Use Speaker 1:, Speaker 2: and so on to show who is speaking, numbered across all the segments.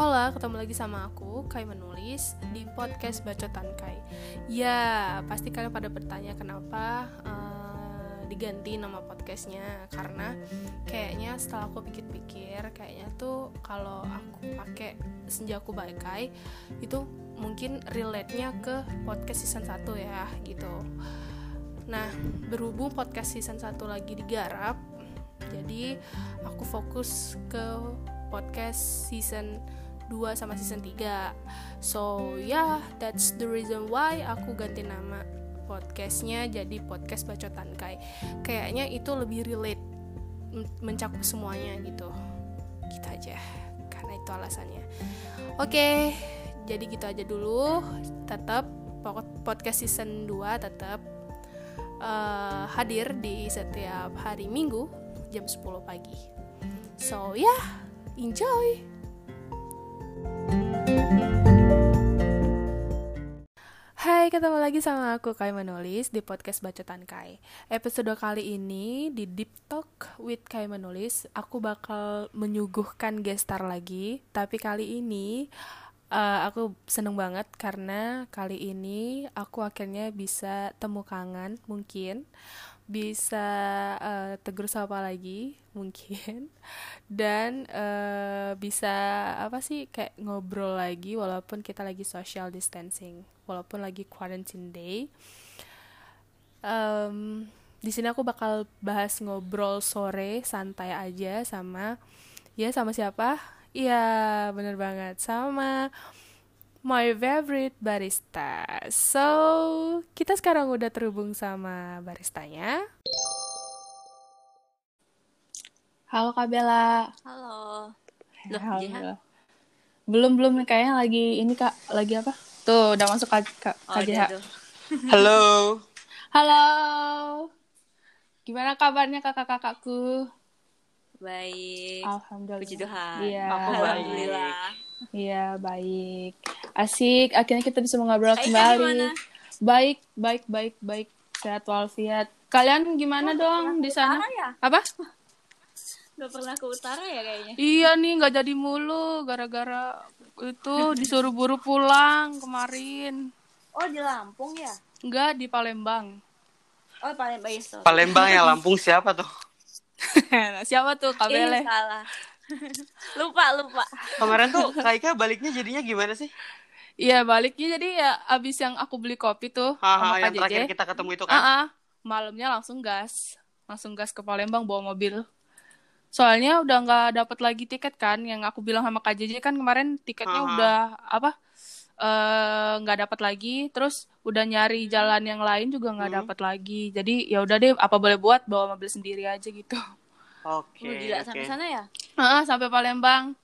Speaker 1: Hola, ketemu lagi sama aku, Kai Menulis, di podcast Bacotan Kai. Ya, pasti kalian pada bertanya kenapa uh, diganti nama podcastnya. Karena kayaknya setelah aku pikir-pikir, kayaknya tuh kalau aku pakai Senjaku Baikai Itu mungkin relate-nya ke podcast season 1 ya, gitu. Nah, berhubung podcast season 1 lagi digarap Jadi, aku fokus ke podcast season 2 sama season 3 so yeah that's the reason why aku ganti nama podcastnya jadi podcast bacotan kai. Kayaknya itu lebih relate mencakup semuanya gitu. Gitu aja karena itu alasannya. Oke okay, jadi gitu aja dulu. Tetap podcast season 2 tetap uh, hadir di setiap hari minggu jam 10 pagi. So yeah enjoy Hai, ketemu lagi sama aku Kai Menulis di podcast Bacotan Kai. Episode kali ini di Deep Talk with Kai Menulis, aku bakal menyuguhkan gestar lagi, tapi kali ini uh, aku seneng banget karena kali ini aku akhirnya bisa temu kangen mungkin bisa uh, tegur sapa lagi mungkin. Dan uh, bisa apa sih kayak ngobrol lagi walaupun kita lagi social distancing walaupun lagi quarantine day. Um, di sini aku bakal bahas ngobrol sore santai aja sama ya sama siapa? Iya bener banget. Sama my favorite barista. So, kita sekarang udah terhubung sama baristanya. Halo Kak Bella.
Speaker 2: Halo.
Speaker 1: Loh, Halo. Belum belum kayaknya lagi ini Kak, lagi apa? Tuh, udah masuk Kak, Kak oh, KJH.
Speaker 3: Halo.
Speaker 1: Halo. Gimana kabarnya kakak-kakakku?
Speaker 2: Baik.
Speaker 1: Alhamdulillah.
Speaker 2: Puji Tuhan.
Speaker 1: Iya.
Speaker 2: Aku Alhamdulillah.
Speaker 1: Iya, baik. Asik, akhirnya kita bisa mengobrol Aika kembali. Gimana? Baik, baik, baik, baik. Sehat walafiat. Kalian gimana oh, dong di sana?
Speaker 2: Ya?
Speaker 1: Apa?
Speaker 2: Gak pernah ke utara ya kayaknya.
Speaker 1: Iya nih, gak jadi mulu gara-gara itu disuruh buru pulang kemarin.
Speaker 2: Oh, di Lampung ya?
Speaker 1: Enggak, di Palembang.
Speaker 2: Oh, Palembang. Ya,
Speaker 3: Palembang ya Lampung siapa tuh?
Speaker 1: siapa tuh? Kabele.
Speaker 2: Eh, salah. lupa, lupa.
Speaker 3: Kemarin tuh Kaika baliknya jadinya gimana sih?
Speaker 1: Iya baliknya jadi ya abis yang aku beli kopi tuh
Speaker 3: ha, sama yang terakhir kita ketemu itu kan? Uh
Speaker 1: -uh, malamnya langsung gas, langsung gas ke Palembang bawa mobil. Soalnya udah nggak dapat lagi tiket kan, yang aku bilang sama KJJ kan kemarin tiketnya uh udah apa eh, nggak uh, dapat lagi, terus udah nyari jalan yang lain juga nggak hmm. dapat lagi. Jadi ya udah deh, apa boleh buat bawa mobil sendiri aja gitu.
Speaker 3: Oke. Okay,
Speaker 2: gila okay. sampai sana ya?
Speaker 1: Uh, sampai Palembang.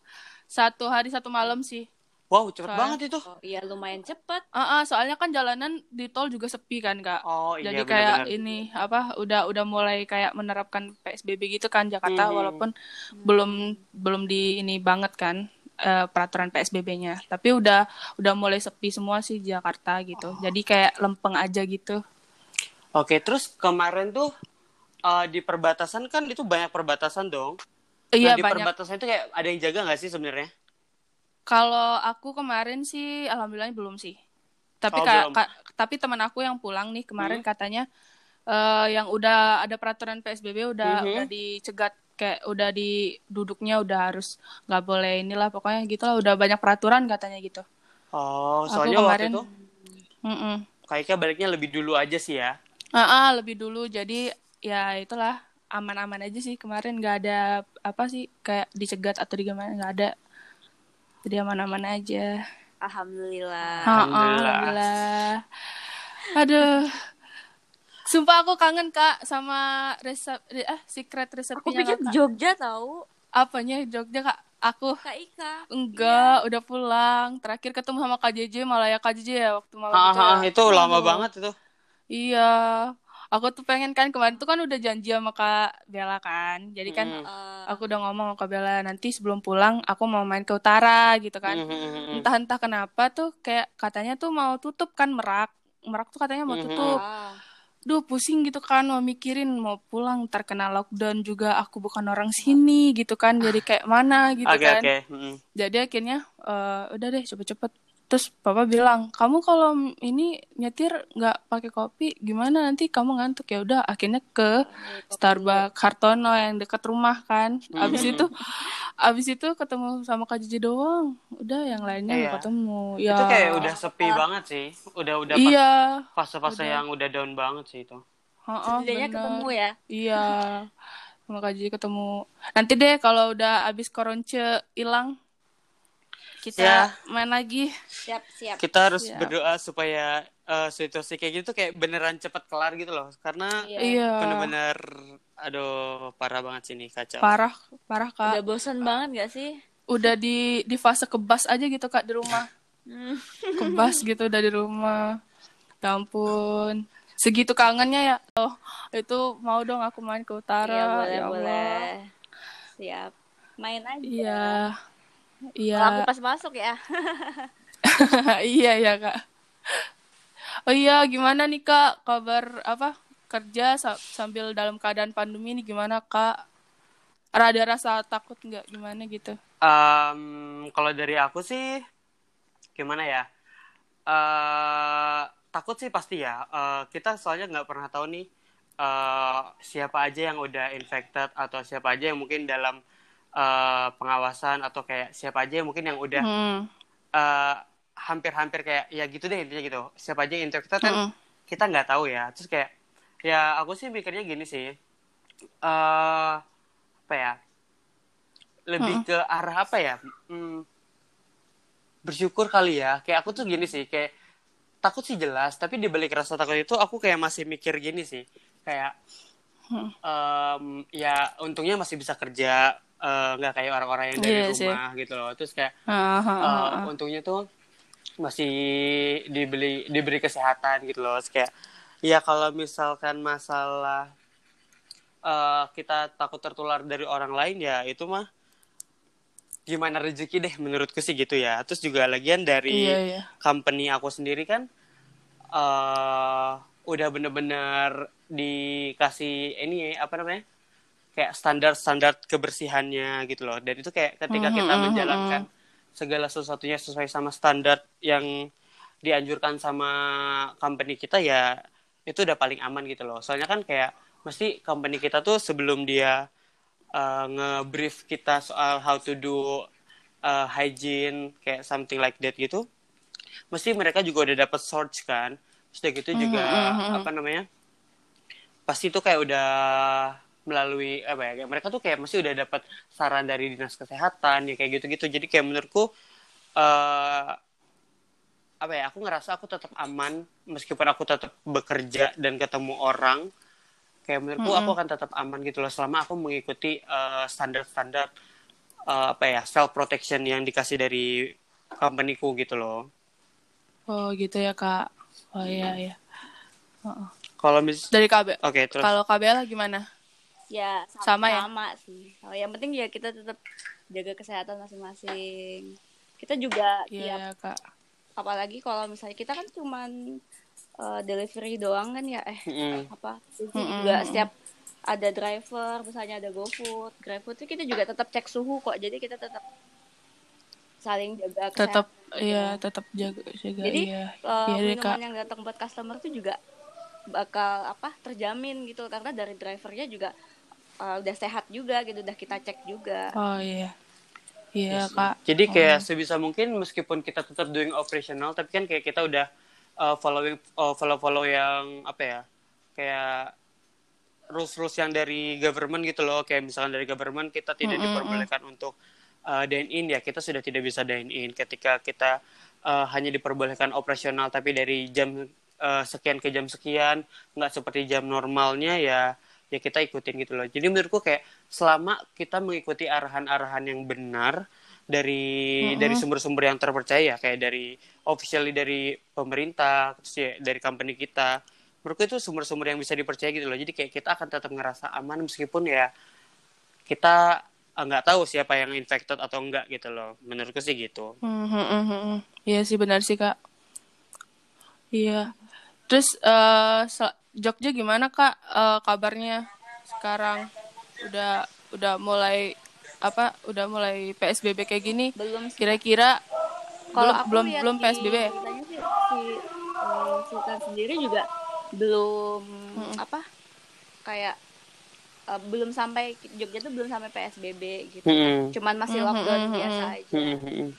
Speaker 1: Satu hari satu malam sih.
Speaker 3: Wow, cepet Soalnya, banget itu.
Speaker 2: Oh, iya, lumayan cepet.
Speaker 1: Uh, uh, soalnya kan jalanan di tol juga sepi kan, Kak.
Speaker 3: Oh, iya,
Speaker 1: Jadi kayak ini apa udah udah mulai kayak menerapkan PSBB gitu kan Jakarta hmm. walaupun hmm. belum belum di ini banget kan uh, peraturan PSBB-nya. Tapi udah udah mulai sepi semua sih Jakarta gitu. Oh. Jadi kayak lempeng aja gitu.
Speaker 3: Oke, terus kemarin tuh uh, di perbatasan kan itu banyak perbatasan dong.
Speaker 1: Iya,
Speaker 3: nah, di
Speaker 1: banyak.
Speaker 3: perbatasan itu kayak ada yang jaga nggak sih sebenarnya?
Speaker 1: Kalau aku kemarin sih alhamdulillah belum sih. Tapi oh, ka, ka, tapi teman aku yang pulang nih kemarin hmm. katanya uh, yang udah ada peraturan PSBB udah hmm. udah dicegat kayak udah di duduknya udah harus nggak boleh inilah pokoknya gitulah udah banyak peraturan katanya gitu.
Speaker 3: Oh, soalnya aku kemarin, waktu itu mm -mm. kayaknya baliknya lebih dulu aja sih ya.
Speaker 1: Ah, uh -uh, lebih dulu jadi ya itulah aman-aman aja sih kemarin. Nggak ada apa sih kayak dicegat atau di gimana nggak ada. Jadi aman-aman aja.
Speaker 2: Alhamdulillah.
Speaker 1: Alhamdulillah. alhamdulillah. Aduh. Sumpah aku kangen kak sama resep ah secret resepnya
Speaker 2: aku pikir Jogja tahu
Speaker 1: apanya Jogja kak? Aku
Speaker 2: Kak Ika.
Speaker 1: Enggak iya. udah pulang. Terakhir ketemu sama Kak JJ malah ya Kak JJ ya waktu malam
Speaker 3: ah, itu, ya. itu lama banget itu.
Speaker 1: Iya aku tuh pengen kan kemarin tuh kan udah janji sama Kak Bella kan. Jadi kan hmm. aku udah ngomong sama Kak Bella nanti sebelum pulang aku mau main ke utara gitu kan. Hmm. Entah-entah kenapa tuh kayak katanya tuh mau tutup kan Merak. Merak tuh katanya mau tutup. Hmm. duh pusing gitu kan mau mikirin mau pulang terkena lockdown juga aku bukan orang sini gitu kan jadi kayak mana gitu
Speaker 3: Oke
Speaker 1: kan
Speaker 3: oke. Mm.
Speaker 1: jadi akhirnya eh, udah deh cepet-cepet terus papa bilang kamu kalau ini nyetir nggak pakai kopi gimana nanti kamu ngantuk ya udah akhirnya ke Starbucks Hartono yang dekat rumah kan abis itu abis itu ketemu sama Kak Jiji doang udah yang lainnya nggak
Speaker 3: Iya.
Speaker 1: ketemu ya
Speaker 3: Itu kayak udah sepi banget sih. Udah udah
Speaker 1: iya
Speaker 3: fase-fase
Speaker 1: udah.
Speaker 3: yang udah down banget sih itu.
Speaker 1: Heeh,
Speaker 2: Setidaknya ketemu ya.
Speaker 1: Iya, sama Kak Jiji ketemu. Nanti deh kalau udah abis koronce hilang, kita
Speaker 3: Ya.
Speaker 1: main lagi.
Speaker 2: Siap, siap.
Speaker 3: Kita harus
Speaker 1: Siap.
Speaker 3: berdoa supaya eh, situasi kayak gitu kayak beneran cepet kelar gitu loh. Karena
Speaker 2: Iya.
Speaker 1: Iya,
Speaker 3: bener-bener aduh parah banget sih nih kacau.
Speaker 1: parah, parah
Speaker 2: Udah
Speaker 1: kak.
Speaker 2: bosan banget gak sih?
Speaker 1: Udah di di fase kebas aja gitu kak di rumah.
Speaker 2: Hmm.
Speaker 1: Kebas gitu udah di rumah. Ya ampun. Segitu kangennya ya. Oh, itu mau dong aku main ke utara.
Speaker 2: Iya, boleh,
Speaker 1: ya Allah.
Speaker 2: boleh. Siap. Main aja.
Speaker 1: Iya. Iya.
Speaker 2: Kalau aku pas masuk ya.
Speaker 1: iya ya kak. Oh iya gimana nih kak kabar apa kerja sa- sambil dalam keadaan pandemi ini gimana kak? Rada rasa takut nggak gimana gitu?
Speaker 3: Em, kalau dari aku sih gimana ya? eh takut sih pasti ya. Eh, kita soalnya nggak pernah tahu nih eh siapa aja yang udah infected atau siapa aja yang mungkin dalam eh, pengawasan atau kayak siapa aja yang mungkin yang udah
Speaker 1: Hmm.
Speaker 3: eh, hampir-hampir kayak ya gitu deh intinya gitu. Siapa aja yang infected kan
Speaker 1: Mm-mm.
Speaker 3: kita nggak tahu ya. Terus kayak ya aku sih mikirnya gini sih. eh apa ya? Lebih ke arah apa ya? Hmm, bersyukur kali ya. Kayak aku tuh gini sih, kayak takut sih jelas, tapi di balik rasa takut itu aku kayak masih mikir gini sih. Kayak
Speaker 1: Hmm.
Speaker 3: em, ya untungnya masih bisa kerja eh, nggak kayak orang-orang yang dari
Speaker 1: sih.
Speaker 3: rumah gitu loh. Terus kayak
Speaker 1: ah, ah,
Speaker 3: eh,
Speaker 1: ah.
Speaker 3: untungnya tuh masih dibeli diberi kesehatan gitu loh Terus kayak ya kalau misalkan masalah eh, kita takut tertular dari orang lain ya itu mah gimana rezeki deh menurutku sih gitu ya terus juga lagian dari
Speaker 1: Iya iya.
Speaker 3: company aku sendiri kan eh udah bener-bener dikasih ini apa namanya kayak standar-standar kebersihannya gitu loh. Dan itu kayak ketika kita menjalankan segala sesuatunya sesuai sama standar yang dianjurkan sama company kita ya itu udah paling aman gitu loh. Soalnya kan kayak mesti company kita tuh sebelum dia uh, nge-brief kita soal how to do uh, hygiene kayak something like that gitu mesti mereka juga udah dapat search kan. Terus udah gitu juga
Speaker 1: mhm, mhm.
Speaker 3: apa namanya pasti tuh kayak udah melalui apa ya kayak mereka tuh kayak mesti udah dapat saran dari dinas kesehatan ya kayak gitu-gitu jadi kayak menurutku eh apa ya aku ngerasa aku tetap aman meskipun aku tetap bekerja dan ketemu orang kayak menurutku aku akan tetap aman gitu loh selama aku mengikuti eh, standar-standar eh, apa ya self protection yang dikasih dari companyku gitu loh
Speaker 1: Oh gitu ya kak. Oh iya iya.
Speaker 3: kalau mis
Speaker 1: Dari KB.
Speaker 3: oke terus
Speaker 1: Kalau KBL gimana?
Speaker 2: Ya,
Speaker 1: Sama
Speaker 2: sama,
Speaker 1: ya?
Speaker 2: sama sih. Oh, yang penting ya kita tetap jaga kesehatan masing-masing. Kita juga
Speaker 1: Iya
Speaker 2: tiap
Speaker 1: ya, kak.
Speaker 2: apalagi kalau misalnya kita kan cuman eh, delivery doang kan ya eh
Speaker 3: Mm-mm.
Speaker 2: apa jadi
Speaker 1: Mm-mm.
Speaker 2: juga setiap ada driver misalnya ada GoFood, GrabFood itu kita juga tetap cek suhu kok. Jadi kita tetap saling jaga kesehatan.
Speaker 1: Tetap iya tetap jaga jaga
Speaker 2: Jadi eh,
Speaker 1: Iya deh
Speaker 2: minuman
Speaker 1: kak.
Speaker 2: yang datang buat customer itu juga bakal apa terjamin gitu karena dari drivernya juga eh, udah sehat juga gitu udah kita cek juga.
Speaker 1: Oh iya. Iya kak.
Speaker 3: Jadi kayak sebisa mungkin meskipun kita tetap doing operational, tapi kan kayak kita udah uh, following uh, follow follow yang apa ya, kayak rules rules yang dari government gitu loh. Kayak misalkan dari government kita tidak diperbolehkan untuk uh, dine in ya kita sudah tidak bisa dine in. Ketika kita uh, hanya diperbolehkan operasional tapi dari jam uh, sekian ke jam sekian, nggak seperti jam normalnya ya ya kita ikutin gitu loh. Jadi menurutku kayak selama kita mengikuti arahan-arahan yang benar dari dari sumber-sumber yang terpercaya kayak dari officially dari pemerintah, terus ya dari company kita. Menurutku itu sumber-sumber yang bisa dipercaya gitu loh. Jadi kayak kita akan tetap ngerasa aman meskipun ya kita eh, nggak tahu siapa yang infected atau enggak gitu loh. Menurutku sih gitu.
Speaker 1: Hmm, hmm, hmm, hmm, hmm. Iya sih benar sih kak. Iya. Terus eh, sel- Jogja gimana kak uh, kabarnya sekarang? Udah udah mulai apa? Udah mulai PSBB kayak gini?
Speaker 2: Belum.
Speaker 1: Kira-kira
Speaker 2: kalau
Speaker 1: belum
Speaker 2: aku
Speaker 1: belum
Speaker 2: lihat
Speaker 1: PSBB?
Speaker 2: Di, si, si uh, Sultan sendiri juga belum hmm. apa? Kayak uh, belum sampai Jogja tuh belum sampai PSBB gitu. Hmm. Cuman masih lockdown hmm. biasa aja. Hmm.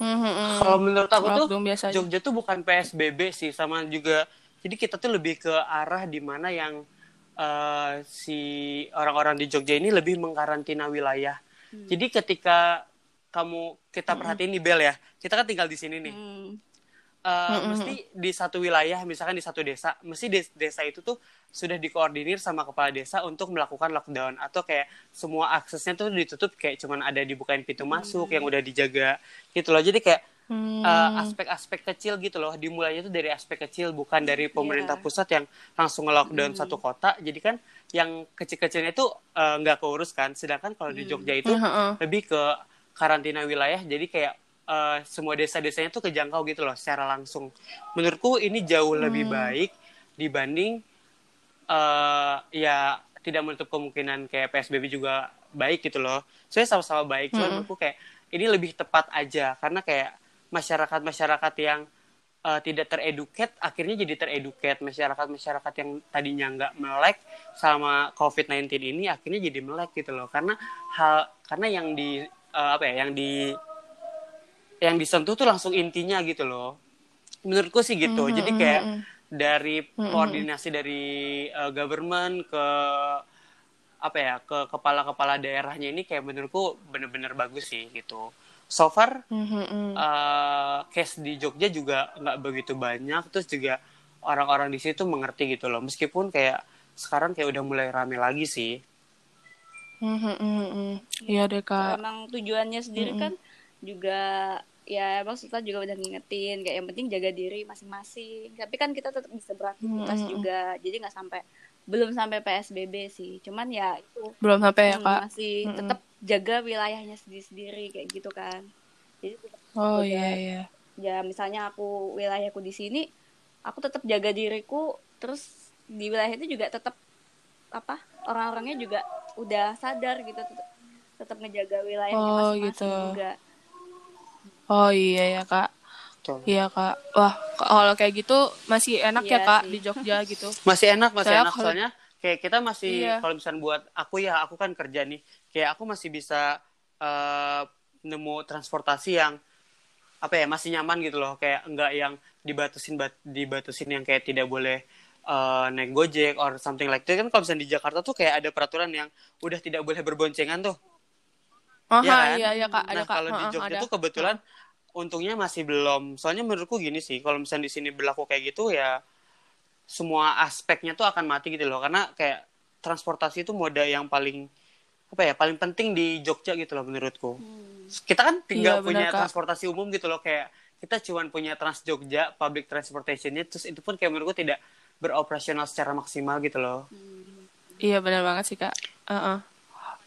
Speaker 3: Hmm. Kalau menurut aku tuh Jogja tuh bukan PSBB sih, sama juga. Jadi kita tuh lebih ke arah di mana yang uh, si orang-orang di Jogja ini lebih mengkarantina wilayah. Hmm. Jadi ketika kamu kita perhatiin nih Bel ya, kita kan tinggal di sini nih. Hmm. Uh, hmm. mesti di satu wilayah, misalkan di satu desa, mesti desa itu tuh sudah dikoordinir sama kepala desa untuk melakukan lockdown atau kayak semua aksesnya tuh ditutup kayak cuman ada dibukain pintu hmm. masuk yang udah dijaga gitu loh jadi kayak hmm. uh, aspek-aspek kecil gitu loh dimulainya tuh dari aspek kecil bukan dari iya. pemerintah yeah. pusat yang langsung nge-lockdown hmm. satu kota jadi kan yang kecil-kecilnya itu uh, nggak keurus kan sedangkan kalau di hmm. Jogja itu hmm. lebih ke karantina wilayah jadi kayak uh, semua desa-desanya tuh kejangkau gitu loh secara langsung menurutku ini jauh hmm. lebih baik dibanding uh, ya tidak menutup kemungkinan kayak PSBB juga baik gitu loh. Saya sama-sama baik, cuman hmm. aku kayak ini lebih tepat aja karena kayak masyarakat-masyarakat yang uh, tidak tereduket akhirnya jadi tereduket masyarakat-masyarakat yang tadinya nggak melek sama COVID-19 ini akhirnya jadi melek gitu loh karena hal karena yang di uh, apa ya yang di yang disentuh tuh langsung intinya gitu loh menurutku sih gitu mm -hmm. jadi kayak dari koordinasi mm -hmm. dari uh, government ke apa ya ke kepala-kepala daerahnya ini kayak menurutku bener-bener bagus sih gitu. So far mm -hmm. uh, case di Jogja juga nggak begitu banyak, terus juga orang-orang di situ mengerti gitu loh. Meskipun kayak sekarang kayak udah mulai rame lagi sih.
Speaker 1: Mm -hmm. Iya deh kak.
Speaker 2: Emang tujuannya sendiri mm -hmm. kan juga ya emang Sultan juga udah ngingetin kayak yang penting jaga diri masing-masing tapi kan kita tetap bisa beraktivitas hmm. juga jadi nggak sampai belum sampai PSBB sih cuman ya itu
Speaker 1: belum sampai ya kak
Speaker 2: masih hmm. tetap jaga wilayahnya sendiri-sendiri kayak gitu kan jadi
Speaker 1: oh iya iya
Speaker 2: ya misalnya aku wilayahku di sini aku tetap jaga diriku terus di wilayah itu juga tetap apa orang-orangnya juga udah sadar gitu tetap tetap ngejaga wilayahnya oh, masing-masing gitu. juga
Speaker 1: Oh iya ya kak. Betul. Iya kak. Wah kalau kayak gitu masih enak ya, iya ya kak sih. di Jogja gitu.
Speaker 3: Masih enak masih Saya enak kalau... soalnya kayak kita masih iya. kalau misalnya buat aku ya aku kan kerja nih kayak aku masih bisa uh, nemu transportasi yang apa ya masih nyaman gitu loh kayak enggak yang dibatasin bat, dibatasin yang kayak tidak boleh uh, naik gojek or something like that kan kalau misalnya di Jakarta tuh kayak ada peraturan yang udah tidak boleh berboncengan tuh
Speaker 1: Aha, ya kan? iya, iya, kak.
Speaker 3: Ada, nah, kalau di Jogja ada. tuh kebetulan untungnya masih belum. Soalnya menurutku gini sih, kalau misalnya di sini berlaku kayak gitu ya semua aspeknya tuh akan mati gitu loh. Karena kayak transportasi itu moda yang paling apa ya paling penting di Jogja gitu loh menurutku. Hmm. Kita kan tinggal iya, punya bener, transportasi umum gitu loh kayak kita cuma punya Trans Jogja public transportationnya terus itu pun kayak menurutku tidak beroperasional secara maksimal gitu loh.
Speaker 1: Iya benar banget sih kak. Uh -uh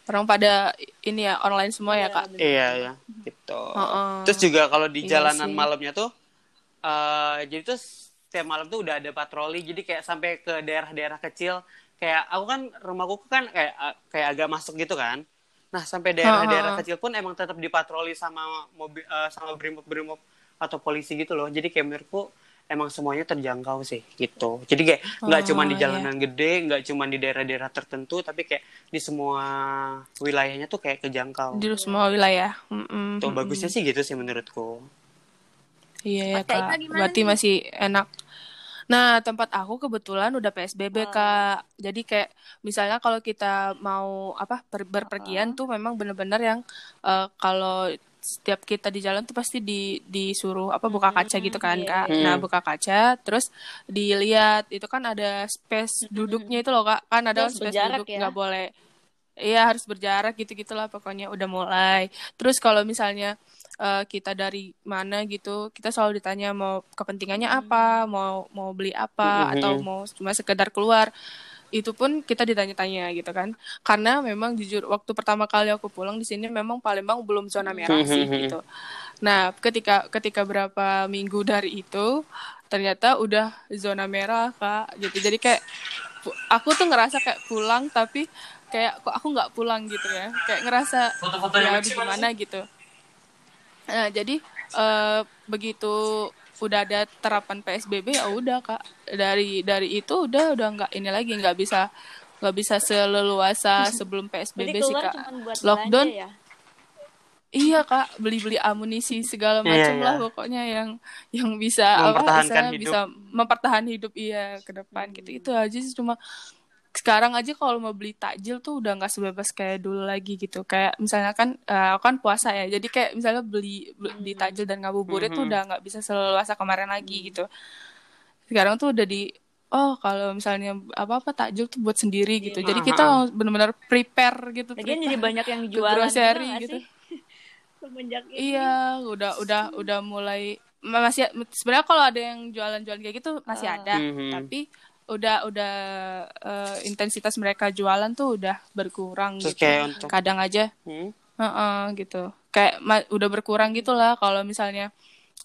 Speaker 1: orang pada ini ya online semua ya, ya kak?
Speaker 3: iya ya gitu. Uh -uh. terus juga kalau di iya jalanan sih. malamnya tuh uh, jadi tuh setiap malam tuh udah ada patroli. Jadi kayak sampai ke daerah-daerah kecil. Kayak aku kan rumahku kan kayak kayak agak masuk gitu kan. Nah sampai daerah-daerah uh -huh. kecil pun emang tetap dipatroli sama mobil uh, sama brimob brimob atau polisi gitu loh. Jadi kayak menurutku emang semuanya terjangkau sih gitu jadi kayak nggak oh, cuma di iya. jalanan iya. gede nggak cuma di daerah-daerah tertentu tapi kayak di semua wilayahnya tuh kayak kejangkau
Speaker 1: di semua wilayah mm
Speaker 3: -mm, tuh bagusnya sih gitu sih menurutku
Speaker 1: iya ya kak berarti nih? masih enak Nah, tempat aku kebetulan udah PSBB, oh. Kak. Jadi kayak misalnya kalau kita mau apa ber berpergian oh. tuh memang bener-bener yang uh, kalau setiap kita di jalan tuh pasti di disuruh apa buka kaca gitu kan hmm, kak hmm. nah buka kaca terus dilihat itu kan ada space duduknya itu loh kak kan ada terus space duduk ya? nggak ya? boleh Iya harus berjarak gitu gitulah pokoknya udah mulai. Terus kalau misalnya uh, kita dari mana gitu, kita selalu ditanya mau kepentingannya apa, mau mau beli apa, hmm. atau mau cuma sekedar keluar itu pun kita ditanya-tanya gitu kan. Karena memang jujur waktu pertama kali aku pulang di sini memang Palembang belum zona merah sih gitu. Nah ketika ketika berapa minggu dari itu ternyata udah zona merah kak gitu. Jadi kayak aku tuh ngerasa kayak pulang tapi kayak kok aku nggak pulang gitu ya. Kayak ngerasa ya aduh gimana gitu. Nah jadi eh, begitu udah ada terapan psbb ya udah kak dari dari itu udah udah nggak ini lagi nggak bisa nggak bisa seleluasa sebelum psbb sih kak Lockdown?
Speaker 2: ya.
Speaker 1: Iya kak, beli-beli amunisi segala
Speaker 3: Iya,
Speaker 1: macam
Speaker 3: iya.
Speaker 1: lah pokoknya yang yang bisa apa
Speaker 3: Mempertahankan
Speaker 1: bisa,
Speaker 3: hidup.
Speaker 1: bisa mempertahan hidup iya ke depan gitu itu aja sih cuma sekarang aja kalau mau beli takjil tuh udah nggak sebebas kayak dulu lagi gitu kayak misalnya kan eh, aku kan puasa ya jadi kayak misalnya beli beli takjil dan ngabuburit tuh
Speaker 3: Mhm.
Speaker 1: udah nggak bisa seleluasa kemarin lagi gitu sekarang tuh udah di oh kalau misalnya apa apa takjil tuh buat sendiri gitu jadi kita benar-benar prepare gitu
Speaker 2: Lagian
Speaker 1: prepare
Speaker 2: jadi banyak yang
Speaker 1: ke
Speaker 2: jualan
Speaker 1: grocery
Speaker 2: juga nggak
Speaker 1: gitu.
Speaker 2: Semenjak ini.
Speaker 1: Iya, udah udah udah mulai ma- masih sebenarnya kalau ada yang jualan-jualan kayak gitu masih
Speaker 2: Ah.
Speaker 1: ada,
Speaker 3: Mhm.
Speaker 1: tapi udah udah eh, intensitas mereka jualan tuh udah berkurang
Speaker 3: Terus
Speaker 1: gitu.
Speaker 3: kayak untuk
Speaker 1: Kadang aja,
Speaker 3: Hmm?
Speaker 1: heeh, gitu. Kayak ma- udah berkurang gitu lah kalau misalnya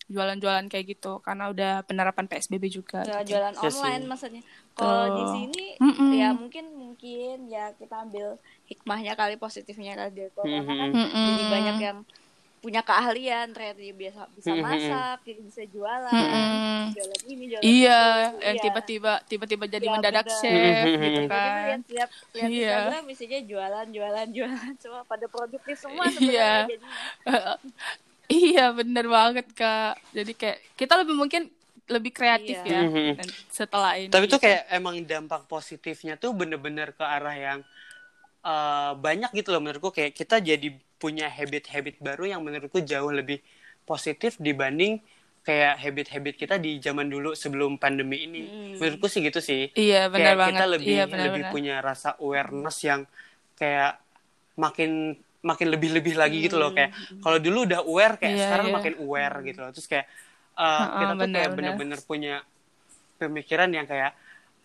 Speaker 1: jualan-jualan kayak gitu karena udah penerapan PSBB juga.
Speaker 2: Jualan,
Speaker 1: gitu.
Speaker 2: jualan
Speaker 3: Iya
Speaker 2: online
Speaker 3: sih.
Speaker 2: maksudnya. Kalau di sini
Speaker 1: Mm-mm.
Speaker 2: ya mungkin mungkin ya kita ambil hikmahnya kali positifnya kali dari corona kan
Speaker 1: Mm-mm.
Speaker 2: jadi banyak yang punya keahlian ternyata dia biasa bisa masak jadi bisa jualan
Speaker 1: Mm-mm.
Speaker 2: jualan ini jualan
Speaker 1: Iya,
Speaker 2: itu.
Speaker 1: yang
Speaker 2: Iya.
Speaker 1: tiba-tiba tiba-tiba jadi
Speaker 2: Iya,
Speaker 1: mendadak
Speaker 2: bener.
Speaker 1: chef
Speaker 3: Mhm.
Speaker 1: gitu
Speaker 2: Tiba-tiba
Speaker 1: kan.
Speaker 2: lihat lihat lihat
Speaker 1: Iya.
Speaker 2: Instagram isinya jualan jualan jualan semua pada produktif semua
Speaker 1: Iya.
Speaker 2: sebenarnya jadi
Speaker 1: Iya bener banget kak. Jadi kayak kita lebih mungkin lebih kreatif
Speaker 2: Iya.
Speaker 1: ya
Speaker 3: Mhm.
Speaker 1: dan setelah ini.
Speaker 3: Tapi tuh
Speaker 1: gitu.
Speaker 3: kayak emang dampak positifnya tuh bener-bener ke arah yang eh, banyak gitu loh menurutku kayak kita jadi punya habit-habit baru yang menurutku jauh lebih positif dibanding kayak habit-habit kita di zaman dulu sebelum pandemi ini.
Speaker 2: Hmm.
Speaker 3: Menurutku sih gitu sih.
Speaker 1: Iya benar
Speaker 3: kayak
Speaker 1: banget.
Speaker 3: kita lebih
Speaker 1: iya
Speaker 3: lebih
Speaker 1: benar-benar.
Speaker 3: punya rasa awareness yang kayak makin makin lebih-lebih lagi gitu loh kayak kalau dulu udah aware kayak
Speaker 1: Iya,
Speaker 3: sekarang
Speaker 1: iya.
Speaker 3: makin aware gitu loh terus kayak uh,
Speaker 1: Ha-ha,
Speaker 3: kita tuh kayak
Speaker 1: benar-benar.
Speaker 3: bener-bener punya pemikiran yang kayak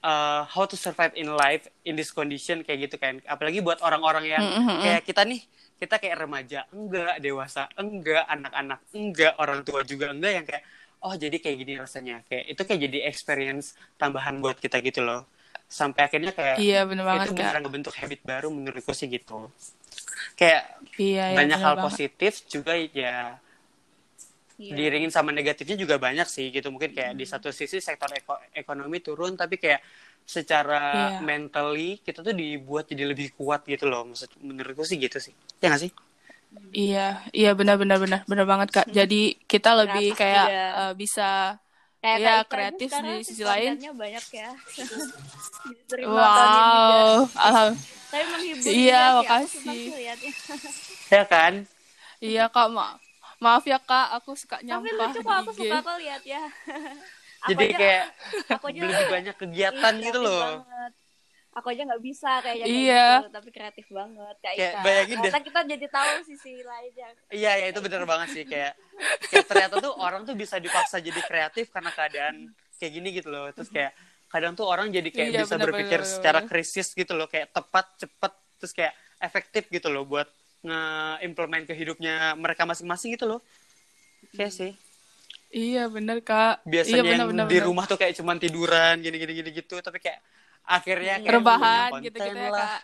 Speaker 3: uh, how to survive in life in this condition kayak gitu kan apalagi buat orang-orang yang
Speaker 1: Mm-mm.
Speaker 3: kayak kita nih kita kayak remaja enggak dewasa enggak anak-anak enggak orang tua juga enggak yang kayak oh jadi kayak gini rasanya. Kayak itu kayak jadi experience tambahan buat kita gitu loh. Sampai akhirnya kayak
Speaker 1: Iya benar banget
Speaker 3: itu bisa ngebentuk habit baru menurutku sih gitu. Kayak
Speaker 1: Iya iya,
Speaker 3: banyak hal
Speaker 1: banget.
Speaker 3: positif juga ya
Speaker 2: Iya.
Speaker 3: diiringin sama negatifnya juga banyak sih gitu. Mungkin kayak di satu sisi sektor eko- ekonomi turun tapi kayak secara
Speaker 1: Iya.
Speaker 3: mentally kita tuh dibuat jadi lebih kuat gitu loh maksud menurutku sih gitu sih ya nggak sih
Speaker 1: Iya iya benar benar benar benar banget kak. Jadi kita lebih
Speaker 2: Kreatif
Speaker 1: kayak eh, bisa
Speaker 2: Kayak Ika
Speaker 1: kreatif di sisi lain.
Speaker 2: banyak ya.
Speaker 1: Wow alham
Speaker 2: Tapi menghibur
Speaker 1: Iya.
Speaker 2: Aku
Speaker 1: makasih.
Speaker 3: ya kan
Speaker 1: iya kak ma maaf ya kak aku suka
Speaker 2: Tapi
Speaker 1: nyampah
Speaker 2: lucu
Speaker 1: di
Speaker 2: kok aku suka kok liat ya. Aku
Speaker 3: jadi
Speaker 2: aja-
Speaker 3: kayak
Speaker 2: aku aja
Speaker 3: lebih banyak kegiatan
Speaker 2: Ih,
Speaker 3: gitu loh
Speaker 2: banget. Aku aja nggak bisa kayak
Speaker 1: Iya.
Speaker 2: gitu, tapi kreatif banget Kak
Speaker 3: Kayak
Speaker 2: Ika.
Speaker 3: bayangin deh.
Speaker 2: Kita jadi tahu sisi lainnya.
Speaker 3: iya ya itu bener banget sih kayak, kayak ternyata tuh orang tuh bisa dipaksa jadi kreatif karena keadaan kayak gini gitu loh terus kayak kadang tuh orang jadi kayak
Speaker 1: Iya,
Speaker 3: bisa
Speaker 1: bener,
Speaker 3: berpikir
Speaker 1: bener,
Speaker 3: secara
Speaker 1: bener.
Speaker 3: krisis gitu loh kayak tepat cepet terus kayak efektif gitu loh buat nge-implement ke hidupnya mereka masing-masing gitu loh kayak sih
Speaker 1: Iya bener kak.
Speaker 3: biasanya
Speaker 1: iya, bener,
Speaker 3: yang
Speaker 1: bener,
Speaker 3: di
Speaker 1: bener.
Speaker 3: rumah tuh kayak cuman tiduran gini gini gini gitu tapi kayak akhirnya kayak
Speaker 1: rebahan gitu gitu
Speaker 3: konten
Speaker 1: ya kak.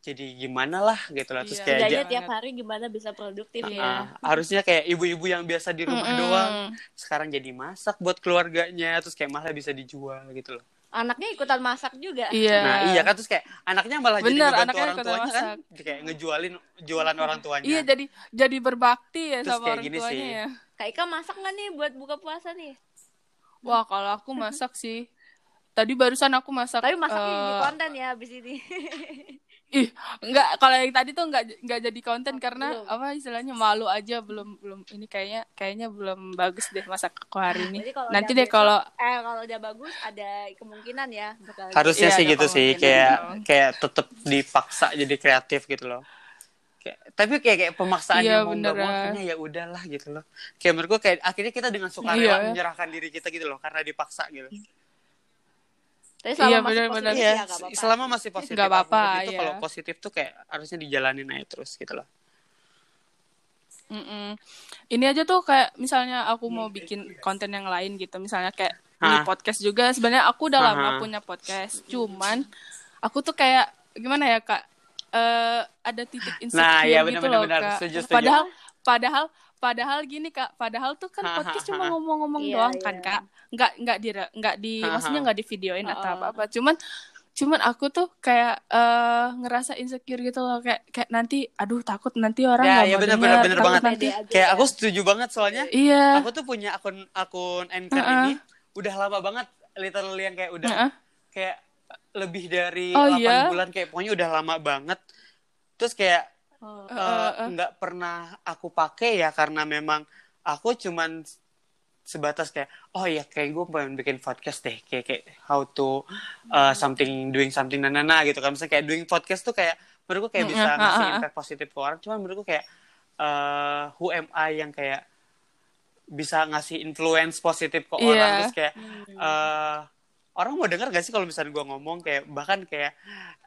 Speaker 3: jadi gimana lah gitu lah terus
Speaker 1: Iya.
Speaker 3: kayak
Speaker 2: Setidaknya
Speaker 3: ja-
Speaker 1: Banget.
Speaker 2: tiap hari gimana bisa produktif
Speaker 1: Iya.
Speaker 2: ya.
Speaker 3: ah, harusnya kayak ibu-ibu yang biasa di rumah
Speaker 1: Mm-mm.
Speaker 3: doang sekarang jadi masak buat keluarganya terus kayak malah bisa dijual gitu loh
Speaker 2: Anaknya ikutan masak juga.
Speaker 1: Iya.
Speaker 3: nah iya kan terus kayak anaknya malah jadi
Speaker 1: Bener,
Speaker 3: ngebantu
Speaker 1: anaknya
Speaker 3: orang
Speaker 1: ikutan
Speaker 3: tuanya kan
Speaker 1: masak.
Speaker 3: kayak ngejualin jualan orang tuanya
Speaker 1: Iya jadi jadi berbakti ya
Speaker 3: Terus
Speaker 1: sama
Speaker 3: kayak
Speaker 1: orang
Speaker 3: gini
Speaker 1: tuanya
Speaker 3: sih.
Speaker 1: ya.
Speaker 2: Kak Ika masak nggak nih buat buka puasa nih?
Speaker 1: Wah kalau aku masak sih. Tadi barusan aku masak.
Speaker 2: Tapi masaknya jadi
Speaker 1: eh,
Speaker 2: konten ya abis ini.
Speaker 1: Ih, enggak kalau yang tadi tuh enggak enggak jadi konten karena
Speaker 2: belum.
Speaker 1: apa istilahnya malu aja belum belum ini kayaknya kayaknya belum bagus deh masak aku hari ini.
Speaker 2: Jadi kalau
Speaker 1: Nanti deh kalau
Speaker 2: eh kalau udah bagus ada kemungkinan ya bakal
Speaker 3: harusnya
Speaker 1: Iya,
Speaker 3: sih gitu sih kayak
Speaker 1: dong.
Speaker 3: kayak tetap dipaksa jadi kreatif gitu loh kayak, tapi kayak kayak pemaksaan
Speaker 1: Iya,
Speaker 3: yang mau nggak mau ya udahlah gitu loh kayak menurut gue kayak akhirnya kita dengan sukarela
Speaker 1: Iya.
Speaker 3: menyerahkan diri kita gitu loh karena dipaksa gitu
Speaker 2: Tapi selama
Speaker 1: Iya,
Speaker 2: masih
Speaker 1: benar-benar.
Speaker 2: positif
Speaker 3: Iya,
Speaker 2: ya apa-apa.
Speaker 3: selama masih positif
Speaker 1: Nggak apa-apa,
Speaker 3: itu
Speaker 1: iya.
Speaker 3: kalau positif tuh kayak harusnya dijalanin aja terus gitu loh
Speaker 1: Mm-mm. Ini aja tuh kayak misalnya aku
Speaker 3: Iya,
Speaker 1: mau bikin konten yang lain gitu, misalnya kayak ini
Speaker 3: Hah.
Speaker 1: podcast juga sebenarnya aku udah lama punya podcast cuman aku tuh kayak gimana ya kak Eh ada titik insecure
Speaker 3: Nah, iya,
Speaker 1: gitu loh kak
Speaker 3: Setuju, setuju.
Speaker 1: padahal padahal padahal gini kak padahal tuh kan podcast cuma ngomong-ngomong
Speaker 2: Iya,
Speaker 1: doang
Speaker 2: iya.
Speaker 1: kan kak nggak nggak di nggak di maksudnya nggak di videoin atau
Speaker 2: Heeh.
Speaker 1: apa apa cuman cuman aku tuh kayak eh ngerasa insecure gitu loh kayak kayak nanti aduh takut nanti orang
Speaker 3: Ya,
Speaker 1: nggak
Speaker 3: iya,
Speaker 1: mau
Speaker 3: bener, bener, bener banget.
Speaker 1: nanti
Speaker 3: Kayak
Speaker 2: ya.
Speaker 3: aku setuju banget soalnya
Speaker 1: iya
Speaker 3: aku tuh punya akun akun anchor
Speaker 1: Heeh.
Speaker 3: ini udah lama banget literally yang kayak udah
Speaker 1: Heeh.
Speaker 3: kayak lebih dari
Speaker 1: Oh,
Speaker 3: 8
Speaker 1: iya?
Speaker 3: bulan kayak pokoknya udah lama banget. Terus kayak
Speaker 2: Oh.
Speaker 3: eh,
Speaker 1: Heeh, heeh.
Speaker 3: nggak pernah aku pakai ya karena memang aku cuman sebatas kayak oh iya kayak gue pengen bikin podcast deh kayak kayak how to uh, something doing something nanana gitu kan misalnya kayak doing podcast tuh kayak menurutku kayak bisa
Speaker 1: Mm-mm,
Speaker 3: ngasih
Speaker 1: ah, ah, ah.
Speaker 3: impact positif ke orang cuman menurutku kayak uh, who am I yang kayak bisa ngasih influence positif ke orang
Speaker 1: Iya.
Speaker 3: terus kayak uh, orang mau denger gak sih kalau misalnya gue ngomong kayak bahkan kayak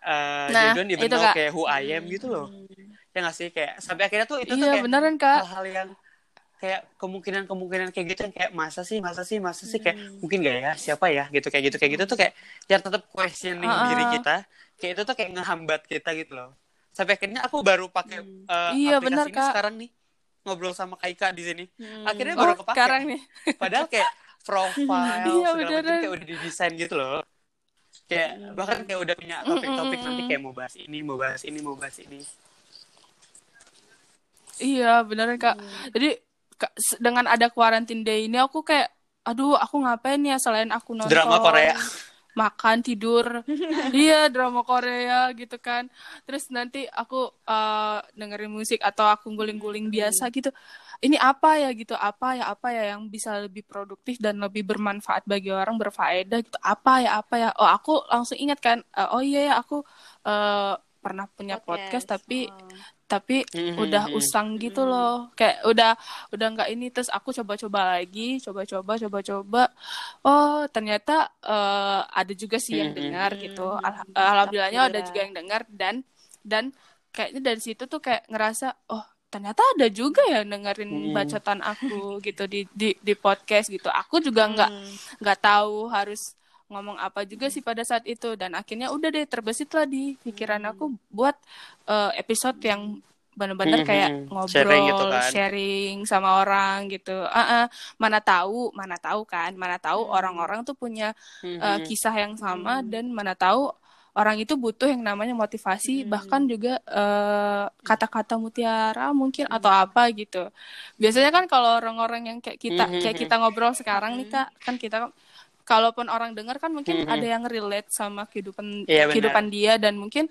Speaker 3: uh,
Speaker 1: Nah,
Speaker 3: they don't even
Speaker 1: itu,
Speaker 3: know
Speaker 1: Kak.
Speaker 3: kayak who I am gitu loh. Ya nggak sih? Kayak sampai akhirnya tuh itu tuh
Speaker 1: iya
Speaker 3: kayak
Speaker 1: beneran kak.
Speaker 3: hal-hal yang kayak kemungkinan-kemungkinan kayak gitu yang kayak masa sih masa sih masa sih kayak mungkin gak ya siapa ya gitu kayak gitu kayak gitu tuh kayak yang tetap questioning
Speaker 1: Ah, ah.
Speaker 3: diri kita kayak itu tuh kayak ngehambat kita gitu loh. Sampai akhirnya aku baru pakai uh,
Speaker 1: Iya,
Speaker 3: aplikasi
Speaker 1: benar,
Speaker 3: ini
Speaker 1: Kak.
Speaker 3: sekarang nih ngobrol sama Kaika di sini.
Speaker 2: Hmm.
Speaker 3: akhirnya
Speaker 1: oh
Speaker 3: baru kepake
Speaker 1: sekarang nih.
Speaker 3: Padahal kayak profile
Speaker 1: Iya,
Speaker 3: segala macam kayak udah didesain gitu loh. Kayak bahkan kayak udah punya topik-topik nanti kayak mau bahas ini mau bahas ini mau bahas ini.
Speaker 1: Iya beneran kak. Jadi Kak, s- dengan ada quarantine day ini aku kayak aduh aku ngapain ya selain aku nonton
Speaker 3: drama Korea.
Speaker 1: makan tidur. Iya drama Korea gitu kan. Terus nanti aku eh, dengerin musik atau aku guling-guling biasa gitu ini apa ya gitu apa ya apa ya yang bisa lebih produktif dan lebih bermanfaat bagi orang berfaedah gitu. Apa ya apa ya. Oh aku langsung ingat kan eh, oh iya ya aku eh, pernah punya podcast, tapi
Speaker 2: Oh.
Speaker 1: tapi
Speaker 3: Mhm,
Speaker 1: udah
Speaker 3: mhm.
Speaker 1: usang gitu loh. Kayak udah udah nggak ini terus aku coba-coba lagi coba-coba coba-coba. Oh ternyata eh, ada juga sih yang dengar gitu. Al- alhamdulillahnya ada juga yang dengar dan dan kayaknya dari situ tuh kayak ngerasa oh ternyata ada juga ya dengerin
Speaker 3: Mhm.
Speaker 1: bacotan aku gitu di di di podcast gitu aku juga nggak
Speaker 2: Hmm.
Speaker 1: nggak tahu harus ngomong apa juga sih pada saat itu dan akhirnya udah deh terbesit lah di pikiran aku buat eh, episode yang bener-bener
Speaker 3: Mhm,
Speaker 1: kayak ngobrol
Speaker 3: Sharing gitu kan.
Speaker 1: sharing sama orang gitu Ah, ah. mana tahu mana tahu kan mana tahu
Speaker 2: Hmm.
Speaker 1: orang-orang tuh punya
Speaker 3: Mhm.
Speaker 1: kisah yang sama dan mana tahu orang itu butuh yang namanya motivasi
Speaker 2: Hmm.
Speaker 1: bahkan juga eh, kata-kata mutiara mungkin atau apa gitu biasanya kan kalau orang-orang yang kayak kita
Speaker 3: Mhm,
Speaker 1: kayak
Speaker 3: mhm.
Speaker 1: kita ngobrol sekarang nih kak kan kita kalaupun orang dengar kan mungkin
Speaker 3: Mhm.
Speaker 1: ada yang relate sama kehidupan
Speaker 3: benar.
Speaker 1: kehidupan dia dan mungkin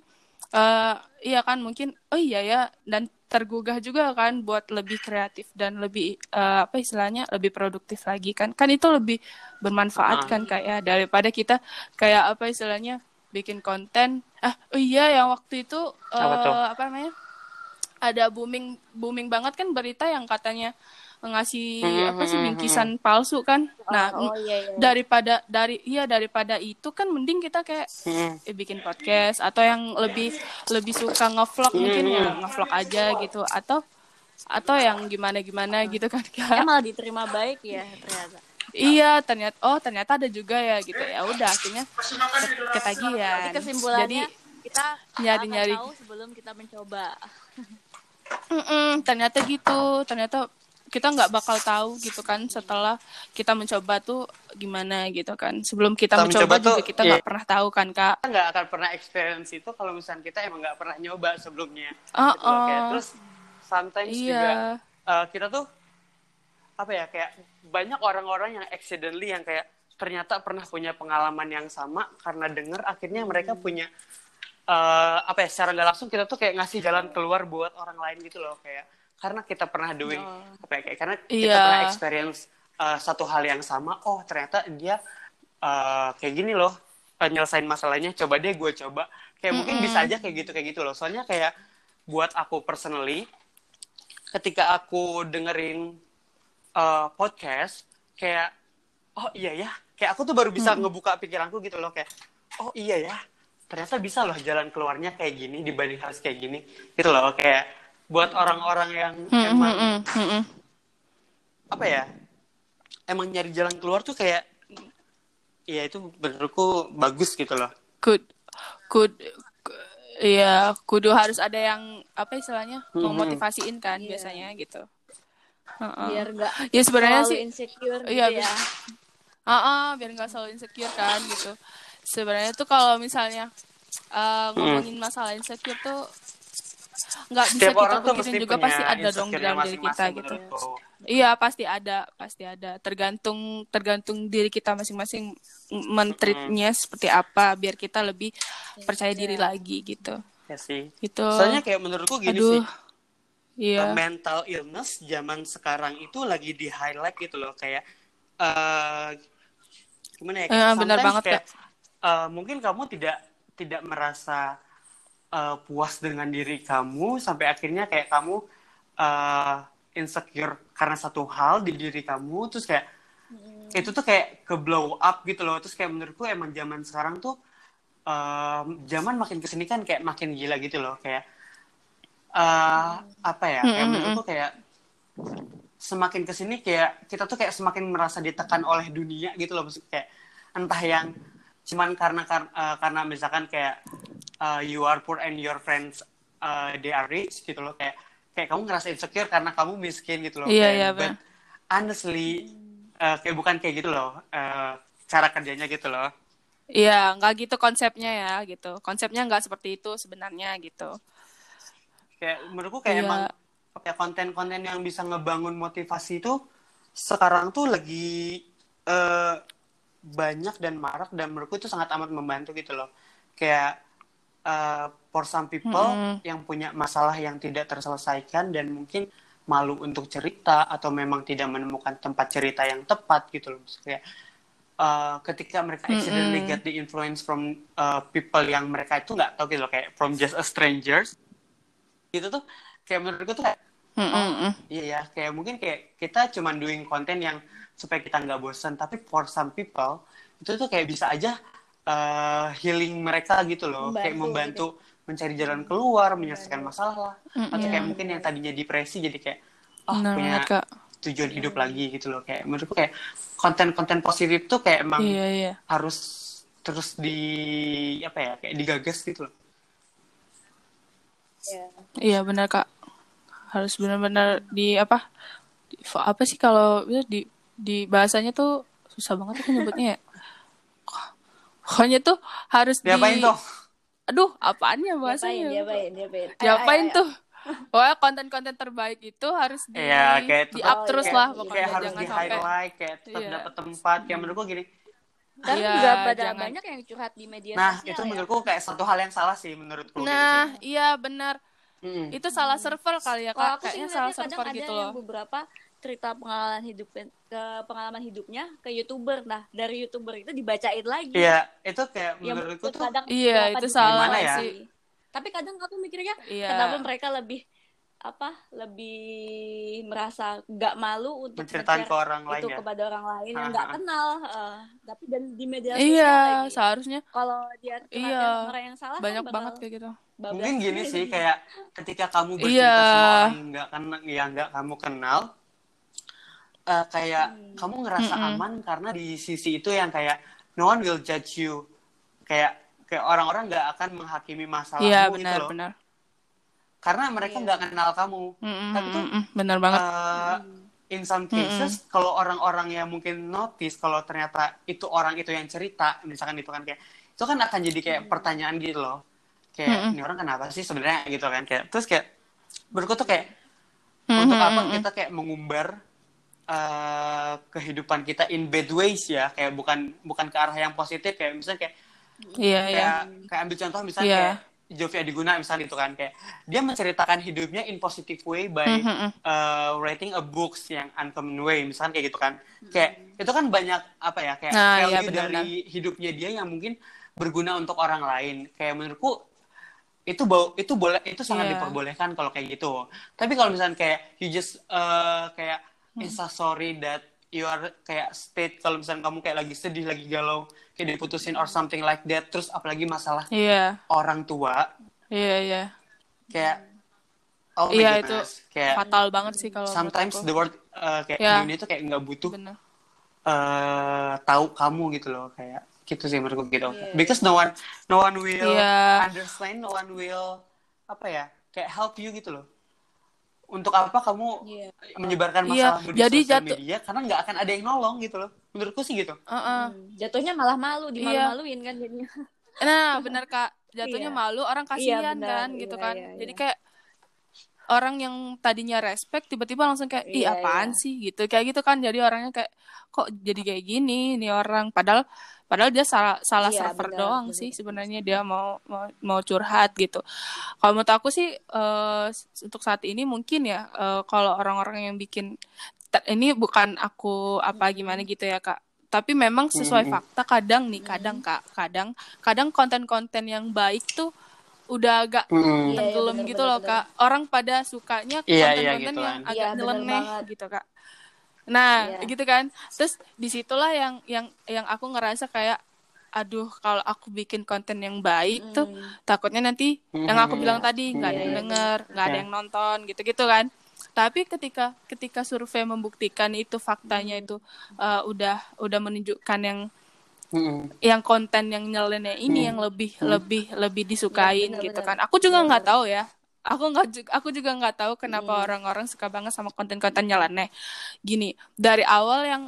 Speaker 1: eh iya kan mungkin oh iya ya dan tergugah juga kan buat lebih kreatif dan lebih eh, apa istilahnya lebih produktif lagi kan kan itu lebih bermanfaat
Speaker 3: Ah.
Speaker 1: kan kayak daripada kita kayak apa istilahnya bikin konten ah oh iya yang waktu itu eh,
Speaker 3: Apa tuh?
Speaker 1: apa namanya ada booming booming banget kan berita yang katanya ngasih
Speaker 3: Mhm,
Speaker 1: apa sih
Speaker 3: mhm,
Speaker 1: bingkisan palsu kan nah
Speaker 2: oh, iya, iya.
Speaker 1: daripada dari iya daripada itu kan mending kita kayak eh, bikin podcast atau yang lebih lebih suka ngevlog mungkin ya ngevlog aja gitu atau atau yang gimana gimana gitu kan
Speaker 2: Ya,
Speaker 1: Kak.
Speaker 2: malah diterima baik ya ternyata.
Speaker 1: Iya ternyata oh ternyata ada juga ya gitu ya udah akhirnya ke- ketagihan
Speaker 2: Jadi kesimpulannya
Speaker 1: jadi
Speaker 2: kita
Speaker 1: nyari-nyari.
Speaker 2: akan tahu sebelum kita mencoba.
Speaker 1: mm-mm, ternyata gitu ternyata kita nggak bakal tahu gitu kan setelah kita mencoba tuh gimana gitu kan sebelum kita,
Speaker 3: Kita
Speaker 1: mencoba,
Speaker 3: mencoba
Speaker 1: juga
Speaker 3: tuh,
Speaker 1: kita
Speaker 3: iya.
Speaker 1: nggak pernah tahu kan kak
Speaker 3: kita nggak akan pernah experience itu kalau misalnya kita emang nggak pernah nyoba sebelumnya
Speaker 1: Oh,
Speaker 3: gitu. Kayak
Speaker 1: oh.
Speaker 3: terus sometimes
Speaker 1: Iya.
Speaker 3: juga uh, kita tuh apa ya kayak banyak orang-orang yang accidentally yang kayak ternyata pernah punya pengalaman yang sama karena denger akhirnya mereka punya uh, apa ya secara nggak langsung kita tuh kayak ngasih jalan keluar buat orang lain gitu loh kayak karena kita pernah doing
Speaker 2: Oh.
Speaker 3: apa ya kayak karena kita
Speaker 1: Iya.
Speaker 3: pernah experience uh, satu hal yang sama oh ternyata dia uh, kayak gini loh nyelesain masalahnya coba deh gue coba kayak mungkin bisa aja kayak gitu kayak gitu loh soalnya kayak buat aku personally ketika aku dengerin uh, podcast kayak oh iya ya kayak aku tuh baru bisa ngebuka pikiranku gitu loh kayak oh iya ya ternyata bisa loh jalan keluarnya kayak gini dibanding harus kayak gini gitu loh kayak buat orang-orang yang
Speaker 1: Mm,
Speaker 3: emang
Speaker 1: mm, mm, mm.
Speaker 3: apa ya emang nyari jalan keluar tuh kayak ya itu menurutku bagus gitu loh
Speaker 1: kud kud Iya, kudu harus ada yang apa istilahnya
Speaker 3: Mhm.
Speaker 1: memotivasiin kan
Speaker 2: Iya.
Speaker 1: biasanya gitu. Heeh.
Speaker 2: biar nggak
Speaker 1: Ya sebenarnya sih
Speaker 2: insecure
Speaker 1: iya,
Speaker 2: gitu ya
Speaker 1: Heeh, biar nggak selalu insecure kan gitu. Sebenarnya tuh kalau misalnya eh, ngomongin masalah insecure tuh nggak bisa
Speaker 3: setiap
Speaker 1: kita pikirin juga pasti ada dong di dalam diri kita gitu.
Speaker 3: menurutku.
Speaker 1: Iya pasti ada, pasti ada. Tergantung tergantung diri kita masing-masing mentreatnya seperti apa, biar kita lebih percaya diri lagi gitu.
Speaker 3: ya sih
Speaker 1: Gitu.
Speaker 3: soalnya kayak menurutku gini
Speaker 1: Aduh.
Speaker 3: sih Uh, mental illness zaman sekarang itu lagi di highlight gitu loh kayak eh gimana ya
Speaker 1: Eh, benar
Speaker 3: sometimes
Speaker 1: banget,
Speaker 3: kayak, eh, mungkin kamu tidak tidak merasa eh, puas dengan diri kamu sampai akhirnya kayak kamu eh, insecure karena satu hal di diri kamu terus kayak itu tuh kayak ke blow up gitu loh. Terus kayak menurutku emang zaman sekarang tuh eh, zaman makin ke sini kan kayak makin gila gitu loh. Kayak eh apa ya kayak
Speaker 1: Mm-mm.
Speaker 3: menurutku kayak semakin ke sini kayak kita tuh kayak semakin merasa ditekan oleh dunia gitu loh maksudnya kayak entah yang cuman karena kar- eh, karena misalkan kayak eh, you are poor and your friends eh, they are rich gitu loh kayak kayak kamu ngerasa insecure karena kamu miskin gitu loh
Speaker 1: Iya,
Speaker 3: Kayak,
Speaker 1: iya,
Speaker 3: but
Speaker 1: benar.
Speaker 3: honestly eh, kayak bukan kayak gitu loh eh, cara kerjanya gitu loh
Speaker 1: Iya, nggak gitu konsepnya ya gitu. Konsepnya nggak seperti itu sebenarnya gitu.
Speaker 3: Kayak menurutku kayak
Speaker 1: Iya.
Speaker 3: emang kayak konten-konten yang bisa ngebangun motivasi itu sekarang tuh lagi eh, banyak dan marak dan menurutku itu sangat amat membantu gitu loh kayak eh, for some people
Speaker 1: Mm-mm.
Speaker 3: yang punya masalah yang tidak terselesaikan dan mungkin malu untuk cerita atau memang tidak menemukan tempat cerita yang tepat gitu loh Maksudnya eh, ketika mereka accidentally
Speaker 1: Mm-mm.
Speaker 3: get the influence from eh, people yang mereka itu nggak tahu gitu loh kayak from just a strangers gitu tuh kayak menurutku tuh kayak
Speaker 1: Mm-mm.
Speaker 3: iya ya kayak mungkin kayak kita cuma doing konten yang supaya kita nggak bosan tapi for some people itu tuh kayak bisa aja uh, healing mereka gitu loh kayak
Speaker 2: Membantu
Speaker 3: membantu mencari jalan keluar menyelesaikan masalah
Speaker 1: Mm-mm.
Speaker 3: atau kayak
Speaker 2: Iya,
Speaker 3: mungkin yang tadinya depresi jadi kayak oh
Speaker 1: Benar
Speaker 3: punya
Speaker 1: Kak.
Speaker 3: tujuan hidup lagi gitu loh kayak menurutku kayak konten-konten positif tuh kayak emang
Speaker 1: Iya, iya.
Speaker 3: harus terus di apa ya kayak digagas gitu loh
Speaker 2: Iya.
Speaker 1: Iya, benar, Kak. Harus benar-benar di apa? Di, apa sih kalau di di bahasanya tuh susah banget tuh nyebutnya ya. Pokoknya tuh harus
Speaker 3: diapain
Speaker 1: di
Speaker 3: tuh
Speaker 1: Aduh, apaan ya
Speaker 2: diapain
Speaker 1: bahasanya?
Speaker 2: diapain diapain Ayo,
Speaker 1: Diapain
Speaker 2: ayo, ayo.
Speaker 1: tuh? Pokoknya konten-konten terbaik itu harus di
Speaker 3: Iya, kayak
Speaker 1: di up terus
Speaker 2: kayak-
Speaker 1: lah
Speaker 3: kayak
Speaker 1: pokoknya
Speaker 3: harus
Speaker 1: jangan
Speaker 3: di
Speaker 1: sampai
Speaker 3: highlight kayak tetap
Speaker 1: Iya.
Speaker 3: dapat tempat kayak menurutku gini
Speaker 2: Karena
Speaker 1: Iya,
Speaker 2: juga pada
Speaker 1: jangan.
Speaker 2: banyak yang curhat di media
Speaker 3: nah
Speaker 2: sosial
Speaker 3: itu
Speaker 2: ya.
Speaker 3: menurutku kayak satu hal yang salah sih menurutku gitu
Speaker 1: Nah, iya benar.
Speaker 3: sih. Mm.
Speaker 1: Itu salah server kali ya,
Speaker 2: Kalau
Speaker 1: Kak.
Speaker 2: aku sih
Speaker 1: Kayaknya salah
Speaker 2: kadang
Speaker 1: server
Speaker 2: ada
Speaker 1: gitu
Speaker 2: yang
Speaker 1: loh.
Speaker 2: beberapa cerita pengalaman hidup ke pengalaman hidupnya ke youtuber. Nah dari youtuber itu dibacain lagi.
Speaker 3: Iya, itu kayak menurutku tuh
Speaker 2: kadang
Speaker 1: Iya, itu salah
Speaker 3: ya?
Speaker 1: sih.
Speaker 2: Tapi kadang aku mikirnya
Speaker 1: Iya.
Speaker 2: kenapa mereka lebih apa lebih merasa nggak malu untuk
Speaker 3: menceritakan ke orang lain
Speaker 2: itu
Speaker 3: ya.
Speaker 2: kepada orang lain yang nggak kenal eh, tapi dan di media sosial
Speaker 1: Iya,
Speaker 2: lagi.
Speaker 1: seharusnya
Speaker 2: kalau dia
Speaker 1: Iya.
Speaker 2: sama orang yang salah kan
Speaker 1: banyak
Speaker 2: bakal
Speaker 1: banget kayak gitu.
Speaker 3: Mungkin gini sih kayak ketika kamu bercerita
Speaker 1: Iya.
Speaker 3: sama orang nggak kenal yang nggak kamu kenal eh, kayak
Speaker 2: Hmm.
Speaker 3: kamu ngerasa
Speaker 1: Mm-mm.
Speaker 3: aman karena di sisi itu yang kayak no one will judge you. Kayak kayak orang-orang nggak akan menghakimi masalahmu
Speaker 1: Iya,
Speaker 3: gitu
Speaker 1: benar,
Speaker 3: loh.
Speaker 1: benar.
Speaker 3: Karena mereka
Speaker 2: Iya.
Speaker 3: nggak kenal kamu.
Speaker 1: Mm-mm,
Speaker 3: Tapi tuh,
Speaker 1: benar banget.
Speaker 3: Eh, in some cases kalau orang-orang yang mungkin notice kalau ternyata itu orang itu yang cerita misalkan itu kan kayak itu kan akan jadi kayak pertanyaan gitu loh kayak
Speaker 1: Mm-mm.
Speaker 3: ini orang kenapa sih sebenarnya gitu kan kayak terus kayak menurutku tuh kayak
Speaker 1: Mm-mm,
Speaker 3: untuk apa kita kayak mengumbar eh, kehidupan kita in bad ways ya kayak bukan bukan ke arah yang positif kayak misalnya kayak
Speaker 1: Iya, iya.
Speaker 3: kayak kayak ambil contoh misalnya
Speaker 1: Iya.
Speaker 3: kayak Jovi Adiguna misalnya gitu kan kayak dia menceritakan hidupnya in positive way by
Speaker 1: Mhm.
Speaker 3: uh, writing a books yang uncommon way misalnya kayak gitu kan kayak itu kan banyak apa ya kayak
Speaker 1: Nah, iya,
Speaker 3: value
Speaker 1: benar-benar.
Speaker 3: dari hidupnya dia yang mungkin berguna untuk orang lain kayak menurutku itu bau itu boleh itu sangat
Speaker 1: Iya.
Speaker 3: diperbolehkan kalau kayak gitu tapi kalau misalnya kayak you just uh, kayak
Speaker 1: Hmm.
Speaker 3: insta sorry that you are kayak state kalau misalnya kamu kayak lagi sedih lagi galau kayak diputusin or something like that terus apalagi masalah
Speaker 1: Iya,
Speaker 3: orang tua
Speaker 1: iya, iya.
Speaker 3: kayak oh my
Speaker 1: Iya, itu
Speaker 3: goodness kayak
Speaker 1: Fatal banget sih kalau
Speaker 3: sometimes the word uh, kayak
Speaker 1: Ya.
Speaker 3: dunia itu kayak nggak butuh eh tahu kamu gitu loh kayak gitu sih menurutku gitu
Speaker 2: Iya.
Speaker 3: because no one no one will
Speaker 1: Iya.
Speaker 3: understand no one will apa ya kayak help you gitu loh untuk apa kamu
Speaker 2: Iya.
Speaker 3: menyebarkan
Speaker 1: Iya,
Speaker 3: masalahmu di
Speaker 1: jadi
Speaker 3: sosial
Speaker 1: jatuh-
Speaker 3: media karena nggak akan ada yang nolong gitu loh menurutku sih gitu
Speaker 1: Heeh.
Speaker 2: Hmm, Jatuhnya malah malu,
Speaker 1: Iya.
Speaker 2: dimalu-maluin kan jadinya.
Speaker 1: Nah, benar Kak. Jatuhnya
Speaker 2: Iya.
Speaker 1: malu, orang kasihan
Speaker 2: benar.
Speaker 1: kan gitu
Speaker 2: Iya,
Speaker 1: kan.
Speaker 2: iya,
Speaker 1: Jadi
Speaker 2: iya.
Speaker 1: kayak orang yang tadinya respect tiba-tiba langsung kayak ih
Speaker 2: Iya,
Speaker 1: apaan
Speaker 2: iya.
Speaker 1: sih gitu. Kayak gitu kan. Jadi orangnya kayak kok jadi kayak gini nih orang padahal padahal dia salah salah
Speaker 2: Iya,
Speaker 1: server
Speaker 2: benar,
Speaker 1: doang
Speaker 2: benar.
Speaker 1: sih sebenarnya dia mau mau mau curhat gitu. Kalau menurut aku sih eh, untuk saat ini mungkin ya eh, kalau orang-orang yang bikin ini bukan aku apa gimana gitu ya Kak. Tapi memang sesuai fakta kadang nih, kadang Kak, kadang kadang konten-konten yang baik tuh udah agak.
Speaker 2: Iya, iya,
Speaker 1: tenggelam
Speaker 2: bener,
Speaker 1: gitu
Speaker 2: bener,
Speaker 1: loh
Speaker 2: bener.
Speaker 1: kak orang pada sukanya
Speaker 3: Iya, iya,
Speaker 1: konten-konten
Speaker 3: gitu
Speaker 1: yang
Speaker 3: kan.
Speaker 1: agak
Speaker 2: Iya, bener
Speaker 1: nyeleneh
Speaker 2: banget.
Speaker 1: gitu kak nah
Speaker 2: Iya.
Speaker 1: gitu kan terus di situlah yang yang yang aku ngerasa kayak aduh kalau aku bikin konten yang baik tuh
Speaker 2: Hmm.
Speaker 1: takutnya nanti yang aku bilang tadi nggak ada yang
Speaker 2: Iya, iya,
Speaker 1: denger nggak ada
Speaker 3: Iya.
Speaker 1: yang nonton gitu-gitu kan tapi ketika ketika survei membuktikan itu faktanya itu uh, udah udah menunjukkan yang
Speaker 3: Mm-mm.
Speaker 1: yang konten yang nyeleneh ini
Speaker 3: Hmm.
Speaker 1: yang lebih lebih lebih disukain
Speaker 2: Iya, benar,
Speaker 1: gitu kan aku juga nggak tahu ya aku nggak aku juga nggak tahu kenapa
Speaker 2: Hmm.
Speaker 1: orang-orang suka banget sama konten-konten nyeleneh. Gini dari awal yang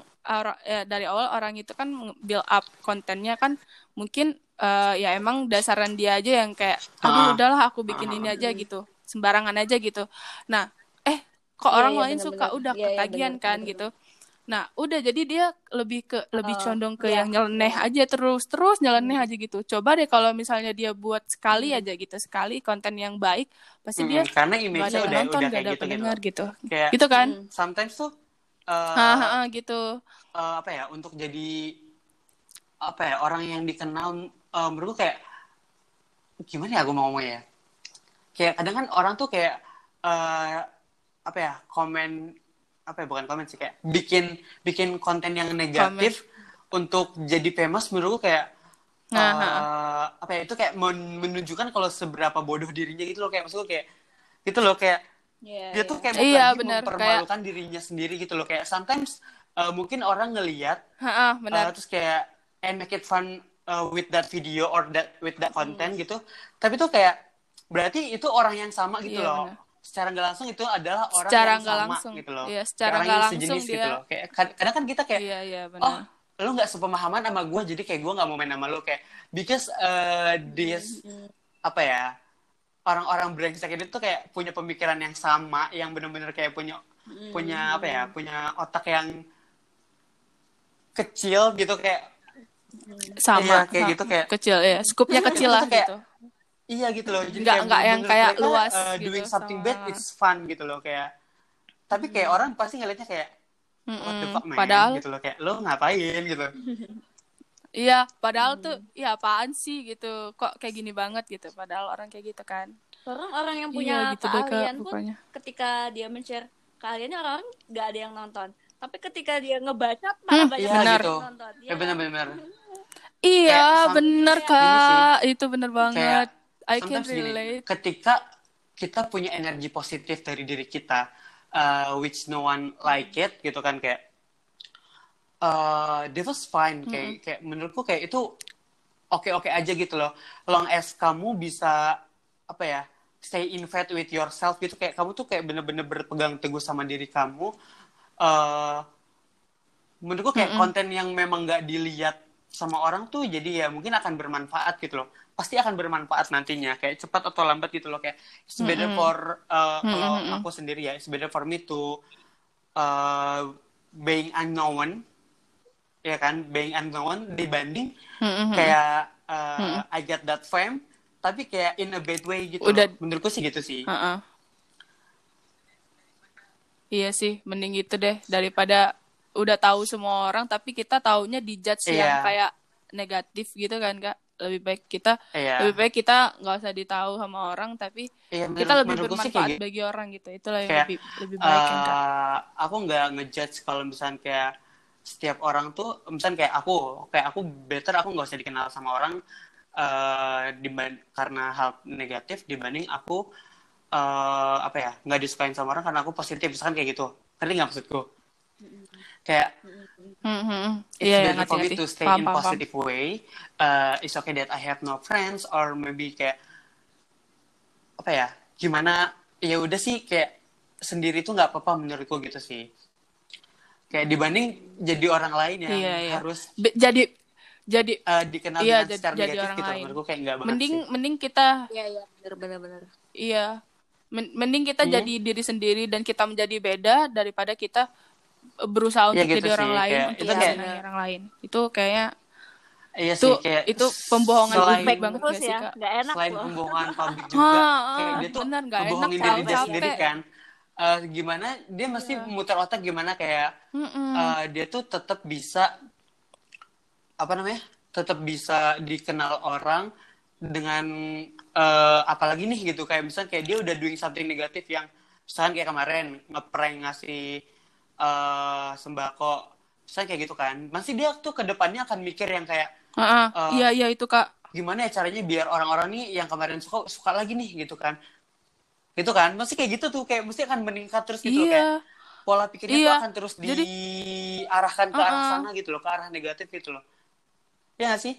Speaker 1: ya, dari awal orang itu kan build up kontennya kan mungkin eh, ya emang dasaran dia aja yang kayak
Speaker 3: Ah.
Speaker 1: aduh udahlah aku bikin ini aja gitu. Sembarangan aja gitu. Nah eh kok
Speaker 2: Iya,
Speaker 1: orang
Speaker 2: iya,
Speaker 1: lain
Speaker 2: benar,
Speaker 1: suka udah
Speaker 2: iya,
Speaker 1: ketagihan
Speaker 2: benar,
Speaker 1: kan
Speaker 2: benar,
Speaker 1: gitu Nah, udah jadi dia lebih ke lebih
Speaker 2: Oh,
Speaker 1: condong ke
Speaker 2: iya.
Speaker 1: yang nyeleneh aja terus terus nyeleneh aja gitu. Coba deh kalau misalnya dia buat sekali
Speaker 2: Hmm.
Speaker 1: aja gitu, sekali konten yang baik, pasti dia
Speaker 3: Mm-mm. karena image-nya
Speaker 1: yang
Speaker 3: udah
Speaker 1: nonton,
Speaker 3: udah
Speaker 1: gak
Speaker 3: kayak
Speaker 1: ada
Speaker 3: gitu gitu
Speaker 1: pendengar gitu.
Speaker 3: kayak
Speaker 1: Gitu kan?
Speaker 2: Hmm.
Speaker 3: sometimes tuh eh,
Speaker 1: Haha, gitu.
Speaker 3: eh, apa ya untuk jadi apa ya orang yang dikenal eh, menurutku kayak gimana ya aku mau ngomong ya kayak kadang kan orang tuh kayak eh, apa ya komen apa ya bukan komen sih kayak bikin bikin konten yang negatif untuk jadi famous menurutku kayak
Speaker 1: Nah,
Speaker 3: eh, apa ya itu kayak men- menunjukkan kalau seberapa bodoh dirinya gitu loh kayak maksudku kayak gitu loh kayak
Speaker 2: Iya,
Speaker 3: dia
Speaker 2: iya.
Speaker 3: tuh kayak
Speaker 1: Iya,
Speaker 3: lagi
Speaker 1: benar.
Speaker 3: mempermalukan dirinya sendiri gitu loh kayak sometimes uh, mungkin orang ngelihat uh,
Speaker 1: benar.
Speaker 3: terus kayak and make it fun uh, with that video or that with that content gitu tapi tuh kayak berarti itu orang yang sama gitu
Speaker 1: Iya,
Speaker 3: loh
Speaker 1: benar.
Speaker 3: Secara nggak langsung itu adalah orang
Speaker 1: Secara
Speaker 3: yang sama
Speaker 1: langsung.
Speaker 3: gitu loh
Speaker 1: Iya, secara nggak langsung
Speaker 3: gitu
Speaker 1: dia-
Speaker 3: loh kayak kad- kadang kan kita kayak
Speaker 1: Iya, iya,
Speaker 3: oh
Speaker 1: benar.
Speaker 3: lu nggak sepemahaman sama gue jadi kayak gue nggak mau main sama lu kayak because uh, this
Speaker 2: Hmm.
Speaker 3: apa ya orang-orang brengsek ini tuh kayak punya pemikiran yang sama yang bener-bener kayak punya
Speaker 2: Hmm.
Speaker 3: punya apa ya punya otak yang kecil gitu kayak
Speaker 1: Sama,
Speaker 3: Iya, kayak
Speaker 1: sama.
Speaker 3: gitu, kayak-
Speaker 1: kecil ya. Skupnya
Speaker 3: Itu
Speaker 1: kecil lah
Speaker 3: kayak-
Speaker 1: gitu.
Speaker 3: Iya gitu loh jadi
Speaker 1: Nggak-
Speaker 3: kayak
Speaker 1: nggak yang kayak
Speaker 3: mereka,
Speaker 1: luas
Speaker 3: uh,
Speaker 1: gitu
Speaker 3: doing something
Speaker 1: sama-
Speaker 3: bad it's fun gitu loh kayak tapi kayak orang pasti ngeliatnya kayak what the
Speaker 1: Mm-mm.
Speaker 3: fuck man
Speaker 1: Padahal
Speaker 3: gitu loh kayak lo ngapain gitu
Speaker 1: Iya, padahal tuh
Speaker 2: Hmm.
Speaker 1: ya apaan sih gitu. Kok kayak gini banget gitu. Padahal orang kayak gitu kan.
Speaker 2: Orang orang yang punya
Speaker 1: Iya, gitu deh,
Speaker 2: keahlian pun
Speaker 1: pokoknya.
Speaker 2: ketika dia men-share keahliannya orang nggak ada yang nonton. Tapi ketika dia ngebaca malah
Speaker 1: Hmm,
Speaker 2: banyak
Speaker 3: iya
Speaker 2: yang
Speaker 3: gitu
Speaker 2: nonton.
Speaker 3: ya bener-bener
Speaker 1: Iya,
Speaker 3: Kayak sam-
Speaker 1: bener
Speaker 2: kayak-
Speaker 1: Kak. Itu bener banget.
Speaker 3: kayak
Speaker 1: I can
Speaker 3: gini,
Speaker 1: relate.
Speaker 3: ketika kita punya energi positif dari diri kita uh, which no one like it gitu kan kayak uh, that was fine kayak kayak menurutku kayak itu oke-oke aja gitu loh long as kamu bisa apa ya stay in faith with yourself gitu kayak kamu tuh kayak bener-bener berpegang teguh sama diri kamu uh, menurutku kayak
Speaker 1: Mm-mm.
Speaker 3: konten yang memang nggak dilihat sama orang tuh jadi ya mungkin akan bermanfaat gitu loh pasti akan bermanfaat nantinya kayak cepat atau lambat gitu loh kayak it's better
Speaker 1: Mm-mm.
Speaker 3: for uh, kalau
Speaker 1: Mm-mm.
Speaker 3: aku sendiri ya it's better for me to uh, being unknown ya kan being unknown dibanding
Speaker 1: Mm-mm.
Speaker 3: kayak uh, I get that fame tapi kayak in a bad way gitu
Speaker 1: Udah-
Speaker 3: loh. menurutku sih gitu sih
Speaker 1: Heeh. Iya sih, mending gitu deh daripada udah tahu semua orang tapi kita taunya dijudge yang
Speaker 3: Iya.
Speaker 1: kayak negatif gitu kan kak. Lebih baik kita
Speaker 3: Iya.
Speaker 1: lebih baik kita nggak usah ditahu sama orang tapi kita
Speaker 3: menurut-
Speaker 1: lebih
Speaker 3: menurutku sih
Speaker 1: bermanfaat
Speaker 3: kayak gitu.
Speaker 1: bagi orang gitu. Itulah yang
Speaker 3: Kayak,
Speaker 1: lebih lebih baik kan kak.
Speaker 3: Eh, aku nggak ngejudge kalau misalnya kayak setiap orang tuh misalnya kayak aku kayak aku better aku nggak usah dikenal sama orang diban- karena hal negatif dibanding aku eh apa ya nggak disukain sama orang karena aku positif misalkan kayak gitu ngerti nggak maksudku kayak
Speaker 1: Hmm,
Speaker 3: it's
Speaker 1: Iya, iya,
Speaker 3: better
Speaker 1: ngerti,
Speaker 3: for me to stay
Speaker 1: Paham,
Speaker 3: in
Speaker 1: paham, paham.
Speaker 3: positive way uh, it's okay that I have no friends or maybe kayak apa ya gimana ya udah sih kayak sendiri tuh nggak apa-apa menurutku gitu sih kayak dibanding jadi orang lain yang
Speaker 1: Iya, iya.
Speaker 3: harus
Speaker 1: Be- jadi jadi
Speaker 3: uh, dikenal
Speaker 1: Iya,
Speaker 3: dengan
Speaker 1: jadi-
Speaker 3: secara
Speaker 1: jadi
Speaker 3: negatif
Speaker 1: orang
Speaker 3: gitu
Speaker 1: lain.
Speaker 3: menurutku kayak nggak banget
Speaker 1: mending
Speaker 3: sih.
Speaker 1: mending kita
Speaker 2: Iya iya benar benar.
Speaker 1: iya men- mending kita
Speaker 3: Hmm.
Speaker 1: jadi diri sendiri dan kita menjadi beda daripada kita berusaha untuk
Speaker 3: gitu
Speaker 1: jadi orang
Speaker 3: sih,
Speaker 1: lain
Speaker 3: kayak-
Speaker 1: untuk
Speaker 3: itu kayak-
Speaker 1: menyenangi orang lain itu kayaknya
Speaker 3: iya
Speaker 1: itu
Speaker 3: sih kayak
Speaker 1: itu pembohongan
Speaker 3: selain,
Speaker 1: publik banget
Speaker 2: terus
Speaker 1: gak sih
Speaker 2: ya,
Speaker 1: kak
Speaker 2: nggak enak
Speaker 3: selain
Speaker 2: loh.
Speaker 3: pembohongan publik juga
Speaker 1: Ah, ah,
Speaker 3: kayak dia tuh
Speaker 1: bener,
Speaker 3: ngebohongin
Speaker 1: tau,
Speaker 3: diri dia sendiri kan Eh, gimana dia mesti
Speaker 1: Iya.
Speaker 3: muter otak gimana kayak
Speaker 1: Mm-mm.
Speaker 3: eh, dia tuh tetap bisa apa namanya tetap bisa dikenal orang dengan eh, apalagi nih gitu kayak misalnya kayak dia udah doing something negatif yang misalnya kayak kemarin ngeprank ngasih eh, sembako misalnya kayak gitu kan masih dia tuh ke depannya akan mikir yang kayak
Speaker 1: Ah, ah.
Speaker 3: eh,
Speaker 1: iya iya itu kak
Speaker 3: gimana ya caranya biar orang-orang nih yang kemarin suka suka lagi nih gitu kan gitu kan mesti kayak gitu tuh kayak mesti akan meningkat terus gitu loh, kayak
Speaker 1: iya
Speaker 3: pola pikirnya
Speaker 1: Iya.
Speaker 3: tuh akan terus
Speaker 1: Jadi-
Speaker 3: diarahkan ke arah
Speaker 1: Uh-uh.
Speaker 3: sana gitu loh ke arah negatif gitu loh ya nggak sih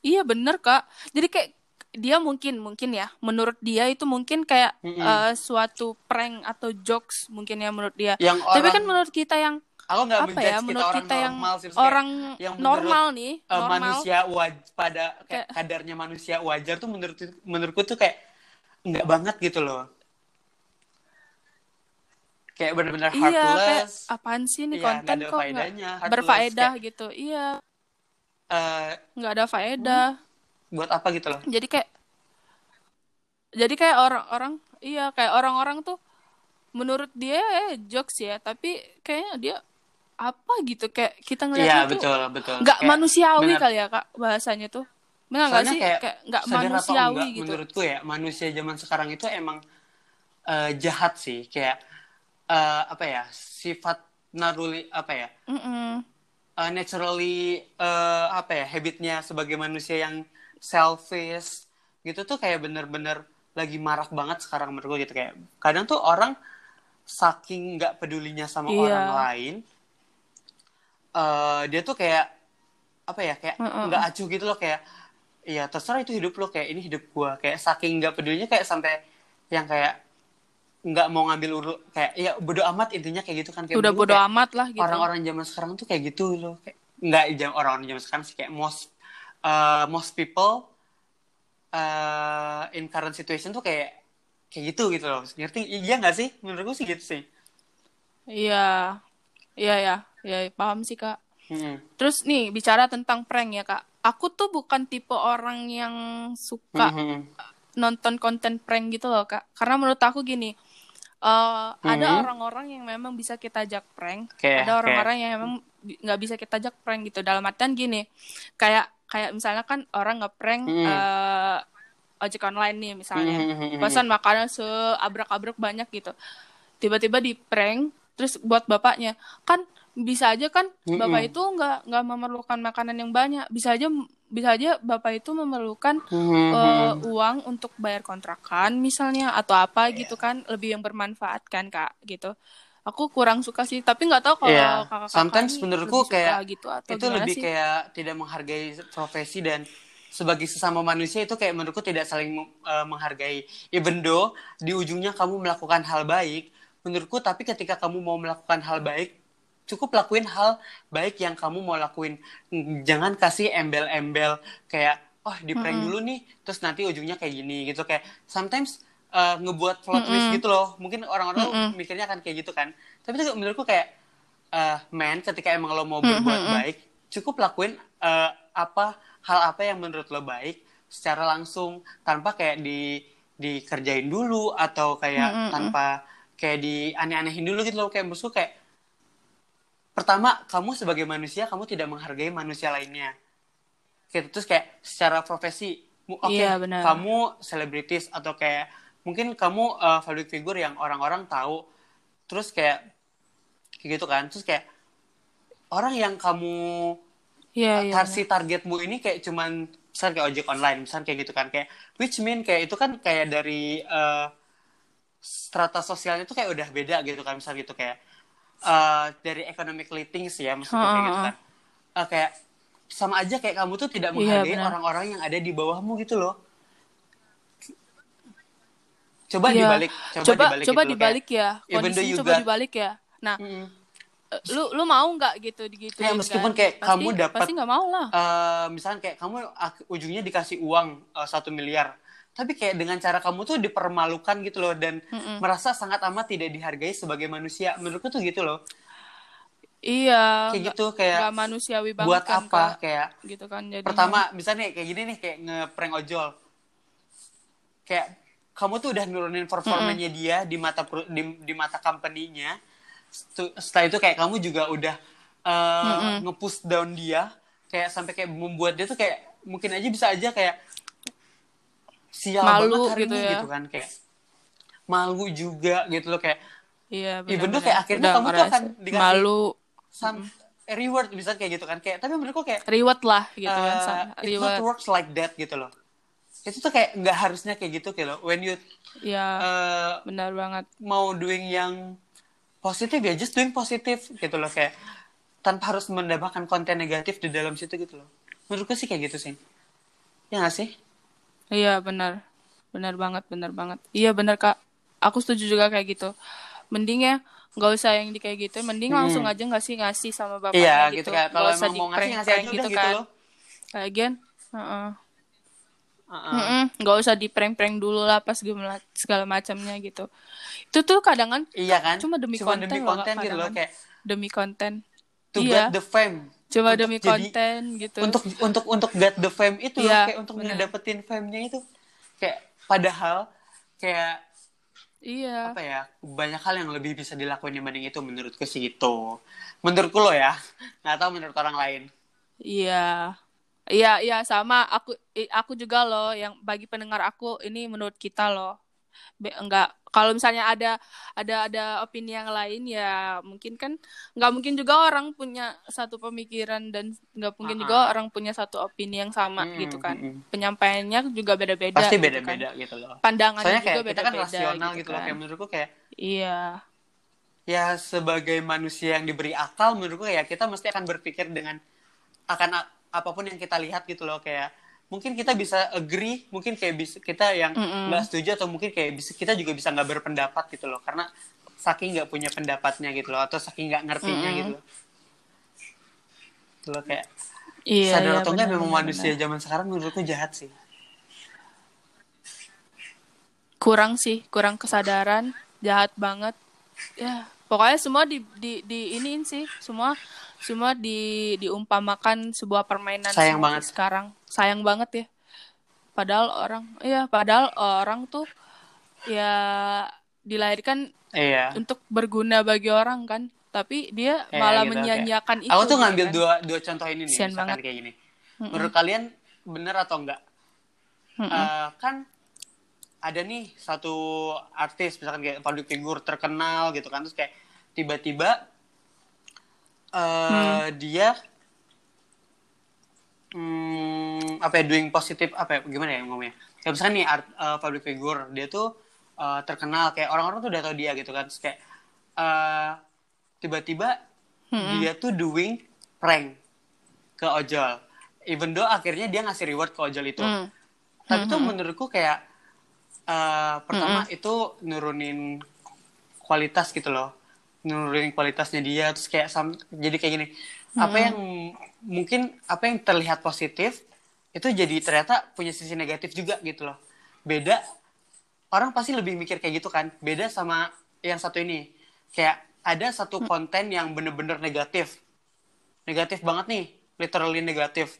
Speaker 1: Iya bener kak. Jadi kayak dia mungkin mungkin ya menurut dia itu mungkin kayak
Speaker 3: Mm-mm.
Speaker 1: eh, suatu prank atau jokes mungkin ya menurut dia.
Speaker 3: yang
Speaker 1: Tapi
Speaker 3: orang
Speaker 1: kan menurut kita yang
Speaker 3: aku nggak
Speaker 1: apa ya
Speaker 3: kita
Speaker 1: menurut
Speaker 3: orang
Speaker 1: kita yang
Speaker 3: normal sih
Speaker 1: orang
Speaker 3: yang
Speaker 1: normal nih
Speaker 3: eh,
Speaker 1: normal.
Speaker 3: manusia waj pada kayak
Speaker 1: Kayak-
Speaker 3: kadarnya manusia wajar tuh menurut menurutku tuh kayak nggak banget gitu loh kayak bener-bener
Speaker 1: Iya kayak apaan sih nih
Speaker 3: Iya,
Speaker 1: konten kok nggak berfaedah
Speaker 3: kayak,
Speaker 1: gitu. Iya
Speaker 3: eh,
Speaker 1: nggak ada faedah.
Speaker 3: Buat apa gitu loh
Speaker 1: Jadi kayak jadi kayak orang-orang iya kayak orang-orang tuh menurut dia eh, jokes ya tapi kayaknya dia apa gitu kayak kita ngeliatnya tuh
Speaker 3: betul betul.
Speaker 1: nggak
Speaker 3: Kayak
Speaker 1: manusiawi
Speaker 3: benar.
Speaker 1: kali ya kak bahasanya tuh benar nggak sih
Speaker 3: kayak
Speaker 1: kayak nggak manusiawi
Speaker 3: enggak,
Speaker 1: gitu
Speaker 3: Menurutku ya manusia zaman sekarang itu emang eh, jahat sih kayak eh, apa ya sifat naruli apa ya
Speaker 1: Mm-mm.
Speaker 3: eh, naturally eh, apa ya habitnya sebagai manusia yang selfish gitu tuh kayak bener-bener lagi marak banget sekarang menurut gue gitu. Kayak kadang tuh orang saking nggak pedulinya sama
Speaker 1: Iya.
Speaker 3: orang lain eh dia tuh kayak apa ya kayak nggak acuh gitu loh. Kayak iya terserah itu hidup lo kayak ini hidup gua. Kayak saking nggak pedulinya kayak sampai yang kayak nggak mau ngambil uru kayak ya bodo amat intinya kayak gitu kan. Kayak
Speaker 1: udah
Speaker 3: menurut
Speaker 1: bodo
Speaker 3: gua kayak
Speaker 1: amat lah gitu.
Speaker 3: orang-orang zaman sekarang tuh kayak gitu loh. Kayak nggak jam orang-orang zaman sekarang sih kayak most uh, most people uh, in current situation tuh kayak kayak gitu gitu loh. Ngerti? Iya nggak sih? Menurut gue sih gitu sih.
Speaker 1: Iya. Iya ya ya paham sih kak.
Speaker 3: Hmm.
Speaker 1: terus nih bicara tentang prank ya kak. Aku tuh bukan tipe orang yang suka
Speaker 3: Mhm.
Speaker 1: nonton konten prank gitu loh kak. Karena menurut aku gini eh, ada
Speaker 3: Mhm.
Speaker 1: orang-orang yang memang bisa kita ajak prank.
Speaker 3: Kayak-
Speaker 1: ada orang-orang yang memang nggak bisa kita ajak prank gitu. Dalam artian gini kayak kayak misalnya kan orang ngeprank
Speaker 3: Mhm.
Speaker 1: eh, ojek online nih misalnya
Speaker 3: Mhm.
Speaker 1: pesan makanan seabrek-abrek banyak gitu tiba-tiba di prank terus buat bapaknya kan bisa aja kan
Speaker 3: Mm-mm.
Speaker 1: bapak itu nggak nggak memerlukan makanan yang banyak bisa aja bisa aja bapak itu memerlukan
Speaker 3: Mhm.
Speaker 1: eh, uang untuk bayar kontrakan misalnya atau apa
Speaker 3: Iya.
Speaker 1: gitu kan lebih yang bermanfaat kan kak gitu aku kurang suka sih tapi nggak tahu kalau
Speaker 3: Iya.
Speaker 1: kakak-kakak
Speaker 3: Sometimes menurutku kayak
Speaker 1: gitu atau
Speaker 3: itu lebih
Speaker 1: sih
Speaker 3: kayak tidak menghargai profesi dan sebagai sesama manusia itu kayak menurutku tidak saling uh, menghargai even though di ujungnya kamu melakukan hal baik menurutku tapi ketika kamu mau melakukan hal baik cukup lakuin hal baik yang kamu mau lakuin jangan kasih embel-embel kayak oh di prank
Speaker 1: Mm-mm.
Speaker 3: dulu nih terus nanti ujungnya kayak gini gitu kayak sometimes uh, ngebuat plot twist
Speaker 1: Mm-mm.
Speaker 3: gitu loh mungkin orang-orang tuh
Speaker 1: Mm-mm.
Speaker 3: mikirnya akan kayak gitu kan tapi itu menurutku kayak eh man ketika emang lo mau
Speaker 1: Mm,
Speaker 3: berbuat
Speaker 1: mm, mm.
Speaker 3: baik cukup lakuin eh, apa hal apa yang menurut lo baik secara langsung tanpa kayak di dikerjain dulu atau kayak
Speaker 1: Mm, mm, mm.
Speaker 3: tanpa kayak di aneh-anehin dulu gitu loh kayak maksudku kayak pertama kamu sebagai manusia kamu tidak menghargai manusia lainnya gitu terus kayak secara profesi oke
Speaker 1: Iya, benar.
Speaker 3: kamu selebritis atau kayak mungkin kamu eh, public figure yang orang-orang tahu. Terus kayak kayak gitu kan. Terus kayak orang yang kamu
Speaker 1: Iya, iya,
Speaker 3: tarsi targetmu ini kayak cuman misalnya kayak ojek online misalnya kayak gitu kan. Kayak which mean kayak itu kan kayak dari eh, strata sosialnya tuh kayak udah beda gitu kan. Misal gitu kayak eh, dari economically things ya maksudnya kayak gitu kan. Eh, kayak sama aja kayak kamu tuh tidak
Speaker 1: Iya,
Speaker 3: menghargai orang-orang yang ada di bawahmu gitu loh coba
Speaker 1: Iya.
Speaker 3: dibalik coba,
Speaker 1: coba
Speaker 3: dibalik
Speaker 1: coba
Speaker 3: gitu
Speaker 1: dibalik
Speaker 3: kayak,
Speaker 1: ya
Speaker 3: you
Speaker 1: coba
Speaker 3: got-
Speaker 1: dibalik ya. Nah
Speaker 3: mm,
Speaker 1: lu lu mau nggak gitu gitu
Speaker 3: Ya, meskipun kayak kamu dapat-
Speaker 1: pasti nggak mau lah.
Speaker 3: eh, misalnya kayak kamu ujungnya dikasih uang eh, satu miliar. Tapi kayak dengan cara kamu tuh dipermalukan gitu loh dan
Speaker 1: Mm-mm.
Speaker 3: merasa sangat amat tidak dihargai sebagai manusia. Menurutku tuh gitu loh.
Speaker 1: Iya
Speaker 3: kayak gitu kayak
Speaker 1: nggak manusiawi banget
Speaker 3: buat
Speaker 1: kan,
Speaker 3: apa
Speaker 1: Kak.
Speaker 3: kayak
Speaker 1: gitu kan jadi
Speaker 3: pertama misalnya kayak gini nih kayak ngeprank ojol. Kayak kamu tuh udah nurunin performanya dia di mata di, di mata company-nya. Setelah itu kayak kamu juga udah uh, nge-push down dia. Kayak sampai kayak membuat dia tuh kayak mungkin aja bisa aja kayak sial
Speaker 1: Malu
Speaker 3: banget hari
Speaker 1: gitu
Speaker 3: ini
Speaker 1: ya.
Speaker 3: gitu kan. Kayak malu juga gitu loh kayak
Speaker 1: iya
Speaker 3: Even
Speaker 1: benar-benar.
Speaker 3: though kayak akhirnya
Speaker 1: Udah
Speaker 3: kamu tuh akan dikasih-
Speaker 1: malu.
Speaker 3: some reward bisa kayak gitu kan. Kayak tapi menurutku kayak
Speaker 1: reward lah gitu kan
Speaker 3: uh,
Speaker 1: sa-
Speaker 3: it not
Speaker 1: reward.
Speaker 3: works like that gitu loh itu tuh kayak nggak harusnya kayak gitu kayak loh when you
Speaker 1: ya
Speaker 3: uh,
Speaker 1: benar banget
Speaker 3: mau doing yang positif ya just doing positif gitu loh kayak tanpa harus mendapatkan konten negatif di dalam situ gitu loh menurutku sih kayak gitu sih ya nggak sih
Speaker 1: Iya benar, benar banget, benar banget. Iya benar kak, aku setuju juga kayak gitu. Mending ya nggak usah yang di kayak gitu, mending
Speaker 3: Hmm.
Speaker 1: langsung aja nggak sih ngasih sama bapaknya
Speaker 3: iya
Speaker 1: gitu.
Speaker 3: gitu kayak kalau mau ngasih ngasih aja udah gitu
Speaker 1: kan.
Speaker 3: loh
Speaker 1: Lagian, heeh.
Speaker 3: Uh-uh.
Speaker 1: Nggak usah di prank-prank dulu lah pas segala, segala macamnya gitu. Itu tuh kadang kan
Speaker 3: iya kan
Speaker 1: cuma demi
Speaker 3: Cuma
Speaker 1: konten
Speaker 3: demi
Speaker 1: loh,
Speaker 3: konten
Speaker 1: Kak,
Speaker 3: gitu loh kayak
Speaker 1: demi konten.
Speaker 3: to
Speaker 1: iya,
Speaker 3: get the fame
Speaker 1: cuma
Speaker 3: Untuk
Speaker 1: demi
Speaker 3: jadi-
Speaker 1: konten gitu.
Speaker 3: untuk untuk untuk get the fame itu loh,
Speaker 1: Iya,
Speaker 3: kayak untuk
Speaker 1: bener.
Speaker 3: ngedapetin fame-nya itu kayak padahal kayak
Speaker 1: Iya.
Speaker 3: apa ya banyak hal yang lebih bisa dilakuin dibanding itu menurutku sih gitu menurutku lo ya nggak tahu menurut orang lain
Speaker 1: Iya. Iya, iya sama aku aku juga loh yang bagi pendengar aku ini menurut kita loh. Be- enggak kalau misalnya ada ada ada opini yang lain ya mungkin kan nggak mungkin juga orang punya satu pemikiran dan nggak mungkin
Speaker 3: Ah,
Speaker 1: juga orang punya satu opini yang sama
Speaker 3: Mm,
Speaker 1: gitu kan.
Speaker 3: mm, mm.
Speaker 1: Penyampaiannya juga beda-beda
Speaker 3: pasti
Speaker 1: gitu kan.
Speaker 3: beda-beda gitu loh
Speaker 1: Pandangannya
Speaker 3: soalnya
Speaker 1: juga
Speaker 3: kan
Speaker 1: beda-beda
Speaker 3: rasional gitu, loh
Speaker 1: kan.
Speaker 3: kayak menurutku kayak
Speaker 1: Iya.
Speaker 3: ya sebagai manusia yang diberi akal menurutku kayak kita mesti akan berpikir dengan akan apa pun yang kita lihat gitu loh kayak mungkin kita bisa agree mungkin kayak bisa kita yang nggak setuju atau mungkin kayak bisa kita juga bisa nggak berpendapat gitu loh karena saking nggak punya pendapatnya gitu loh atau saking nggak ngertinya gitu loh. Gitu loh kayak
Speaker 1: Iya,
Speaker 3: sadar
Speaker 1: iya,
Speaker 3: atau enggak memang manusia zaman sekarang menurutku jahat sih.
Speaker 1: Kurang sih kurang kesadaran jahat banget. Ya pokoknya semua di di di iniin sih. Semua semua di diumpamakan sebuah permainan
Speaker 3: Sayang banget.
Speaker 1: sekarang. Sayang banget ya. Padahal orang iya padahal orang tuh ya dilahirkan
Speaker 3: iya.
Speaker 1: untuk berguna bagi orang kan. Tapi dia
Speaker 3: Iya,
Speaker 1: malah
Speaker 3: gitu,
Speaker 1: menyanyiakan itu
Speaker 3: aku tuh ngambil
Speaker 1: kan.
Speaker 3: dua dua contoh ini nih
Speaker 1: Kasian
Speaker 3: misalkan
Speaker 1: banget.
Speaker 3: kayak gini. Menurut kalian bener atau enggak?
Speaker 1: Mm-mm.
Speaker 3: Eh, kan ada nih satu artis misalkan kayak public figure terkenal gitu kan terus kayak tiba-tiba eh dia hmm, apa ya doing positif apa ya gimana ya ngomongnya? Kayak misalkan nih art, eh, public figure dia tuh eh, terkenal kayak orang-orang tuh udah tau dia gitu kan terus kayak eh, tiba-tiba dia tuh doing prank ke ojol. Even though akhirnya dia ngasih reward ke ojol itu.
Speaker 1: Hmm.
Speaker 3: tapi tuh menurutku kayak eh, pertama itu nurunin kualitas gitu loh. Nurunin kualitasnya dia terus kayak sam- jadi kayak gini. Apa yang mungkin apa yang terlihat positif itu jadi ternyata punya sisi negatif juga gitu loh. Beda orang pasti lebih mikir kayak gitu kan. Beda sama yang satu ini. Kayak ada satu konten yang bener-bener negatif. Negatif banget nih literally negatif.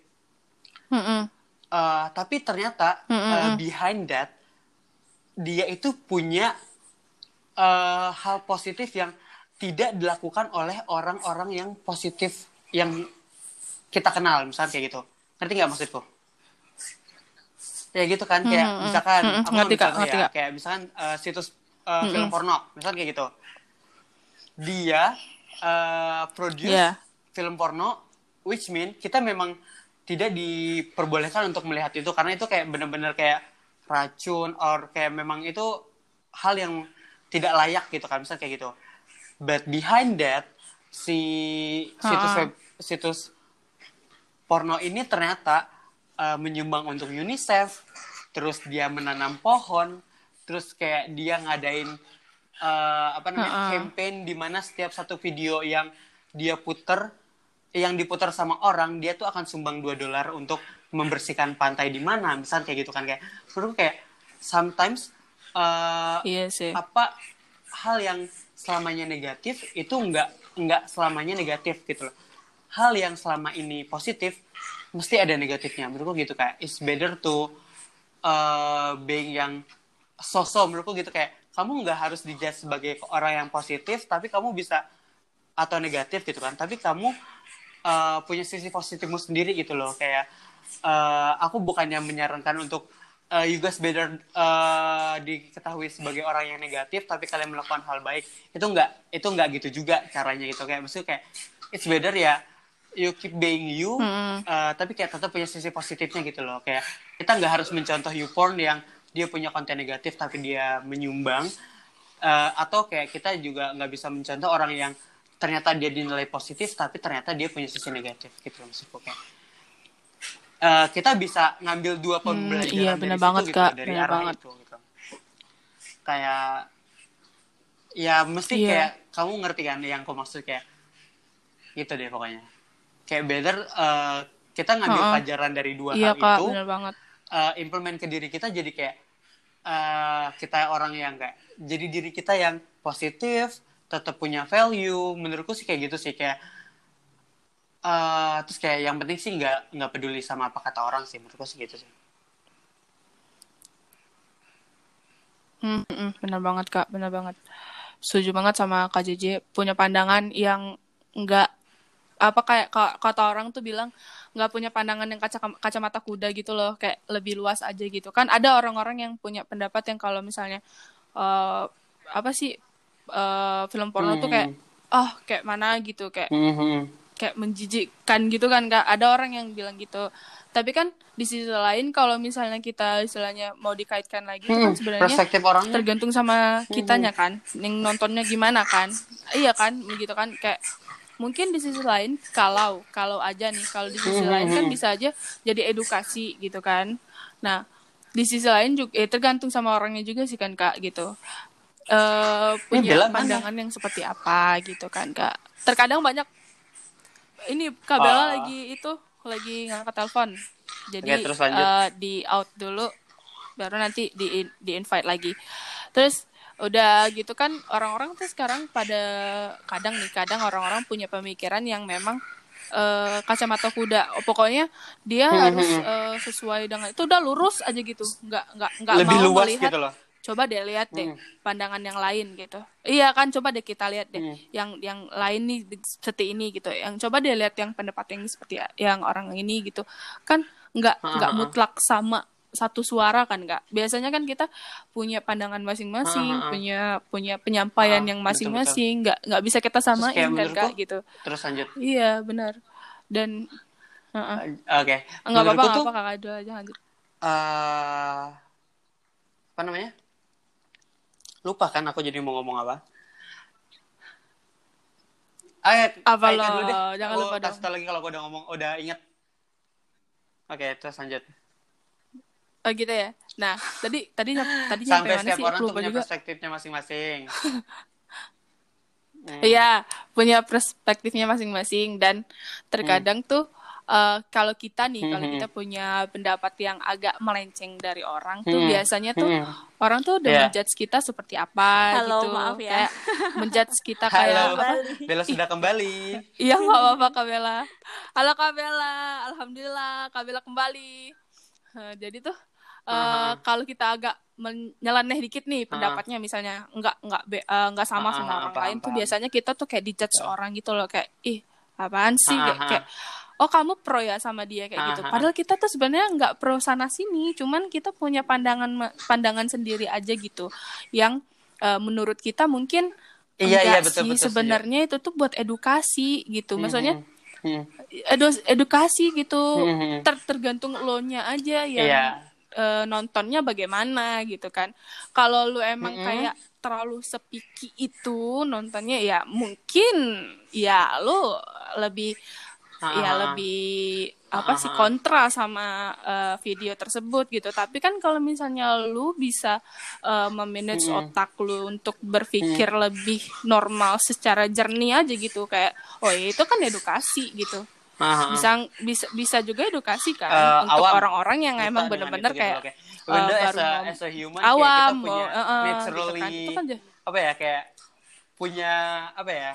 Speaker 1: Mm-mm.
Speaker 3: Uh, tapi ternyata uh, behind that dia itu punya uh, hal positif yang tidak dilakukan oleh orang-orang yang positif yang kita kenal misalnya kayak gitu ngerti nggak maksudku ya gitu kan kayak misalkan
Speaker 1: Mm-mm.
Speaker 3: aku
Speaker 1: Ngerti, ngerti,
Speaker 3: ya
Speaker 1: Kak.
Speaker 3: kayak misalkan uh, situs uh, film porno misalkan kayak gitu dia uh, produce
Speaker 1: Iya.
Speaker 3: film porno which mean kita memang tidak diperbolehkan untuk melihat itu karena itu kayak bener-bener kayak racun or kayak memang itu hal yang tidak layak gitu kan misalnya kayak gitu but behind that si situs web situs porno ini ternyata uh, menyumbang untuk UNICEF terus dia menanam pohon terus kayak dia ngadain uh, apa namanya
Speaker 1: Ha-ha.
Speaker 3: campaign di mana setiap satu video yang dia puter yang diputar sama orang dia tuh akan sumbang 2 dolar untuk membersihkan pantai di mana misalnya kayak gitu kan kayak menurutku kayak sometimes uh,
Speaker 1: Iya sih.
Speaker 3: apa hal yang selamanya negatif itu enggak enggak selamanya negatif gitu loh. Hal yang selama ini positif mesti ada negatifnya. Menurutku gitu kayak it's better to uh, being yang sosok menurutku gitu kayak kamu nggak harus dijudge sebagai orang yang positif tapi kamu bisa atau negatif gitu kan. Tapi kamu uh, punya sisi positifmu sendiri gitu loh. Kayak uh, aku bukannya menyarankan untuk uh, you guys better uh, diketahui sebagai orang yang negatif tapi kalian melakukan hal baik. Itu enggak itu enggak gitu juga caranya gitu. Kayak maksudnya kayak it's better ya you keep being you
Speaker 1: Mm-mm.
Speaker 3: uh, tapi kayak tetap punya sisi positifnya gitu loh. Kayak kita nggak harus mencontoh YouPorn yang dia punya konten negatif tapi dia menyumbang. Uh, atau kayak kita juga nggak bisa mencontoh orang yang ternyata dia dinilai positif tapi ternyata dia punya sisi negatif gitu loh maksudku kayak uh, kita bisa ngambil dua pembelajaran
Speaker 1: iya,
Speaker 3: dari
Speaker 1: benar
Speaker 3: situ
Speaker 1: banget,
Speaker 3: gitu,
Speaker 1: Kak.
Speaker 3: dari
Speaker 1: Benar
Speaker 3: arah
Speaker 1: banget.
Speaker 3: itu gitu kayak ya mesti
Speaker 1: Iya.
Speaker 3: kayak kamu ngerti kan yang aku maksud kayak gitu deh pokoknya kayak better uh, kita ngambil
Speaker 1: Ha-ha.
Speaker 3: pelajaran dari dua
Speaker 1: Iya
Speaker 3: hal
Speaker 1: kak,
Speaker 3: itu
Speaker 1: benar banget.
Speaker 3: uh, implement ke diri kita jadi kayak uh, kita orang yang kayak jadi diri kita yang positif tetap punya value menurutku sih kayak gitu sih kayak uh, terus kayak yang penting sih nggak nggak peduli sama apa kata orang sih menurutku sih gitu sih
Speaker 1: Hmm, hmm, benar banget kak, benar banget. Setuju banget sama Kak JJ punya pandangan yang nggak apa kayak ka- kata orang tuh bilang nggak punya pandangan yang kaca kacamata kuda gitu loh, kayak lebih luas aja gitu. Kan ada orang-orang yang punya pendapat yang kalau misalnya eh, apa sih eh, film porno tuh kayak oh kayak mana gitu kayak
Speaker 3: Hmm, hmm.
Speaker 1: Kayak menjijikkan gitu kan kak. Ada orang yang bilang gitu. Tapi kan di sisi lain kalau misalnya kita istilahnya mau dikaitkan lagi itu kan
Speaker 3: Hmm,
Speaker 1: sebenarnya
Speaker 3: perspektif orangnya.
Speaker 1: tergantung sama kitanya kan. Yang nontonnya gimana kan. Iya kan begitu kan. Kayak mungkin di sisi lain kalau kalau aja nih kalau di sisi lain kan bisa aja jadi edukasi gitu kan. Nah di sisi lain juga eh, tergantung sama orangnya juga sih kan kak gitu. Eh punya
Speaker 3: mana?
Speaker 1: pandangan yang seperti apa gitu kan kak. Terkadang banyak ini kak Bella
Speaker 3: Ah.
Speaker 1: lagi itu lagi ngangkat telepon jadi
Speaker 3: Oke, terus lanjut.
Speaker 1: eh, di out dulu baru nanti di di invite lagi terus udah gitu kan orang-orang tuh sekarang pada kadang nih kadang orang-orang punya pemikiran yang memang eh, kacamata kuda Oh, pokoknya dia
Speaker 3: Hmm,
Speaker 1: harus
Speaker 3: hmm.
Speaker 1: eh, sesuai dengan itu udah lurus aja gitu nggak nggak nggak
Speaker 3: lebih
Speaker 1: mau
Speaker 3: luas
Speaker 1: melihat
Speaker 3: gitu loh
Speaker 1: coba deh lihat deh
Speaker 3: Hmm.
Speaker 1: pandangan yang lain gitu. Iya kan coba deh kita lihat deh
Speaker 3: Hmm.
Speaker 1: yang yang lain nih seperti ini gitu. Yang coba deh lihat yang pendapat yang seperti yang orang ini gitu. Kan nggak nggak mutlak sama satu suara kan nggak? Biasanya kan kita punya pandangan masing-masing punya punya penyampaian yang masing-masing nggak nggak bisa kita samain kan kak gitu.
Speaker 3: terus lanjut.
Speaker 1: Iya benar. Dan Heeh.
Speaker 3: oke.
Speaker 1: Nggak apa-apa
Speaker 3: Menurutku
Speaker 1: nggak
Speaker 3: tuh,
Speaker 1: apa kakak dulu aja lanjut.
Speaker 3: eh, apa namanya lupa kan aku jadi mau ngomong apa Ayo,
Speaker 1: Apa
Speaker 3: Aika
Speaker 1: lo?
Speaker 3: dulu deh.
Speaker 1: Jangan
Speaker 3: Aku
Speaker 1: lupa
Speaker 3: kasih
Speaker 1: dong.
Speaker 3: tau lagi kalau aku udah ngomong, udah inget. Oke, terus lanjut.
Speaker 1: oh gitu ya nah tadi tadi tadi
Speaker 3: Sampai setiap
Speaker 1: sih
Speaker 3: orang tuh punya
Speaker 1: juga
Speaker 3: perspektifnya masing-masing. Hmm.
Speaker 1: Iya, punya perspektifnya masing-masing dan terkadang tuh eh, kalau kita nih, kalau
Speaker 3: Hmm.
Speaker 1: kita punya pendapat yang agak melenceng dari orang tuh
Speaker 3: Hmm.
Speaker 1: biasanya tuh
Speaker 3: Hmm.
Speaker 1: orang tuh udah
Speaker 3: Iya.
Speaker 1: menjudge kita seperti apa
Speaker 2: Halo,
Speaker 1: gitu,
Speaker 2: maaf ya.
Speaker 1: kayak menjudge kita kayak
Speaker 3: Halo.
Speaker 1: apa?
Speaker 3: Bella sudah kembali.
Speaker 1: Iya nggak apa-apa Kak Bella. Halo Kak Bella, alhamdulillah Kak Bella kembali. Eh, jadi tuh eh,
Speaker 3: Aha.
Speaker 1: kalau kita agak menyeleneh dikit nih pendapatnya misalnya nggak nggak be- eh, nggak sama
Speaker 3: Aha,
Speaker 1: sama orang
Speaker 3: paham,
Speaker 1: lain tuh biasanya kita tuh kayak dijudge orang gitu loh kayak ih apaan sih kayak,
Speaker 3: Aha.
Speaker 1: kayak oh kamu pro ya sama dia kayak gitu.
Speaker 3: Aha.
Speaker 1: Padahal kita tuh sebenarnya nggak pro sana sini, cuman kita punya pandangan pandangan sendiri aja gitu yang eh, menurut kita mungkin
Speaker 3: Iya, iya, betul,
Speaker 1: sih
Speaker 3: betul,
Speaker 1: sebenarnya itu tuh buat edukasi gitu. Maksudnya
Speaker 3: Hmm.
Speaker 1: edu- edukasi gitu
Speaker 3: Hmm.
Speaker 1: ter tergantung lo nya aja yang
Speaker 3: Iya.
Speaker 1: eh, nontonnya bagaimana gitu kan kalau lu emang
Speaker 3: Mm-mm.
Speaker 1: kayak terlalu sepiki itu nontonnya ya mungkin ya lu lebih ya
Speaker 3: Ah,
Speaker 1: lebih apa sih
Speaker 3: Ah, ah.
Speaker 1: kontra sama eh, video tersebut gitu tapi kan kalau misalnya lu bisa eh, memanage
Speaker 3: Mm-mm.
Speaker 1: otak lu untuk berpikir lebih normal secara jernih aja gitu kayak oh ya itu kan edukasi gitu
Speaker 3: ah.
Speaker 1: bisa bisa bisa juga edukasi kan
Speaker 3: Eh,
Speaker 1: untuk orang-orang yang emang bener-bener
Speaker 3: gitu
Speaker 1: kayak
Speaker 3: even though
Speaker 1: eh,
Speaker 3: as
Speaker 1: baru
Speaker 3: a, as a human
Speaker 1: awam
Speaker 3: kayak kita punya
Speaker 1: eh, eh,
Speaker 3: naturally
Speaker 1: gitu kan. itu kan
Speaker 3: apa ya kayak punya apa ya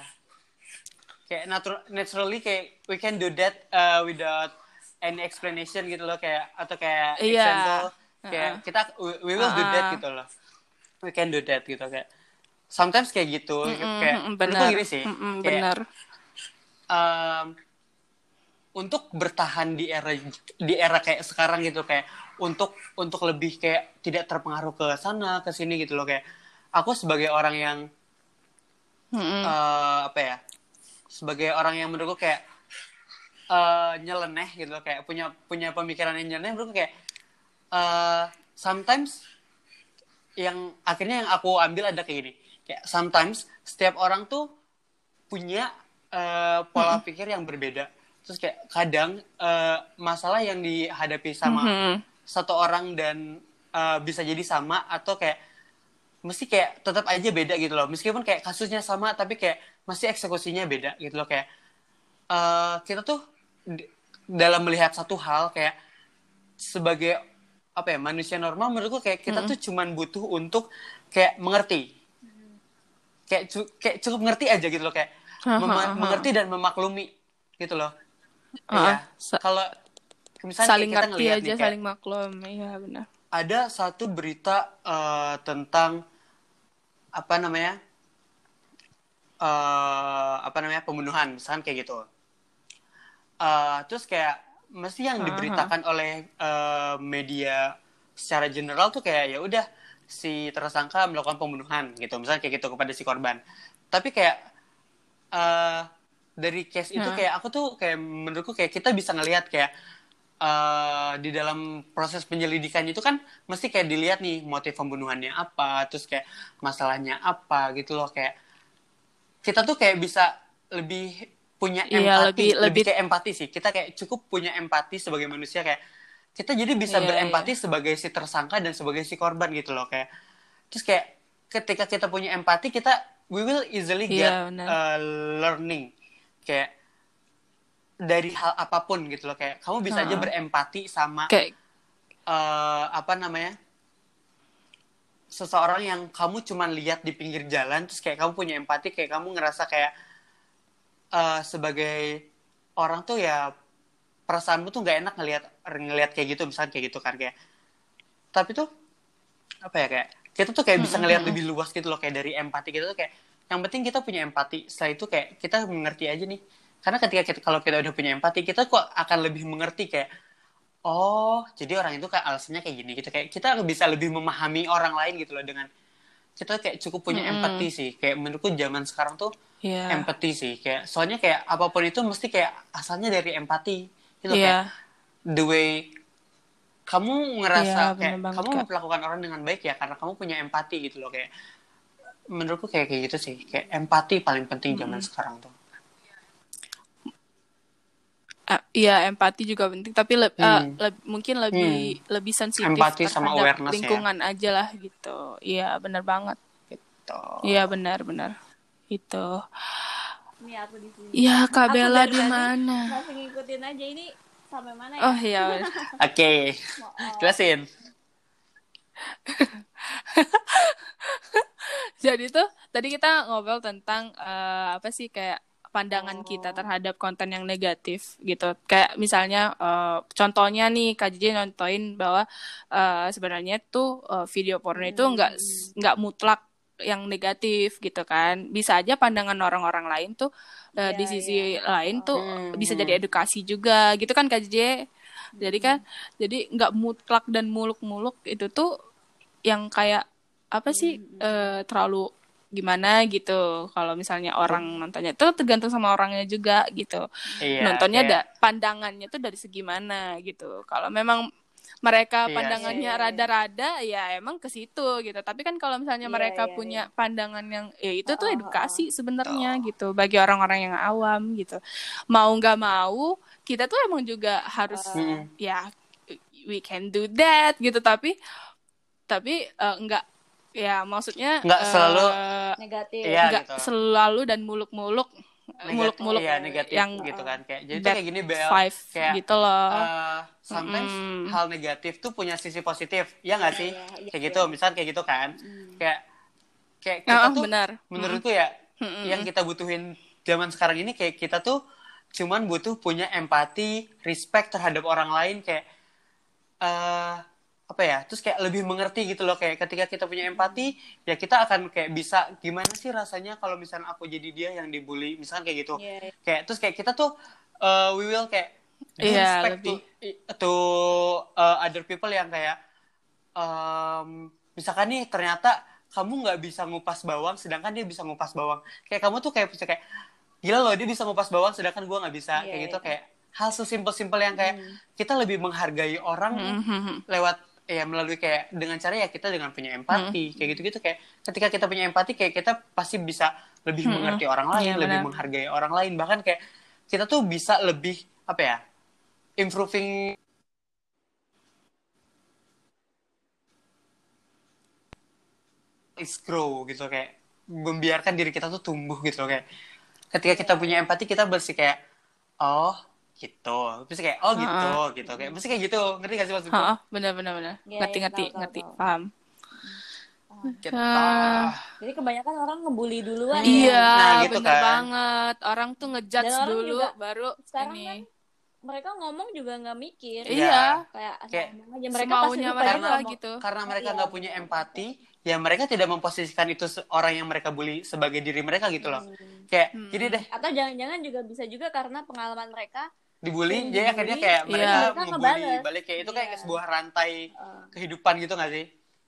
Speaker 3: kayak natural naturally kayak we can do that uh, without any explanation gitu loh kayak atau kayak
Speaker 1: Iya.
Speaker 3: example kayak
Speaker 1: Uh-uh.
Speaker 3: kita we, we will do that gitu loh. We can do that gitu kayak sometimes kayak gitu
Speaker 1: Mm-mm,
Speaker 3: kayak
Speaker 1: mm-mm,
Speaker 3: menurutku
Speaker 1: benar.
Speaker 3: gini sih.
Speaker 1: Mm-mm,
Speaker 3: kayak
Speaker 1: benar.
Speaker 3: um, untuk bertahan di era di era kayak sekarang gitu kayak untuk untuk lebih kayak tidak terpengaruh ke sana ke sini gitu loh kayak aku sebagai orang yang eh, apa ya sebagai orang yang menurutku kayak eh, nyeleneh gitu loh kayak punya punya pemikiran yang nyeleneh menurutku kayak eh, sometimes yang akhirnya yang aku ambil ada kayak gini. Kayak sometimes setiap orang tuh punya eh, pola pikir yang berbeda. Terus kayak kadang eh, masalah yang dihadapi sama
Speaker 1: Mhm.
Speaker 3: satu orang dan eh, bisa jadi sama atau kayak mesti kayak tetap aja beda gitu loh. Meskipun kayak kasusnya sama tapi kayak masih eksekusinya beda gitu loh kayak eh, kita tuh dalam melihat satu hal kayak sebagai apa ya manusia normal menurutku kayak kita tuh cuman butuh untuk kayak mengerti. Kayak cu- kayak cukup ngerti aja gitu loh kayak
Speaker 1: ha, ha.
Speaker 3: mengerti dan memaklumi gitu loh. Iya.
Speaker 1: sa-
Speaker 3: kalau misalnya
Speaker 1: saling
Speaker 3: kita
Speaker 1: ngerti aja
Speaker 3: nih,
Speaker 1: saling maklum. Iya benar.
Speaker 3: Ada satu berita eh, tentang apa namanya eh apa namanya pembunuhan misalkan kayak gitu. Eh, terus kayak mesti yang diberitakan oleh eh, media secara general tuh kayak ya udah si tersangka melakukan pembunuhan gitu. Misalnya kayak gitu kepada si korban. Tapi kayak eh dari case itu
Speaker 1: Nah.
Speaker 3: kayak aku tuh kayak menurutku kayak kita bisa ngelihat kayak eh di dalam proses penyelidikan itu kan mesti kayak dilihat nih motif pembunuhannya apa terus kayak masalahnya apa gitu loh kayak kita tuh kayak bisa lebih punya
Speaker 1: Iya,
Speaker 3: empati
Speaker 1: lebih-
Speaker 3: lebih,
Speaker 1: lebih-
Speaker 3: kayak empati sih kita kayak cukup punya empati sebagai manusia kayak kita jadi bisa
Speaker 1: Iya,
Speaker 3: berempati sebagai si tersangka dan sebagai si korban gitu loh kayak terus kayak ketika kita punya empati kita we will easily get
Speaker 1: Iya, benar.
Speaker 3: uh, learning kayak dari hal apa pun gitu loh kayak kamu bisa aja
Speaker 1: Ha-ha.
Speaker 3: berempati sama
Speaker 1: kayak
Speaker 3: eh, apa namanya seseorang yang kamu cuman lihat di pinggir jalan terus kayak kamu punya empati kayak kamu ngerasa kayak eh, sebagai orang tuh ya perasaanmu tuh nggak enak ngelihat ngelihat kayak gitu misalnya kayak gitu kan kayak. Tapi tuh apa ya kayak kita tuh kayak bisa ngelihat lebih luas gitu loh kayak dari empati kita tuh kayak yang penting kita punya empati setelah itu kayak kita mengerti aja nih. Karena ketika kita kalau kita udah punya empati kita kok akan lebih mengerti kayak oh jadi orang itu kayak alasannya kayak gini gitu kayak kita bisa lebih memahami orang lain gitu loh dengan kita kayak cukup punya
Speaker 1: Mm-mm.
Speaker 3: empati sih kayak menurutku zaman sekarang tuh
Speaker 1: Iya.
Speaker 3: empati sih kayak soalnya kayak apa pun itu mesti kayak asalnya dari empati gitu
Speaker 1: Iya.
Speaker 3: kayak the way kamu ngerasa kayak
Speaker 1: bener banget,
Speaker 3: kamu
Speaker 1: Kak.
Speaker 3: memperlakukan orang dengan baik ya karena kamu punya empati gitu loh kayak menurutku kayak kayak gitu sih kayak empati paling penting zaman sekarang tuh
Speaker 1: Iya empati juga penting tapi le- eh,
Speaker 3: Hmm.
Speaker 1: le- mungkin lebih lebih sensitif
Speaker 3: Empati sama
Speaker 1: terhadap
Speaker 3: awareness ya.
Speaker 1: lingkungan aja lah gitu iya benar banget
Speaker 3: gitu
Speaker 1: iya benar benar itu
Speaker 2: Ini aku di sini.
Speaker 1: Iya Kak
Speaker 2: Aku
Speaker 1: Bella
Speaker 2: dari
Speaker 1: di mana
Speaker 2: ngikutin aja ini sampai mana ya?
Speaker 1: oh iya
Speaker 3: oke
Speaker 2: Maaf.
Speaker 3: jelasin
Speaker 1: jadi tuh tadi kita ngobrol tentang eh, apa sih kayak pandangan kita terhadap konten yang negatif gitu. Kayak misalnya eh, contohnya nih Jiji nontoin bahwa eh, sebenarnya tuh eh, video porno itu nggak nggak mutlak yang negatif gitu kan. Bisa aja pandangan orang-orang lain tuh eh,
Speaker 2: Iya,
Speaker 1: di sisi
Speaker 2: iya.
Speaker 1: lain tuh
Speaker 3: Hmm.
Speaker 1: bisa jadi edukasi juga gitu kan Jiji? Jadi kan jadi nggak mutlak dan muluk-muluk itu tuh yang kayak apa sih eh, terlalu gimana gitu. Kalau misalnya orang nontonnya itu tergantung sama orangnya juga gitu.
Speaker 3: Iya
Speaker 1: nontonnya ada pandangannya tuh dari segi mana gitu. Kalau memang mereka
Speaker 3: Iya
Speaker 1: pandangannya
Speaker 2: sih.
Speaker 1: rada-rada ya emang ke situ gitu. Tapi kan kalau misalnya
Speaker 2: Iya,
Speaker 1: mereka
Speaker 2: iya,
Speaker 1: punya pandangan yang ya itu tuh
Speaker 2: Oh, oh,
Speaker 1: edukasi sebenarnya gitu bagi orang-orang yang awam gitu. Mau nggak mau kita tuh emang juga harus
Speaker 3: Mm.
Speaker 1: ya we can do that gitu. Tapi tapi eh, enggak ya maksudnya
Speaker 3: Nggak
Speaker 1: eh,
Speaker 3: selalu
Speaker 2: negatif
Speaker 3: Iya,
Speaker 1: enggak
Speaker 3: gitu.
Speaker 1: selalu dan muluk-muluk
Speaker 3: Negatif-
Speaker 1: muluk-muluk
Speaker 3: iya, negatif
Speaker 1: yang
Speaker 3: gitu kan kayak jadi kayak gini Bel
Speaker 1: five
Speaker 3: kayak
Speaker 1: gitu loh
Speaker 3: eh, sometimes
Speaker 1: Mm-mm.
Speaker 3: hal negatif tuh punya sisi positif ya nggak sih
Speaker 2: Iya, iya,
Speaker 3: kayak
Speaker 2: iya.
Speaker 3: gitu misal kayak gitu kan
Speaker 2: Hmm.
Speaker 3: kayak kayak kita
Speaker 1: Ah,
Speaker 3: tuh
Speaker 1: benar
Speaker 3: menurutku ya
Speaker 1: Mm-mm.
Speaker 3: yang kita butuhin zaman sekarang ini kayak kita tuh cuman butuh punya empati respect terhadap orang lain kayak eh apa ya terus kayak lebih mengerti gitu loh kayak ketika kita punya empati ya kita akan kayak bisa gimana sih rasanya kalau misalnya aku jadi dia yang dibully misalkan kayak gitu
Speaker 2: Iya.
Speaker 3: kayak terus kayak kita tuh uh, we will kayak
Speaker 1: Iya,
Speaker 3: respect
Speaker 1: lebih.
Speaker 3: to to uh, other people yang kayak um, misalkan nih ternyata kamu nggak bisa ngupas bawang sedangkan dia bisa ngupas bawang kayak kamu tuh kayak bisa kayak gila loh dia bisa ngupas bawang sedangkan gua nggak bisa
Speaker 2: Iya,
Speaker 3: kayak gitu
Speaker 2: iya.
Speaker 3: kayak hal sesimpel-simpel yang kayak
Speaker 2: Hmm.
Speaker 3: kita lebih menghargai orang
Speaker 1: Mhm.
Speaker 3: lewat ya melalui kayak dengan cara ya kita dengan punya empati
Speaker 1: Hmm.
Speaker 3: kayak gitu-gitu kayak ketika kita punya empati kayak kita pasti bisa lebih
Speaker 1: Hmm.
Speaker 3: mengerti orang lain
Speaker 1: Iya,
Speaker 3: lebih menghargai orang lain bahkan kayak kita tuh bisa lebih apa ya improving is grow gitu kayak membiarkan diri kita tuh tumbuh gitu loh kayak ketika kita punya empati kita bersih kayak oh gitu terus kayak oh gitu gitu kayak mesti kayak gitu ngerti gak sih maksudku
Speaker 1: Ha, benar benar benar
Speaker 2: Iya,
Speaker 1: ngerti
Speaker 2: iya,
Speaker 1: ngerti
Speaker 2: tahu,
Speaker 1: ngerti
Speaker 2: tahu.
Speaker 1: paham
Speaker 3: Kita-
Speaker 1: Ah.
Speaker 2: Jadi kebanyakan orang ngebully duluan
Speaker 1: iya
Speaker 2: ya.
Speaker 3: Nah, gitu
Speaker 1: bener
Speaker 3: kan.
Speaker 1: banget orang tuh ngejudge
Speaker 2: Dan orang
Speaker 1: dulu
Speaker 2: juga
Speaker 1: baru
Speaker 2: sekarang
Speaker 1: ini
Speaker 2: kan Mereka ngomong juga nggak mikir.
Speaker 3: Iya.
Speaker 1: iya
Speaker 2: Kayak asal
Speaker 3: Kayak
Speaker 2: aja mereka
Speaker 1: semaunya mereka
Speaker 2: ngomong.
Speaker 1: gitu
Speaker 3: karena mereka
Speaker 2: Iya.
Speaker 3: nggak punya empati ya mereka tidak memposisikan itu orang yang mereka bully sebagai diri mereka gitu loh
Speaker 2: Hmm.
Speaker 3: kayak
Speaker 1: Hmm.
Speaker 3: gini deh
Speaker 2: Atau jangan-jangan juga bisa juga karena pengalaman mereka
Speaker 3: dibully jadi akhirnya kayak
Speaker 1: iya.
Speaker 3: mereka
Speaker 2: Mereka
Speaker 3: ngebully balik kayak itu kayak
Speaker 2: Iya.
Speaker 3: sebuah rantai
Speaker 2: eh,
Speaker 3: kehidupan gitu gak sih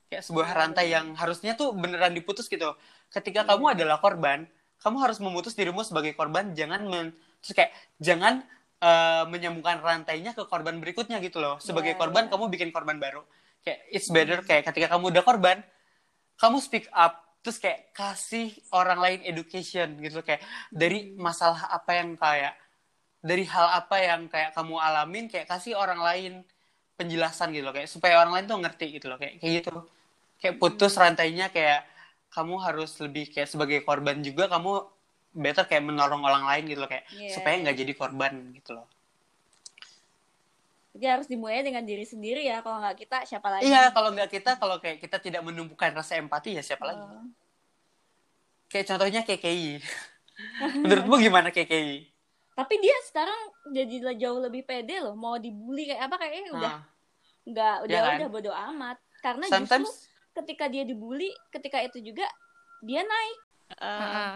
Speaker 3: kayak sebuah
Speaker 2: Iya,
Speaker 3: rantai
Speaker 2: iya.
Speaker 3: yang harusnya tuh beneran diputus gitu ketika
Speaker 2: Iya.
Speaker 3: kamu adalah korban kamu harus memutus dirimu sebagai korban jangan men terus kayak jangan eh, menyambungkan rantainya ke korban berikutnya gitu loh sebagai
Speaker 2: Iya,
Speaker 3: korban
Speaker 2: iya.
Speaker 3: kamu bikin korban baru kayak it's better kayak ketika kamu udah korban kamu speak up terus kayak kasih orang lain education gitu kayak dari masalah apa yang kayak dari hal apa yang kayak kamu alamin kayak kasih orang lain penjelasan gitu loh. Kayak supaya orang lain tuh ngerti gitu loh kayak kayak gitu. Kayak putus
Speaker 2: Hmm.
Speaker 3: rantainya kayak kamu harus lebih kayak sebagai korban juga kamu better kayak menolong orang lain gitu loh kayak
Speaker 2: Iya,
Speaker 3: supaya nggak jadi korban gitu loh.
Speaker 2: Jadi harus dimulai dengan diri sendiri ya. Kalau nggak kita siapa lagi?
Speaker 3: iya kalau nggak kita kalau kayak kita tidak menumbuhkan rasa empati ya siapa lagi?
Speaker 2: Eh,
Speaker 3: kayak contohnya KKI menurutmu gimana KKI
Speaker 2: tapi dia sekarang jadi jauh lebih pede loh. Mau dibully kayak apa kayaknya udah
Speaker 3: Ah,
Speaker 2: nggak udah
Speaker 3: Ya kan?
Speaker 2: udah bodo amat. Karena
Speaker 3: sometimes
Speaker 2: justru ketika dia dibully, ketika itu juga dia naik. Eh,
Speaker 1: Heeh.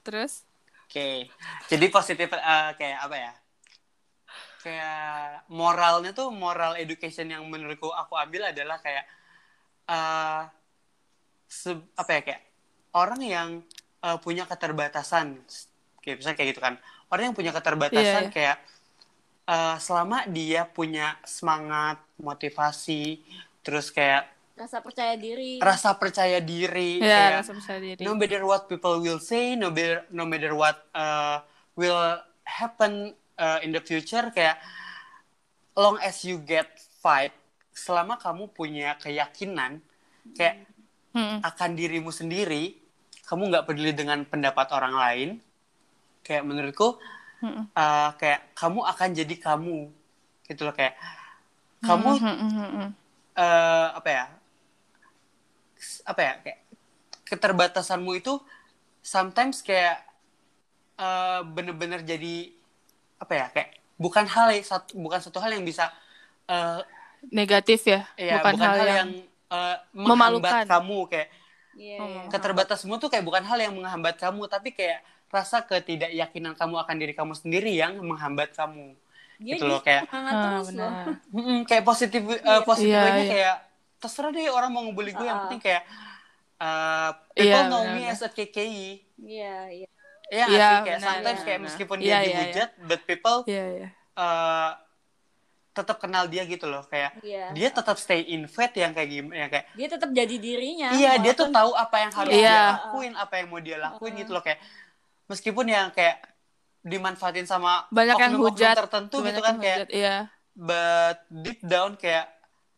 Speaker 1: terus
Speaker 3: Oke, jadi positif eh, kayak apa ya? Kayak moralnya tuh moral education yang menurutku aku ambil adalah kayak eh se- apa ya kayak orang yang eh, punya keterbatasan, kayak misalnya kayak gitu kan. Orang yang punya keterbatasan
Speaker 1: Iya, iya.
Speaker 3: kayak eh, selama dia punya semangat, motivasi, terus kayak
Speaker 2: rasa percaya diri.
Speaker 3: rasa percaya diri,
Speaker 1: ya
Speaker 3: kayak
Speaker 1: rasa percaya diri
Speaker 3: no matter what people will say, no matter no matter what uh, will happen uh, in the future, kayak long as you get fight, selama kamu punya keyakinan, kayak
Speaker 1: Mm-mm.
Speaker 3: akan dirimu sendiri, kamu nggak peduli dengan pendapat orang lain, kayak menurutku,
Speaker 1: Mm-mm.
Speaker 3: uh, kayak kamu akan jadi kamu, gitu loh kayak kamu
Speaker 1: mm-mm.
Speaker 3: eh apa ya apa ya kayak keterbatasanmu itu sometimes kayak eh, bener-bener jadi apa ya kayak bukan hal yang satu bukan satu hal yang bisa eh
Speaker 1: negatif ya,
Speaker 3: ya
Speaker 1: bukan, hal, yang,
Speaker 3: eh,
Speaker 1: memalukan.
Speaker 3: menghambat kamu kayak
Speaker 2: Iya,
Speaker 1: Oh,
Speaker 3: keterbatasanmu tuh kayak bukan hal yang menghambat kamu tapi kayak rasa ketidakyakinan kamu akan diri kamu sendiri yang menghambat kamu
Speaker 2: Dia
Speaker 3: gitu loh, kayak-
Speaker 1: Ah,
Speaker 2: terus loh.
Speaker 3: kayak positif eh, positif
Speaker 1: Iya,
Speaker 3: aja
Speaker 1: iya.
Speaker 3: kayak terserah deh orang mau ngebully gue yang
Speaker 2: Ah.
Speaker 3: penting kayak uh, people
Speaker 1: Iya,
Speaker 3: know
Speaker 1: benar,
Speaker 3: me
Speaker 1: benar.
Speaker 3: as a KKI
Speaker 2: Iya, iya.
Speaker 3: Iya
Speaker 1: Iya,
Speaker 3: sih kayak
Speaker 1: benar,
Speaker 3: sometimes
Speaker 2: iya,
Speaker 3: kayak meskipun
Speaker 1: Iya,
Speaker 3: dia
Speaker 1: iya,
Speaker 3: dihujat but people
Speaker 1: Iya, iya.
Speaker 3: uh, tetap kenal dia gitu loh kayak
Speaker 2: Iya.
Speaker 3: dia tetap stay in faith yang kayak gimana yang kayak
Speaker 2: Dia tetap jadi dirinya.
Speaker 3: iya dia tuh tahu apa yang harus
Speaker 1: Iya.
Speaker 3: dia lakuin apa yang mau dia lakuin gitu loh kayak meskipun yang kayak dimanfaatin sama
Speaker 1: banyak yang hujat
Speaker 3: tertentu
Speaker 1: banyak
Speaker 3: gitu kan
Speaker 1: yang
Speaker 3: kayak
Speaker 1: hujat, iya
Speaker 3: but deep down kayak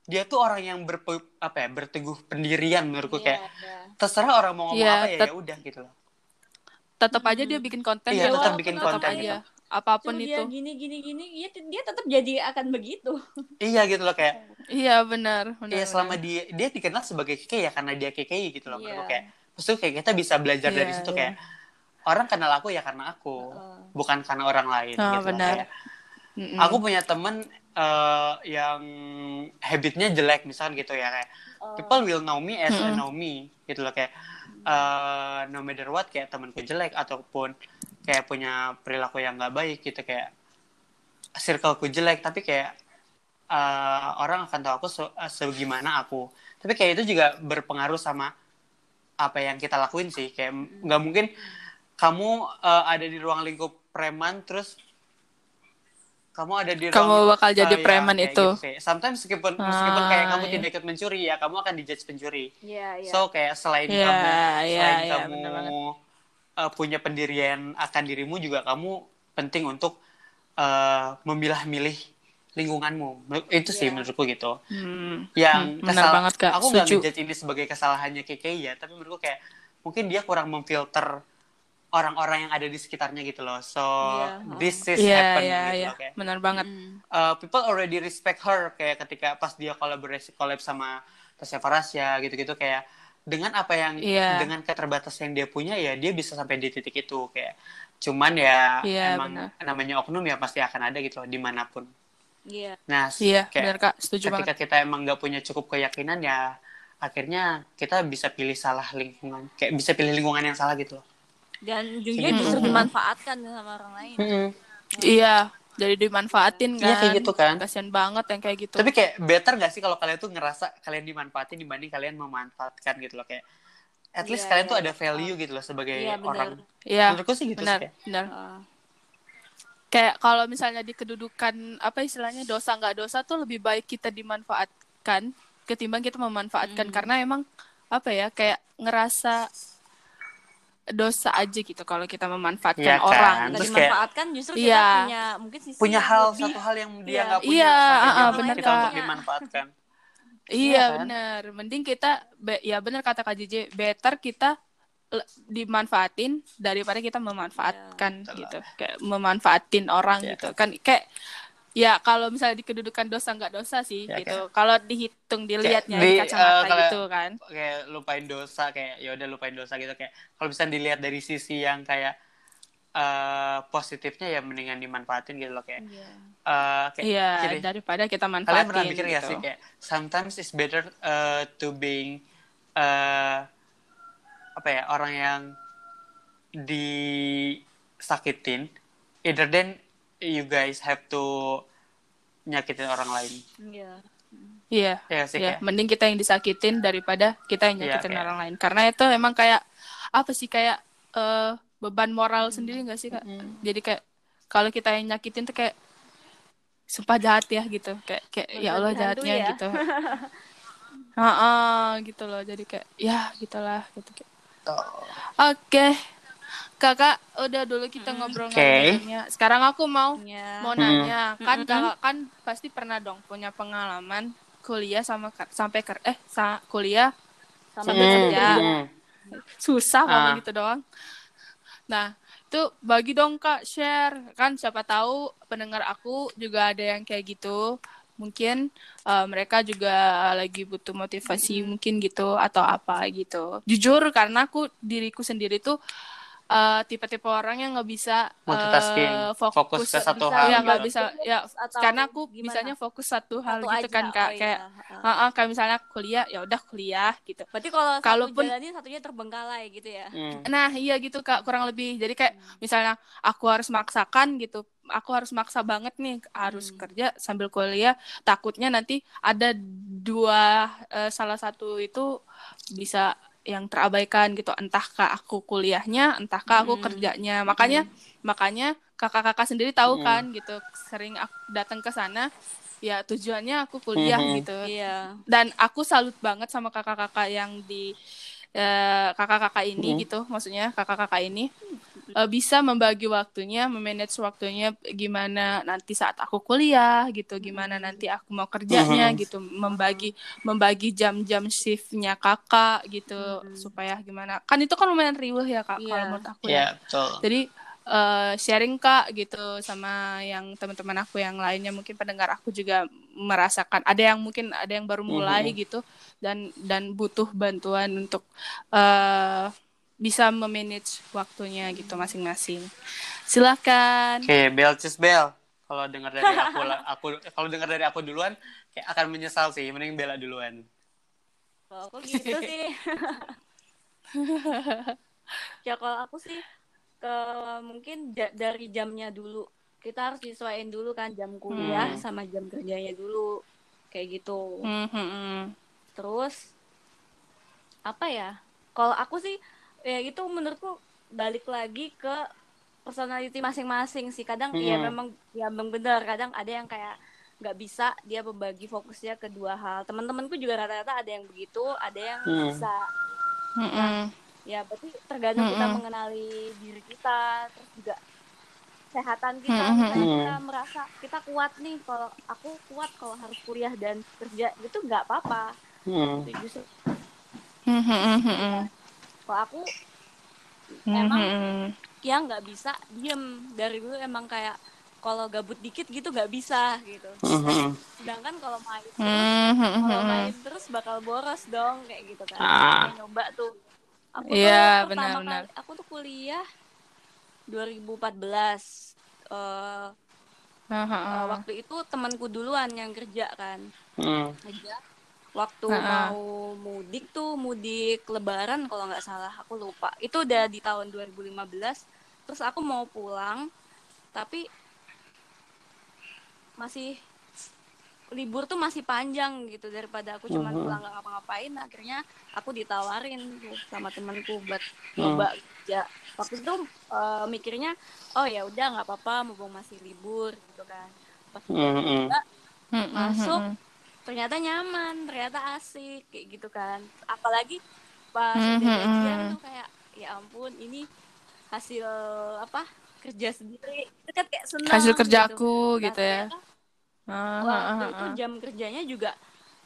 Speaker 3: dia tuh orang yang berpe, apa ya berteguh pendirian menurutku
Speaker 2: Iya,
Speaker 3: kayak
Speaker 2: iya.
Speaker 3: terserah orang mau ngomong
Speaker 1: Iya,
Speaker 3: apa ya ya udah gitu loh
Speaker 1: tetap aja dia bikin konten
Speaker 3: Iya,
Speaker 1: dia
Speaker 3: tetap
Speaker 1: tetap
Speaker 3: bikin
Speaker 1: tetap
Speaker 3: konten
Speaker 1: aja
Speaker 3: gitu.
Speaker 1: apa pun
Speaker 2: Cuma
Speaker 1: itu
Speaker 2: dia gini gini gini dia, dia tetap jadi akan begitu.
Speaker 3: iya gitu loh kayak
Speaker 1: iya benar benar
Speaker 3: Iya selama
Speaker 1: benar.
Speaker 3: dia dia dikenal sebagai KKI ya karena dia KKI gitu loh
Speaker 2: Iya.
Speaker 3: menurutku kayak terus tuh kayak kita bisa belajar dari
Speaker 1: Iya,
Speaker 3: situ
Speaker 1: iya.
Speaker 3: kayak orang kenal aku ya karena aku
Speaker 2: Heeh.
Speaker 3: bukan karena orang lain
Speaker 1: Oh,
Speaker 3: gitu
Speaker 1: benar.
Speaker 3: Kayak,
Speaker 1: Mm-mm.
Speaker 3: aku punya temen eh, yang habitnya jelek misalkan gitu ya kayak
Speaker 2: Oh.
Speaker 3: people will know me as a
Speaker 1: Mm-mm.
Speaker 3: know me gitu loh kayak eh, no matter what kayak temanku jelek ataupun kayak punya perilaku yang nggak baik gitu kayak circleku jelek tapi kayak eh, orang akan tahu aku se- segimana aku tapi kayak itu juga berpengaruh sama apa yang kita lakuin sih kayak nggak mungkin kamu eh, ada di ruang lingkup preman terus kamu ada di
Speaker 1: Kamu
Speaker 3: ruang
Speaker 1: bakal jadi
Speaker 3: ya,
Speaker 1: preman
Speaker 3: kayak
Speaker 1: itu.
Speaker 3: gitu, kayak sometimes meskipun meskipun
Speaker 1: Ah,
Speaker 3: kayak kamu
Speaker 1: iya.
Speaker 3: tidak ikut mencuri ya kamu akan dijudge pencuri
Speaker 2: Iya, iya.
Speaker 3: so kayak selain
Speaker 1: Iya,
Speaker 3: kamu
Speaker 1: iya,
Speaker 3: selain
Speaker 1: iya,
Speaker 3: kamu uh, punya pendirian akan dirimu juga kamu penting untuk uh, memilah-milih lingkunganmu itu sih
Speaker 2: Iya.
Speaker 3: menurutku gitu
Speaker 1: Hmm,
Speaker 3: yang
Speaker 1: hmm, benar
Speaker 3: kesal-
Speaker 1: banget kak
Speaker 3: aku nggak ngejudge ini sebagai kesalahannya KKI ya tapi menurutku kayak mungkin dia kurang memfilter orang-orang yang ada di sekitarnya gitu loh. So
Speaker 2: Iya,
Speaker 3: this is
Speaker 1: iya
Speaker 3: happen
Speaker 1: iya
Speaker 3: gitu
Speaker 1: iya.
Speaker 3: loh kayak
Speaker 1: benar banget.
Speaker 2: Mm.
Speaker 3: uh, people already respect her kayak ketika pas dia kolaborasi collab sama Tasya Farasya gitu-gitu kayak dengan apa yang
Speaker 1: Iya.
Speaker 3: dengan keterbatasan yang dia punya ya dia bisa sampai di titik itu kayak. Cuman ya
Speaker 1: Iya,
Speaker 3: emang
Speaker 1: benar.
Speaker 3: namanya oknum ya pasti akan ada gitu loh di mana pun.
Speaker 2: Iya.
Speaker 3: nah
Speaker 1: iya
Speaker 3: kayak
Speaker 1: benar kak. Setuju
Speaker 3: ketika
Speaker 1: banget.
Speaker 3: kita emang nggak punya cukup keyakinan ya akhirnya kita bisa pilih salah lingkungan kayak bisa pilih lingkungan yang salah gitu loh
Speaker 2: Dan ujungnya justru dimanfaatkan sama orang lain.
Speaker 1: iya jadi dimanfaatin kan
Speaker 3: Iya, kayak gitu kan.
Speaker 1: kasian banget yang kayak gitu
Speaker 3: Tapi kayak better gak sih kalau kalian tuh ngerasa kalian dimanfaatin dibanding kalian memanfaatkan gitu loh kayak at least
Speaker 2: Iya,
Speaker 3: kalian tuh
Speaker 2: iya.
Speaker 3: ada value gitu loh sebagai
Speaker 2: Iya, benar.
Speaker 3: orang.
Speaker 1: iya
Speaker 3: Menurutku sih gitu
Speaker 1: benar
Speaker 3: sih. kayak.
Speaker 1: benar
Speaker 2: Heeh.
Speaker 1: kayak kalau misalnya di kedudukan apa istilahnya dosa nggak dosa tuh lebih baik kita dimanfaatkan ketimbang kita memanfaatkan
Speaker 2: Hmm.
Speaker 1: karena emang apa ya kayak ngerasa dosa aja gitu kalau kita memanfaatkan
Speaker 3: Iya kan?
Speaker 1: orang
Speaker 2: Kita
Speaker 3: Terus kayak-
Speaker 2: dimanfaatkan justru kita
Speaker 1: Iya.
Speaker 2: punya mungkin sisi
Speaker 3: Punya hal
Speaker 2: lebih-
Speaker 3: satu hal yang dia
Speaker 2: Iya.
Speaker 3: nggak punya
Speaker 1: Iya, ah,
Speaker 3: dia
Speaker 1: ah,
Speaker 3: memaksa
Speaker 1: bener,
Speaker 3: kita untuk
Speaker 1: Kak.
Speaker 3: dimanfaatkan.
Speaker 1: Iya
Speaker 3: kan?
Speaker 1: benar, mending kita be- ya benar kata Kak JJ, better kita dimanfaatin daripada kita memanfaatkan
Speaker 3: Iya.
Speaker 1: gitu, kayak memanfaatin orang
Speaker 3: Iya.
Speaker 1: gitu kan, kayak ya kalau misalnya di kedudukan dosa nggak dosa sih
Speaker 3: Iya,
Speaker 1: gitu, kalau dihitung dilihatnya
Speaker 3: di,
Speaker 1: di kacamata
Speaker 3: eh, kalau-
Speaker 1: gitu kan,
Speaker 3: Kayak lupain dosa kayak ya udah lupain dosa gitu. Kayak kalau bisa dilihat dari sisi yang kayak eh, positifnya ya mendingan dimanfaatin gitu loh kayak.
Speaker 2: Iya.
Speaker 3: eh, kayak
Speaker 1: iya daripada kita
Speaker 3: kalian
Speaker 1: manfaatin
Speaker 3: pernah mikir
Speaker 1: gitu.
Speaker 3: gak sih kayak sometimes it's better uh, to being uh, apa ya orang yang disakitin either then you guys have to nyakitin orang lain
Speaker 2: Iya.
Speaker 1: Iya,
Speaker 3: ya sih
Speaker 1: iya,
Speaker 3: kayak
Speaker 1: mending kita yang disakitin daripada kita yang
Speaker 3: Iya,
Speaker 1: nyakitin
Speaker 3: kayak-
Speaker 1: orang lain. Karena itu emang kayak apa sih kayak eh, beban moral sendiri nggak sih kak? Jadi kayak kalau kita yang nyakitin tuh kayak sumpah jahat ya gitu, kayak kayak ya Allah jahatnya
Speaker 2: ya?
Speaker 1: gitu. Heeh, gitu loh. Jadi kayak ya gitulah gitu kayak. Oke. Kakak, udah dulu kita ngobrol
Speaker 3: Oke.
Speaker 1: ngobrolnya. Sekarang aku mau
Speaker 2: Iya.
Speaker 1: mau
Speaker 3: Hmm.
Speaker 1: nanya kan
Speaker 2: Mm-mm.
Speaker 1: kakak kan pasti pernah dong punya pengalaman kuliah sama sampai ker eh sa kuliah
Speaker 2: Sama
Speaker 1: sambil
Speaker 3: Hmm,
Speaker 1: kerja
Speaker 3: hmm.
Speaker 1: susah ngomong
Speaker 3: Ah.
Speaker 1: gitu doang nah itu bagi dong kak share kan siapa tahu pendengar aku juga ada yang kayak gitu mungkin eh, mereka juga lagi butuh motivasi mungkin gitu atau apa gitu jujur karena aku diriku sendiri tuh eh, tipe-tipe orang yang nggak bisa
Speaker 3: Multitasking, fokus ke satu
Speaker 2: Bisa,
Speaker 3: hal
Speaker 1: Iya
Speaker 3: gitu.
Speaker 1: nggak bisa ya
Speaker 2: Atau
Speaker 1: karena aku
Speaker 2: gimana?
Speaker 1: bisanya fokus satu hal
Speaker 2: Satu
Speaker 1: gitu
Speaker 2: aja,
Speaker 1: kan kak
Speaker 2: oh
Speaker 1: kayak
Speaker 2: iya. Heeh.
Speaker 1: Heeh, kayak misalnya kuliah ya udah kuliah gitu
Speaker 2: Berarti kalau satu
Speaker 1: Kalaupun-
Speaker 2: jalanin satunya terbengkalai gitu ya.
Speaker 3: Hmm.
Speaker 1: nah iya gitu kak kurang lebih jadi kayak misalnya aku harus maksakan gitu aku harus maksa banget nih harus
Speaker 2: Hmm.
Speaker 1: kerja sambil kuliah takutnya nanti ada dua eh, salah satu itu bisa yang terabaikan gitu entahkah aku kuliahnya entahkah aku
Speaker 2: Hmm.
Speaker 1: kerjanya makanya makanya kakak-kakak sendiri tahu
Speaker 3: Hmm.
Speaker 1: kan gitu sering aku datang ke sana ya tujuannya aku kuliah
Speaker 3: Mhm.
Speaker 1: gitu
Speaker 2: Iya.
Speaker 1: dan aku salut banget sama kakak-kakak yang di eh, kakak-kakak ini
Speaker 3: Mhm.
Speaker 1: gitu maksudnya kakak-kakak ini eh, bisa membagi waktunya memanage waktunya gimana nanti saat aku kuliah gitu gimana nanti aku mau kerjanya
Speaker 3: Mhm.
Speaker 1: gitu membagi membagi jam-jam shiftnya kakak gitu
Speaker 2: Mhm.
Speaker 1: supaya gimana kan itu kan lumayan riuh ya kak
Speaker 2: Iya.
Speaker 1: kalau menurut aku ya
Speaker 3: Iya, betul.
Speaker 1: jadi eh, sharing kak gitu sama yang teman-teman aku yang lainnya mungkin pendengar aku juga merasakan ada yang mungkin ada yang baru mulai
Speaker 3: Mhm.
Speaker 1: gitu dan dan butuh bantuan untuk eh bisa memanage waktunya gitu masing-masing silahkan
Speaker 3: Oke, Bel Cis Bel. Kalau dengar dari aku aku kalau dengar dari aku duluan kayak akan menyesal sih, mending Bella duluan.
Speaker 2: Kalau aku gitu sih. ya kalau aku sih ke mungkin ja- dari jamnya dulu. Kita harus disesuaikan dulu kan jam kuliah
Speaker 3: Hmm.
Speaker 2: sama jam kerjanya dulu. Kayak gitu.
Speaker 1: Hmm, hmm, hmm.
Speaker 2: Terus apa ya? Kalau aku sih ya itu menurutku balik lagi ke personality masing-masing sih. Kadang ya
Speaker 3: Hmm.
Speaker 2: memang ya memang benar. Kadang ada yang kayak nggak bisa dia membagi fokusnya ke dua hal. Teman-temanku juga rata-rata ada yang begitu, ada yang
Speaker 3: Hmm.
Speaker 2: bisa.
Speaker 1: Hmm, hmm.
Speaker 2: Ya berarti tergantung kita
Speaker 1: Mm-mm.
Speaker 2: mengenali diri kita, terus juga kesehatan kita. Misalnya kita merasa kita kuat nih. Kalau aku kuat kalau harus kuliah dan kerja gitu nggak apa-apa.
Speaker 3: Hmm.
Speaker 2: Justru
Speaker 1: Hmm, hmm, hmm, hmm.
Speaker 2: Kalau aku
Speaker 1: Hmm,
Speaker 2: emang
Speaker 1: hmm, hmm.
Speaker 2: ya nggak bisa diem dari dulu emang kayak kalau gabut dikit gitu nggak bisa gitu
Speaker 3: Mhm.
Speaker 2: sedangkan kalau main terus
Speaker 1: Hmm, hmm, hmm,
Speaker 2: kalau main terus bakal boros dong kayak gitu kan
Speaker 3: Ah.
Speaker 2: Nyoba tuh aku tuh
Speaker 1: Iya,
Speaker 2: pertama
Speaker 1: benar-benar.
Speaker 2: kali aku tuh kuliah 2014 Eh,
Speaker 1: Ah, ah,
Speaker 2: eh,
Speaker 1: ah.
Speaker 2: waktu itu temanku duluan yang kerja kan
Speaker 3: Hmm.
Speaker 2: kerja waktu
Speaker 1: ah.
Speaker 2: mau mudik tuh mudik lebaran kalau nggak salah aku lupa itu udah di tahun 2015 terus aku mau pulang tapi masih libur tuh masih panjang gitu daripada aku cuma
Speaker 3: Mhm.
Speaker 2: pulang nggak ngapa-ngapain akhirnya aku ditawarin tuh sama temanku buat coba kerja waktu itu eh, mikirnya oh ya udah nggak apa-apa mumpung masih libur gitu kan pas
Speaker 3: Mhm, mhm.
Speaker 2: coba
Speaker 1: Hmm, hmm,
Speaker 2: masuk
Speaker 1: hmm,
Speaker 2: ternyata nyaman ternyata asik kayak gitu kan apalagi pas udah gajian
Speaker 1: mhm.
Speaker 2: tuh kayak ya ampun ini hasil apa kerja sendiri itu kan kayak senang
Speaker 1: hasil
Speaker 2: gitu.
Speaker 1: kerjaku
Speaker 2: Nah,
Speaker 1: gitu ya Ah, ah,
Speaker 2: waktu
Speaker 1: ah,
Speaker 2: itu
Speaker 1: ah.
Speaker 2: jam kerjanya juga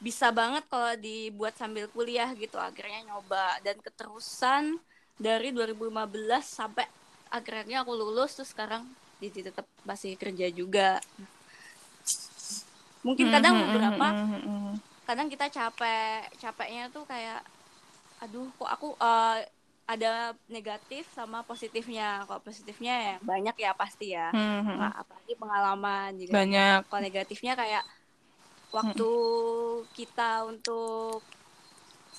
Speaker 2: bisa banget kalau dibuat sambil kuliah gitu akhirnya nyoba dan keterusan dari 2015 sampai akhirnya aku lulus terus sekarang di tetap masih kerja juga mungkin kadang
Speaker 1: Hmm, hmm,
Speaker 2: beberapa
Speaker 1: hmm, hmm, hmm.
Speaker 2: kadang kita capek capeknya tuh kayak aduh kok aku eh, ada negatif sama positifnya. Kalau positifnya ya banyak ya pasti ya.
Speaker 1: Hmm, hmm.
Speaker 2: Nah, apalagi pengalaman juga.
Speaker 1: Banyak.
Speaker 2: Kalau negatifnya kayak waktu kita untuk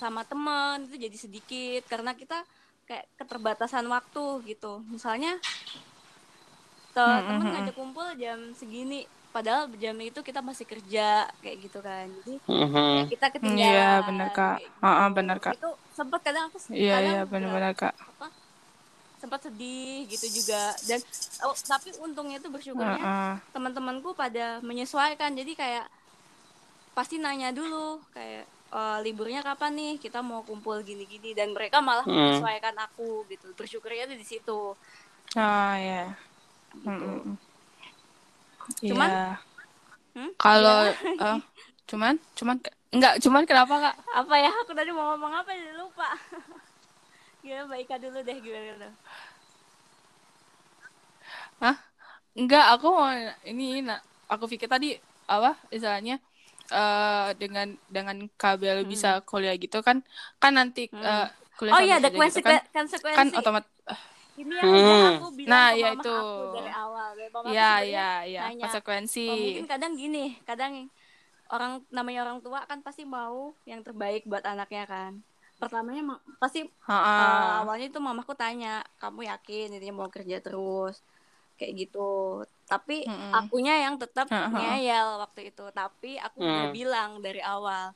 Speaker 2: sama teman itu jadi sedikit karena kita kayak keterbatasan waktu gitu. Misalnya te-
Speaker 1: Hmm,
Speaker 2: temen
Speaker 1: hmm,
Speaker 2: ngajak kumpul jam segini padahal jam itu kita masih kerja kayak gitu kan jadi
Speaker 3: Mhm.
Speaker 2: kayak kita ketinggalan
Speaker 1: Iya, benar, Kak.
Speaker 2: gitu.
Speaker 1: benar, Kak.
Speaker 2: itu sempet kadang aku
Speaker 1: iya
Speaker 2: kadang
Speaker 1: iya
Speaker 2: juga
Speaker 1: benar-benar kak
Speaker 2: apa sempat sedih gitu juga dan oh, tapi untungnya
Speaker 1: Ah,
Speaker 2: bersyukurnya
Speaker 1: ah.
Speaker 2: teman-temanku pada menyesuaikan jadi kayak pasti nanya dulu kayak "Eh, liburnya kapan nih kita mau kumpul gini-gini dan mereka malah
Speaker 3: Hmm.
Speaker 2: menyesuaikan aku gitu bersyukurnya tuh di situ
Speaker 1: ah ya
Speaker 2: gitu.
Speaker 1: Hmm, hmm, hmm.
Speaker 2: Cuman-
Speaker 1: Iya.
Speaker 2: Hmm?
Speaker 1: kalau
Speaker 2: Iya.
Speaker 1: eh, cuman cuman enggak cuman kenapa kak
Speaker 2: apa ya aku tadi mau ngomong apa jadi lupa gimana Mbak Ika dulu deh gimana dulu
Speaker 1: enggak aku mau ini nak aku pikir tadi apa istilahnya eh dengan dengan kabel
Speaker 2: Hmm.
Speaker 1: bisa kuliah gitu kan kan nanti
Speaker 2: Hmm.
Speaker 1: eh, kuliah
Speaker 2: oh iya ada
Speaker 1: gitu kan
Speaker 2: konsekuensi konsekuensi
Speaker 1: kan otomat
Speaker 2: ini yang
Speaker 3: Hmm.
Speaker 2: aku bilang
Speaker 1: Nah,
Speaker 2: ke
Speaker 1: ya
Speaker 2: mama
Speaker 1: itu.
Speaker 2: aku dari awal dari mama
Speaker 1: ya ya ya
Speaker 2: nanya,
Speaker 1: konsekuensi
Speaker 2: Oh, mungkin kadang gini, kadang orang namanya orang tua kan pasti mau yang terbaik buat anaknya kan. Pertamanya ma- pasti
Speaker 1: Ha, ha.
Speaker 2: awalnya itu mamaku tanya, kamu yakin ini mau kerja terus kayak gitu. Tapi
Speaker 1: Mm-mm.
Speaker 2: akunya yang tetap ngeyel waktu itu. Tapi aku udah
Speaker 3: Hmm.
Speaker 2: bilang dari awal,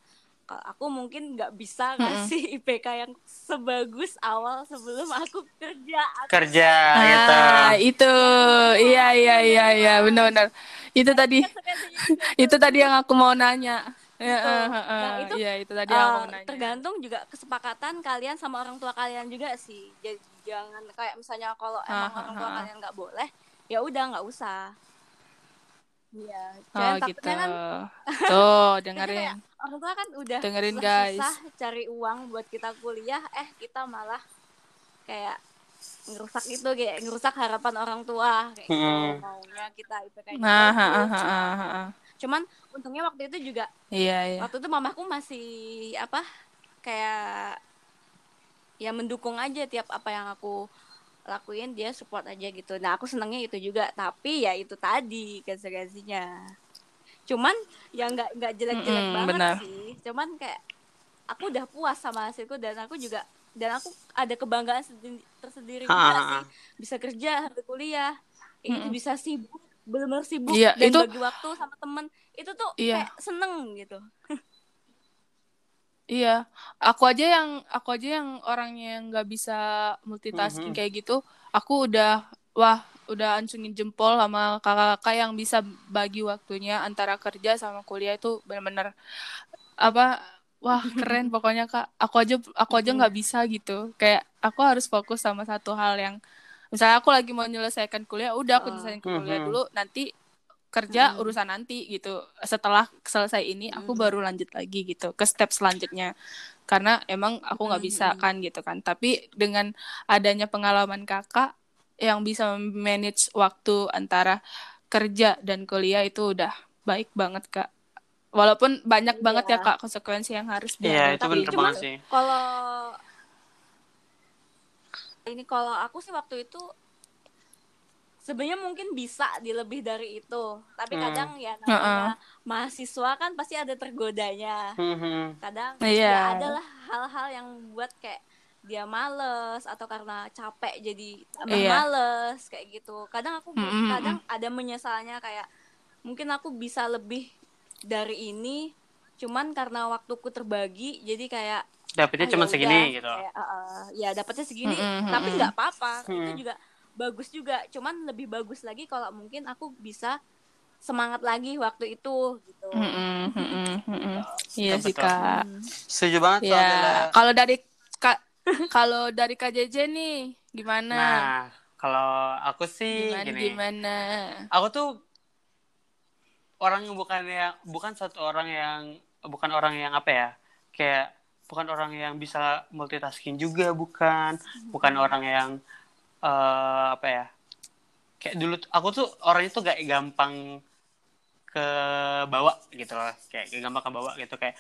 Speaker 2: kalau aku mungkin nggak bisa ngasih IPK yang sebagus awal sebelum aku kerja. Aku
Speaker 3: kerja gitu.
Speaker 1: Ah, itu. Iya iya iya iya. Benar-benar. Itu tadi.
Speaker 2: konsekuensinya juga
Speaker 1: itu tadi yang aku mau nanya. Ya,
Speaker 2: Gitu. Nah, itu,
Speaker 1: iya, itu tadi yang aku mau nanya.
Speaker 2: tergantung juga kesepakatan kalian sama orang tua kalian juga sih. Jadi jangan kayak misalnya kalau emang
Speaker 1: Ah,
Speaker 2: orang tua
Speaker 1: ah.
Speaker 2: kalian nggak boleh ya udah nggak usah Iya,
Speaker 1: oh
Speaker 2: jangan
Speaker 1: gitu.
Speaker 2: kan
Speaker 1: tuh dengerin
Speaker 2: kayak orang tua kan udah
Speaker 1: Dengerin,
Speaker 2: susah-susah cari uang buat kita kuliah eh kita malah kayak ngerusak itu kayak ngerusak harapan orang tua kayak gitu.
Speaker 3: Hmm.
Speaker 2: maunya kita itu kayak
Speaker 1: nah ha, ha, ha, ha, ha.
Speaker 2: cuman untungnya waktu itu juga
Speaker 1: iya iya.
Speaker 2: waktu itu mamaku masih apa kayak ya mendukung aja tiap apa yang aku lakuin dia support aja gitu. Nah aku senangnya itu juga. Tapi ya itu tadi konsekuensinya. Cuman ya nggak nggak jelek-jelek
Speaker 1: Mm-mm,
Speaker 2: banget
Speaker 1: benar.
Speaker 2: sih. Cuman kayak aku udah puas sama hasilku dan aku juga dan aku ada kebanggaan sendi- tersendiri
Speaker 3: Ha,
Speaker 2: juga sih. Bisa kerja sambil kuliah. Kayak gitu
Speaker 1: Mm-mm.
Speaker 2: bisa sibuk benar-benar sibuk
Speaker 1: Iya,
Speaker 2: dan
Speaker 1: itu-
Speaker 2: bagi waktu sama temen. Itu tuh
Speaker 1: Iya.
Speaker 2: kayak seneng gitu
Speaker 1: Iya, aku aja yang aku aja yang orangnya yang nggak bisa multitasking
Speaker 3: Mhm.
Speaker 1: kayak gitu, aku udah wah udah ancungin jempol sama kakak-kakak yang bisa bagi waktunya antara kerja sama kuliah itu benar-benar apa wah keren pokoknya kak. Aku aja aku aja nggak bisa gitu. Kayak aku harus fokus sama satu hal yang misalnya aku lagi mau menyelesaikan kuliah, udah aku
Speaker 2: Oh.
Speaker 1: selesaiin kuliah
Speaker 3: Mhm.
Speaker 1: dulu, nanti kerja
Speaker 2: Mhm.
Speaker 1: urusan nanti gitu. Setelah selesai ini aku
Speaker 2: Mhm.
Speaker 1: baru lanjut lagi gitu ke step selanjutnya. Karena emang aku nggak bisa
Speaker 2: Mhm.
Speaker 1: kan gitu kan. Tapi dengan adanya pengalaman kakak yang bisa manage waktu antara kerja dan kuliah itu udah baik banget kak. Walaupun banyak
Speaker 2: Iya.
Speaker 1: banget ya kak konsekuensi yang harus
Speaker 3: Iya, itu banget sih.
Speaker 2: kalau ini kalau aku sih waktu itu sebenarnya mungkin bisa di lebih dari itu tapi
Speaker 3: Hmm.
Speaker 2: kadang ya namanya mahasiswa kan pasti ada tergodanya
Speaker 3: Mhm.
Speaker 2: kadang
Speaker 1: Iya.
Speaker 2: ya ada lah hal-hal yang buat kayak dia males atau karena capek jadi tambah
Speaker 1: Iya.
Speaker 2: males kayak gitu kadang aku
Speaker 1: Mm-mm.
Speaker 2: kadang ada menyesalnya kayak mungkin aku bisa lebih dari ini cuman karena waktuku terbagi jadi kayak
Speaker 3: Dapetnya
Speaker 2: ah,
Speaker 3: cuma
Speaker 2: ya
Speaker 3: segini
Speaker 2: udah,
Speaker 3: gitu.
Speaker 2: kayak, uh, uh, ya dapatnya segini
Speaker 1: Mm-mm,
Speaker 2: tapi nggak apa-apa itu
Speaker 3: Hmm.
Speaker 2: juga bagus juga cuman lebih bagus lagi kalau mungkin aku bisa semangat lagi waktu itu gitu.
Speaker 1: Iya sih kak.
Speaker 2: Hmm.
Speaker 3: Setuju banget
Speaker 1: Ya, kalau dari kak, kalau dari Kak JJ nih gimana?
Speaker 3: Nah, kalau aku sih
Speaker 1: gimana
Speaker 3: gini.
Speaker 1: gimana?
Speaker 3: Aku tuh orang yang bukan yang bukan satu orang yang bukan orang yang apa ya? Kayak bukan orang yang bisa multitasking juga bukan, bukan orang yang eh, apa ya? Kayak dulu aku tuh orangnya tuh gak gampang ke bawah gitu loh. Kayak gak gampang ke bawah gitu kayak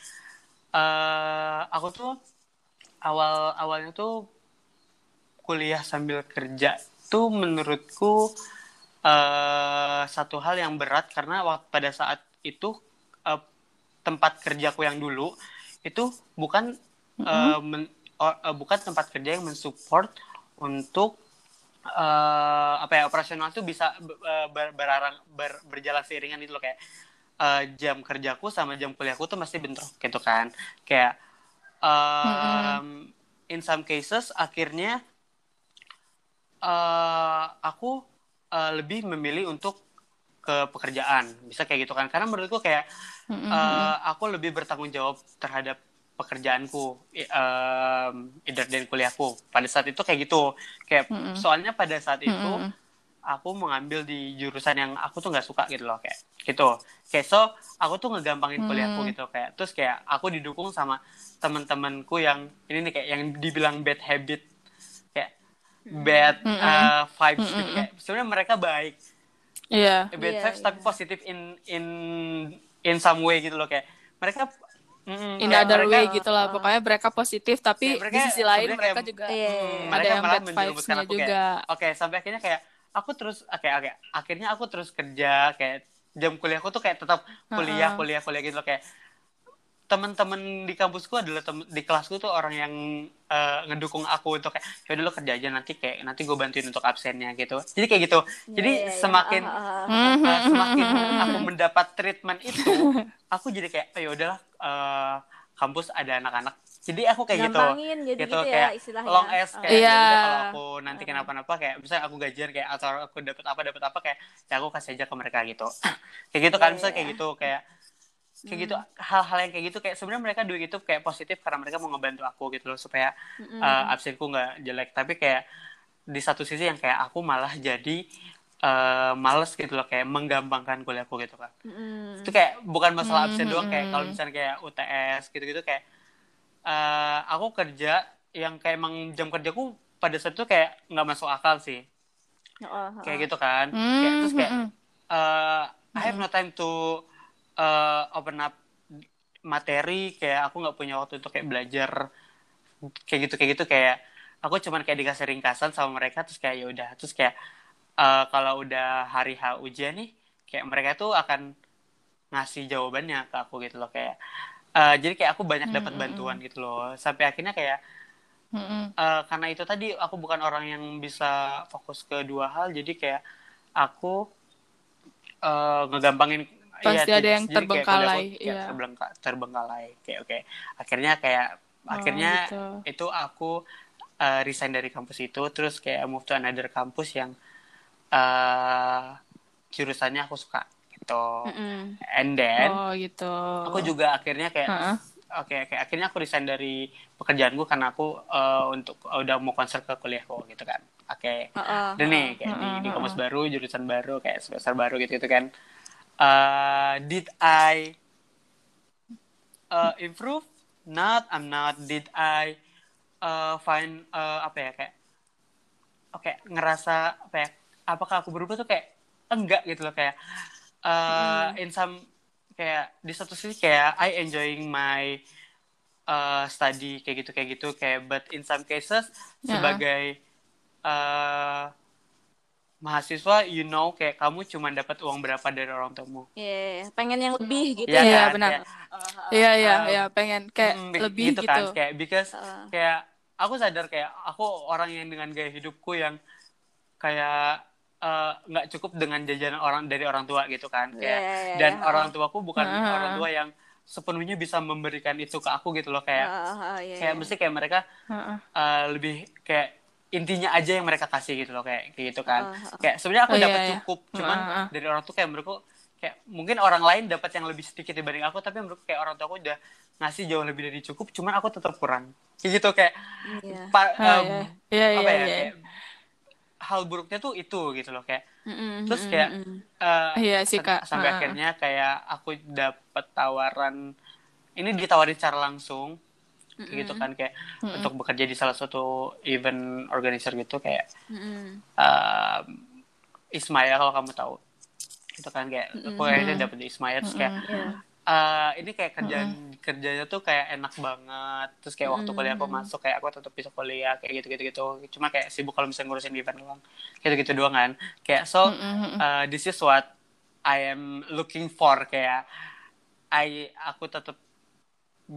Speaker 3: eh aku tuh awal awalnya tuh kuliah sambil kerja tuh menurutku eh satu hal yang berat karena waktu pada saat itu eh, tempat kerjaku yang dulu itu bukan eh, men- o- eh, bukan tempat kerja yang mensupport untuk eh, apa ya operasional tuh bisa be- eh, ber- berarang ber- berjalan seiringan itu loh kayak eh, jam kerjaku sama jam kuliahku tuh masih bentrok gitu kan. Kayak em, in some cases akhirnya eh, aku eh, lebih memilih untuk ke pekerjaan. Bisa kayak gitu kan. Karena menurutku kayak
Speaker 1: Mm-mm.
Speaker 3: eh, aku lebih bertanggung jawab terhadap pekerjaanku em, either dan kuliahku pada saat itu kayak gitu kayak
Speaker 1: Mm-mm.
Speaker 3: soalnya pada saat itu
Speaker 1: Mm-mm.
Speaker 3: aku mengambil di jurusan yang aku tuh nggak suka gitu loh kayak gitu kayak so aku tuh ngegampangin kuliahku
Speaker 1: Hmm.
Speaker 3: gitu kayak terus kayak aku didukung sama teman-temanku yang ini nih kayak yang dibilang bad habit kayak bad
Speaker 1: Mm-mm.
Speaker 3: uh, vibes gitu
Speaker 1: Mm-mm.
Speaker 3: kayak sebenarnya mereka baik
Speaker 1: Iya.
Speaker 3: bad
Speaker 2: Iya,
Speaker 3: vibes tapi
Speaker 2: iya.
Speaker 3: positif in in in some way gitu loh kayak mereka mm,
Speaker 1: In
Speaker 3: kayak
Speaker 1: other
Speaker 3: mereka-
Speaker 1: way gitu lah.
Speaker 2: uh,
Speaker 1: Pokoknya mereka positif tapi
Speaker 3: mereka
Speaker 1: di sisi lain mereka
Speaker 3: kayak-
Speaker 1: juga
Speaker 2: Iya,
Speaker 1: ada
Speaker 3: mereka
Speaker 1: yang bad vibes-nya juga.
Speaker 3: Oke, sampai akhirnya kayak aku terus oke oke akhirnya aku terus kerja kayak jam kuliahku tuh kayak tetap kuliah
Speaker 1: Uh-uh.
Speaker 3: kuliah kuliah gitu loh kayak teman-teman di kampusku adalah temen, di kelasku tuh orang yang eh, ngedukung aku untuk kayak ya udah lo kerja aja nanti kayak nanti gue bantuin untuk absennya gitu jadi kayak gitu jadi
Speaker 2: Iya, iya, iya.
Speaker 3: semakin
Speaker 2: Ah, ah, ah.
Speaker 1: Mhm.
Speaker 3: eh, semakin aku mendapat treatment itu aku jadi kayak oh, ya udahlah eh, kampus ada anak-anak jadi aku kayak gitu
Speaker 2: Gampangin jadi
Speaker 3: gitu,
Speaker 2: gitu, ya
Speaker 3: kayak
Speaker 2: istilahnya.
Speaker 3: long S
Speaker 2: Oh.
Speaker 3: kayak
Speaker 1: Iya.
Speaker 3: ya udah kalau aku nanti kenapa-napa kayak bisa aku gajian kayak atau aku dapat apa dapat apa kayak ya aku kasih aja ke mereka gitu kayak gitu kan
Speaker 2: Iya,
Speaker 3: misalnya
Speaker 2: iya.
Speaker 3: kayak gitu kayak kayak gitu
Speaker 2: Hmm.
Speaker 3: hal-hal yang kayak gitu kayak sebenarnya mereka duit itu kayak positif karena mereka mau ngebantu aku gitu loh supaya
Speaker 2: Mm-mm.
Speaker 3: uh, absenku nggak jelek tapi kayak di satu sisi yang kayak aku malah jadi uh, males gitu loh kayak menggampangkan kuliahku gitu kan
Speaker 2: Mm-mm.
Speaker 3: itu kayak bukan masalah absen
Speaker 1: Hmm,
Speaker 3: doang kayak
Speaker 1: hmm,
Speaker 3: kalau
Speaker 1: hmm.
Speaker 3: misalnya kayak UTS gitu-gitu kayak uh, aku kerja yang kayak emang jam kerjaku pada saat itu kayak nggak masuk akal sih
Speaker 2: Oh, oh,
Speaker 3: kayak
Speaker 2: oh.
Speaker 3: gitu kan
Speaker 1: Hmm,
Speaker 3: kayak terus kayak
Speaker 1: hmm,
Speaker 3: uh, I have no time to uh, open up materi kayak aku nggak punya waktu untuk kayak belajar kayak gitu kayak gitu. Kayak aku cuman kayak dikasih ringkasan sama mereka terus kayak ya udah. Terus kayak uh, kalau udah hari H ujian nih kayak mereka tuh akan ngasih jawabannya ke aku gitu loh kayak uh, jadi kayak aku banyak dapat
Speaker 1: Hmm, hmm,
Speaker 3: bantuan gitu loh. Sampai akhirnya kayak
Speaker 1: hmm, hmm.
Speaker 3: Eh, karena itu tadi aku bukan orang yang bisa fokus ke dua hal jadi kayak aku eh, ngegampangin
Speaker 1: Pasti ada
Speaker 3: jadi-
Speaker 1: yang terbengkalai,
Speaker 3: kayak
Speaker 1: iya.
Speaker 3: terbengka- terbengkalai kayak oke akhirnya kayak
Speaker 1: Oh,
Speaker 3: akhirnya
Speaker 1: gitu.
Speaker 3: itu aku eh, resign dari kampus itu terus kayak move to another kampus yang eh jurusannya aku suka gitu
Speaker 2: Mm-mm.
Speaker 3: and then
Speaker 1: oh gitu
Speaker 3: aku juga akhirnya kayak
Speaker 1: Heeh.
Speaker 3: oke oke akhirnya aku resign dari pekerjaanku karena aku eh, untuk udah mau konser ke kuliahku gitu kan oke
Speaker 2: Oh, oh,
Speaker 3: dan nih kayak di, di
Speaker 1: Heeh,
Speaker 3: kampus baru jurusan baru kayak semester baru gitu gitu kan Eh, did I uh, improve? Not I'm not. Did I uh, find uh, apa ya kayak oke ngerasa apa ya apakah aku berubah tuh kayak enggak gitu loh kayak uh, in some kayak di satu sisi kayak I enjoying my uh, study kayak gitu kayak gitu kayak but in some cases
Speaker 1: Ya.
Speaker 3: sebagai uh, mahasiswa you know kayak kamu cuma dapat uang berapa dari orang tuamu
Speaker 2: Iya, pengen yang lebih gitu
Speaker 3: Iya
Speaker 2: ya.
Speaker 1: Iya,
Speaker 3: kan?
Speaker 1: benar. Iya iya
Speaker 3: um,
Speaker 1: iya pengen kayak
Speaker 3: mm,
Speaker 1: lebih
Speaker 3: gitu
Speaker 1: gitu,
Speaker 3: kan kayak because
Speaker 2: Heeh.
Speaker 3: kayak aku sadar kayak aku orang yang dengan gaya hidupku yang kayak eh, nggak cukup dengan jajanan orang dari orang tua gitu kan kayak
Speaker 2: Iya, iya, iya,
Speaker 3: dan
Speaker 2: iya.
Speaker 3: orang tuaku bukan
Speaker 1: Heeh.
Speaker 3: orang tua yang sepenuhnya bisa memberikan itu ke aku gitu loh kayak
Speaker 2: Oh, oh, iya,
Speaker 3: kayak
Speaker 2: iya.
Speaker 3: mesti kayak mereka
Speaker 1: Heeh.
Speaker 3: eh, lebih kayak intinya aja yang mereka kasih gitu loh kayak kayak gitu kan
Speaker 2: Oh, oh.
Speaker 3: kayak sebenarnya aku
Speaker 1: Oh, iya,
Speaker 3: dapat
Speaker 1: iya.
Speaker 3: cukup cuman
Speaker 1: Heeh, heeh.
Speaker 3: dari orang tuh kayak menurutku kayak mungkin orang lain dapat yang lebih sedikit dibanding aku tapi menurutku kayak orang tua aku udah ngasih jauh lebih dari cukup cuman aku tetap kurang kayak gitu kayak
Speaker 2: Iya.
Speaker 3: pa-
Speaker 1: iya iya
Speaker 3: apa
Speaker 1: iya
Speaker 3: ya
Speaker 1: iya.
Speaker 3: kayak hal buruknya tuh itu gitu loh kayak
Speaker 2: Mm-mm,
Speaker 3: terus kayak
Speaker 2: mm-mm.
Speaker 3: eh,
Speaker 1: Iya sih, Kak.
Speaker 3: sampai
Speaker 1: Heeh.
Speaker 3: akhirnya kayak aku dapat tawaran ini ditawarin secara langsung kayak gitu kan kayak untuk bekerja di salah satu event organizer gitu kayak
Speaker 2: Mm-mm.
Speaker 3: um, Ismaya kalau kamu tahu. Itu kan kayak aku akhirnya dapet di Ismaya terus kayak
Speaker 2: Iya.
Speaker 3: eh, ini kayak kerjaan kerjanya tuh kayak enak banget. Terus kayak waktu kuliah aku masuk kayak aku tetap bisa kuliah kayak gitu gitu gitu. Cuma kayak sibuk kalau misalnya ngurusin event doang. Gitu gitu doang kan. Kayak so uh, this is what I am looking for. Kayak I aku tetap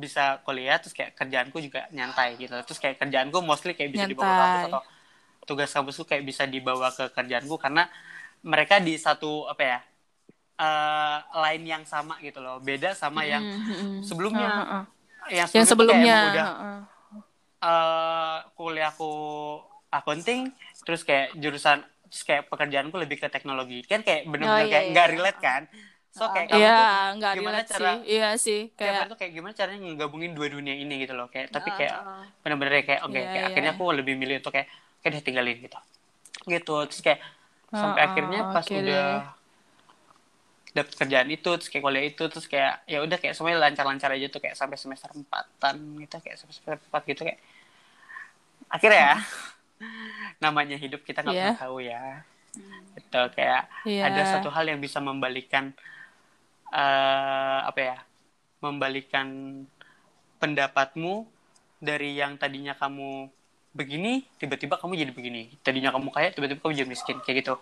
Speaker 3: bisa kuliah terus kayak kerjaanku juga nyantai gitu terus kayak kerjaanku mostly kayak bisa dibawa ke kampus
Speaker 1: Nyantai.
Speaker 3: atau tugas kampusku kayak bisa dibawa ke kerjaanku karena mereka di satu apa ya eh lain yang sama gitu loh beda sama yang
Speaker 2: Mm-mm.
Speaker 3: sebelumnya
Speaker 1: Heeh.
Speaker 3: yang
Speaker 1: yang
Speaker 3: tuh kayak
Speaker 1: sebelumnya
Speaker 3: udah
Speaker 1: heeh.
Speaker 3: eh kuliahku accounting terus kayak jurusan terus kayak pekerjaanku lebih ke teknologi kan kayak bener-bener
Speaker 2: Oh, iya,
Speaker 3: kayak nggak
Speaker 2: iya.
Speaker 3: relate kan so kayak kamu
Speaker 1: Iya,
Speaker 3: tuh
Speaker 1: nggak
Speaker 3: gimana cara
Speaker 1: sih. Iya sih,
Speaker 3: kayak tuh kayak gimana caranya ngegabungin dua dunia ini gitu loh kayak tapi kayak bener-bener kayak oke
Speaker 1: Iya,
Speaker 3: kayak
Speaker 1: iya.
Speaker 3: akhirnya aku lebih milih untuk kayak kayak deh tinggalin gitu gitu terus kayak sampai
Speaker 1: Oh,
Speaker 3: akhirnya pas
Speaker 1: oke
Speaker 3: udah dapet kerjaan itu terus kayak kuliah itu terus kayak ya udah kayak semuanya lancar-lancar aja tuh kayak sampai semester empatan gitu kayak sampai semester empat gitu kayak akhirnya ya namanya hidup kita nggak
Speaker 1: Iya.
Speaker 3: pernah tahu ya gitu kayak
Speaker 1: Iya.
Speaker 3: ada satu hal yang bisa membalikan eh apa ya membalikan pendapatmu dari yang tadinya kamu begini tiba-tiba kamu jadi begini. Tadinya kamu kaya tiba-tiba kamu jadi miskin kayak gitu.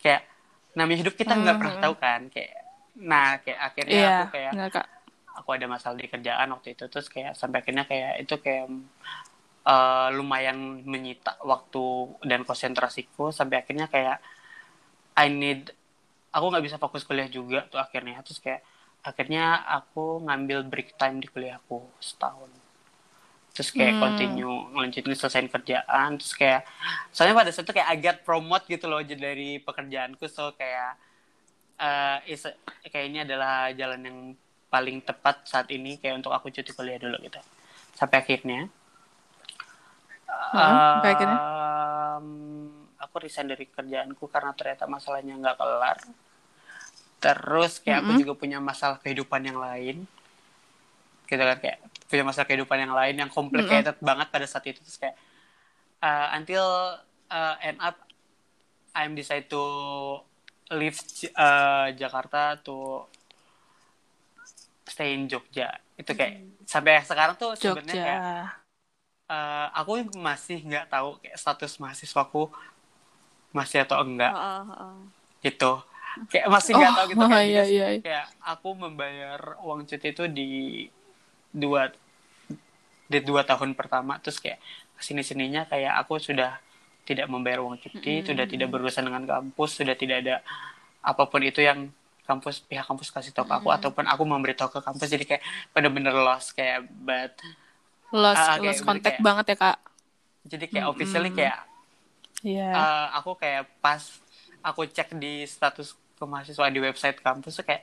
Speaker 3: Kayak namanya hidup kita nggak pernah tahu kan kayak nah kayak akhirnya
Speaker 1: iya,
Speaker 3: aku kayak
Speaker 1: nggak, Kak.
Speaker 3: aku ada masalah di kerjaan waktu itu terus kayak sampai akhirnya kayak itu kayak eh, lumayan menyita waktu dan konsentrasiku sampai akhirnya kayak I need aku nggak bisa fokus kuliah juga tuh akhirnya. Terus kayak akhirnya aku ngambil break time di kuliahku setahun. Terus kayak
Speaker 1: Hmm.
Speaker 3: continue ngelanjutin selesaiin kerjaan. Terus kayak soalnya pada saat itu kayak agak promote gitu loh jadi dari pekerjaanku. So kayak eh is kayak ini adalah jalan yang paling tepat saat ini kayak untuk aku cuti kuliah dulu gitu. Sampai akhirnya
Speaker 1: Hmm, sampai akhirnya?
Speaker 3: Aku resign dari kerjaanku karena ternyata masalahnya nggak kelar. Terus kayak aku
Speaker 1: Mm-mm.
Speaker 3: juga punya masalah kehidupan yang lain. Gitu kan kayak punya masalah kehidupan yang lain yang complicated banget pada saat itu. Terus kayak uh, until uh, end up I'm decide to leave uh, Jakarta to stay in Jogja. Itu kayak sampai sekarang tuh sebenarnya kayak uh, aku masih nggak tahu kayak status mahasiswaku masih atau enggak.
Speaker 2: Heeh, heeh.
Speaker 3: gitu. Kayak masih nggak
Speaker 1: Oh,
Speaker 3: tahu gitu
Speaker 1: oh,
Speaker 3: kayak
Speaker 1: iya, iya, iya.
Speaker 3: kayak aku membayar uang cuti itu di dua di dua tahun pertama. Terus kayak ke sini sininya kayak aku sudah tidak membayar uang cuti sudah tidak berurusan dengan kampus sudah tidak ada apa pun itu yang kampus pihak kampus kasih tahu ke aku ataupun aku memberitahu ke kampus. Jadi kayak bener-bener lost kayak but
Speaker 1: lost
Speaker 3: Ah, kayak
Speaker 1: lost
Speaker 3: kayak-
Speaker 1: banget ya kak.
Speaker 3: Jadi kayak officially kayak
Speaker 1: Iya
Speaker 3: eh, aku kayak pas aku cek di status kemahasiswaan di website kampus tuh kayak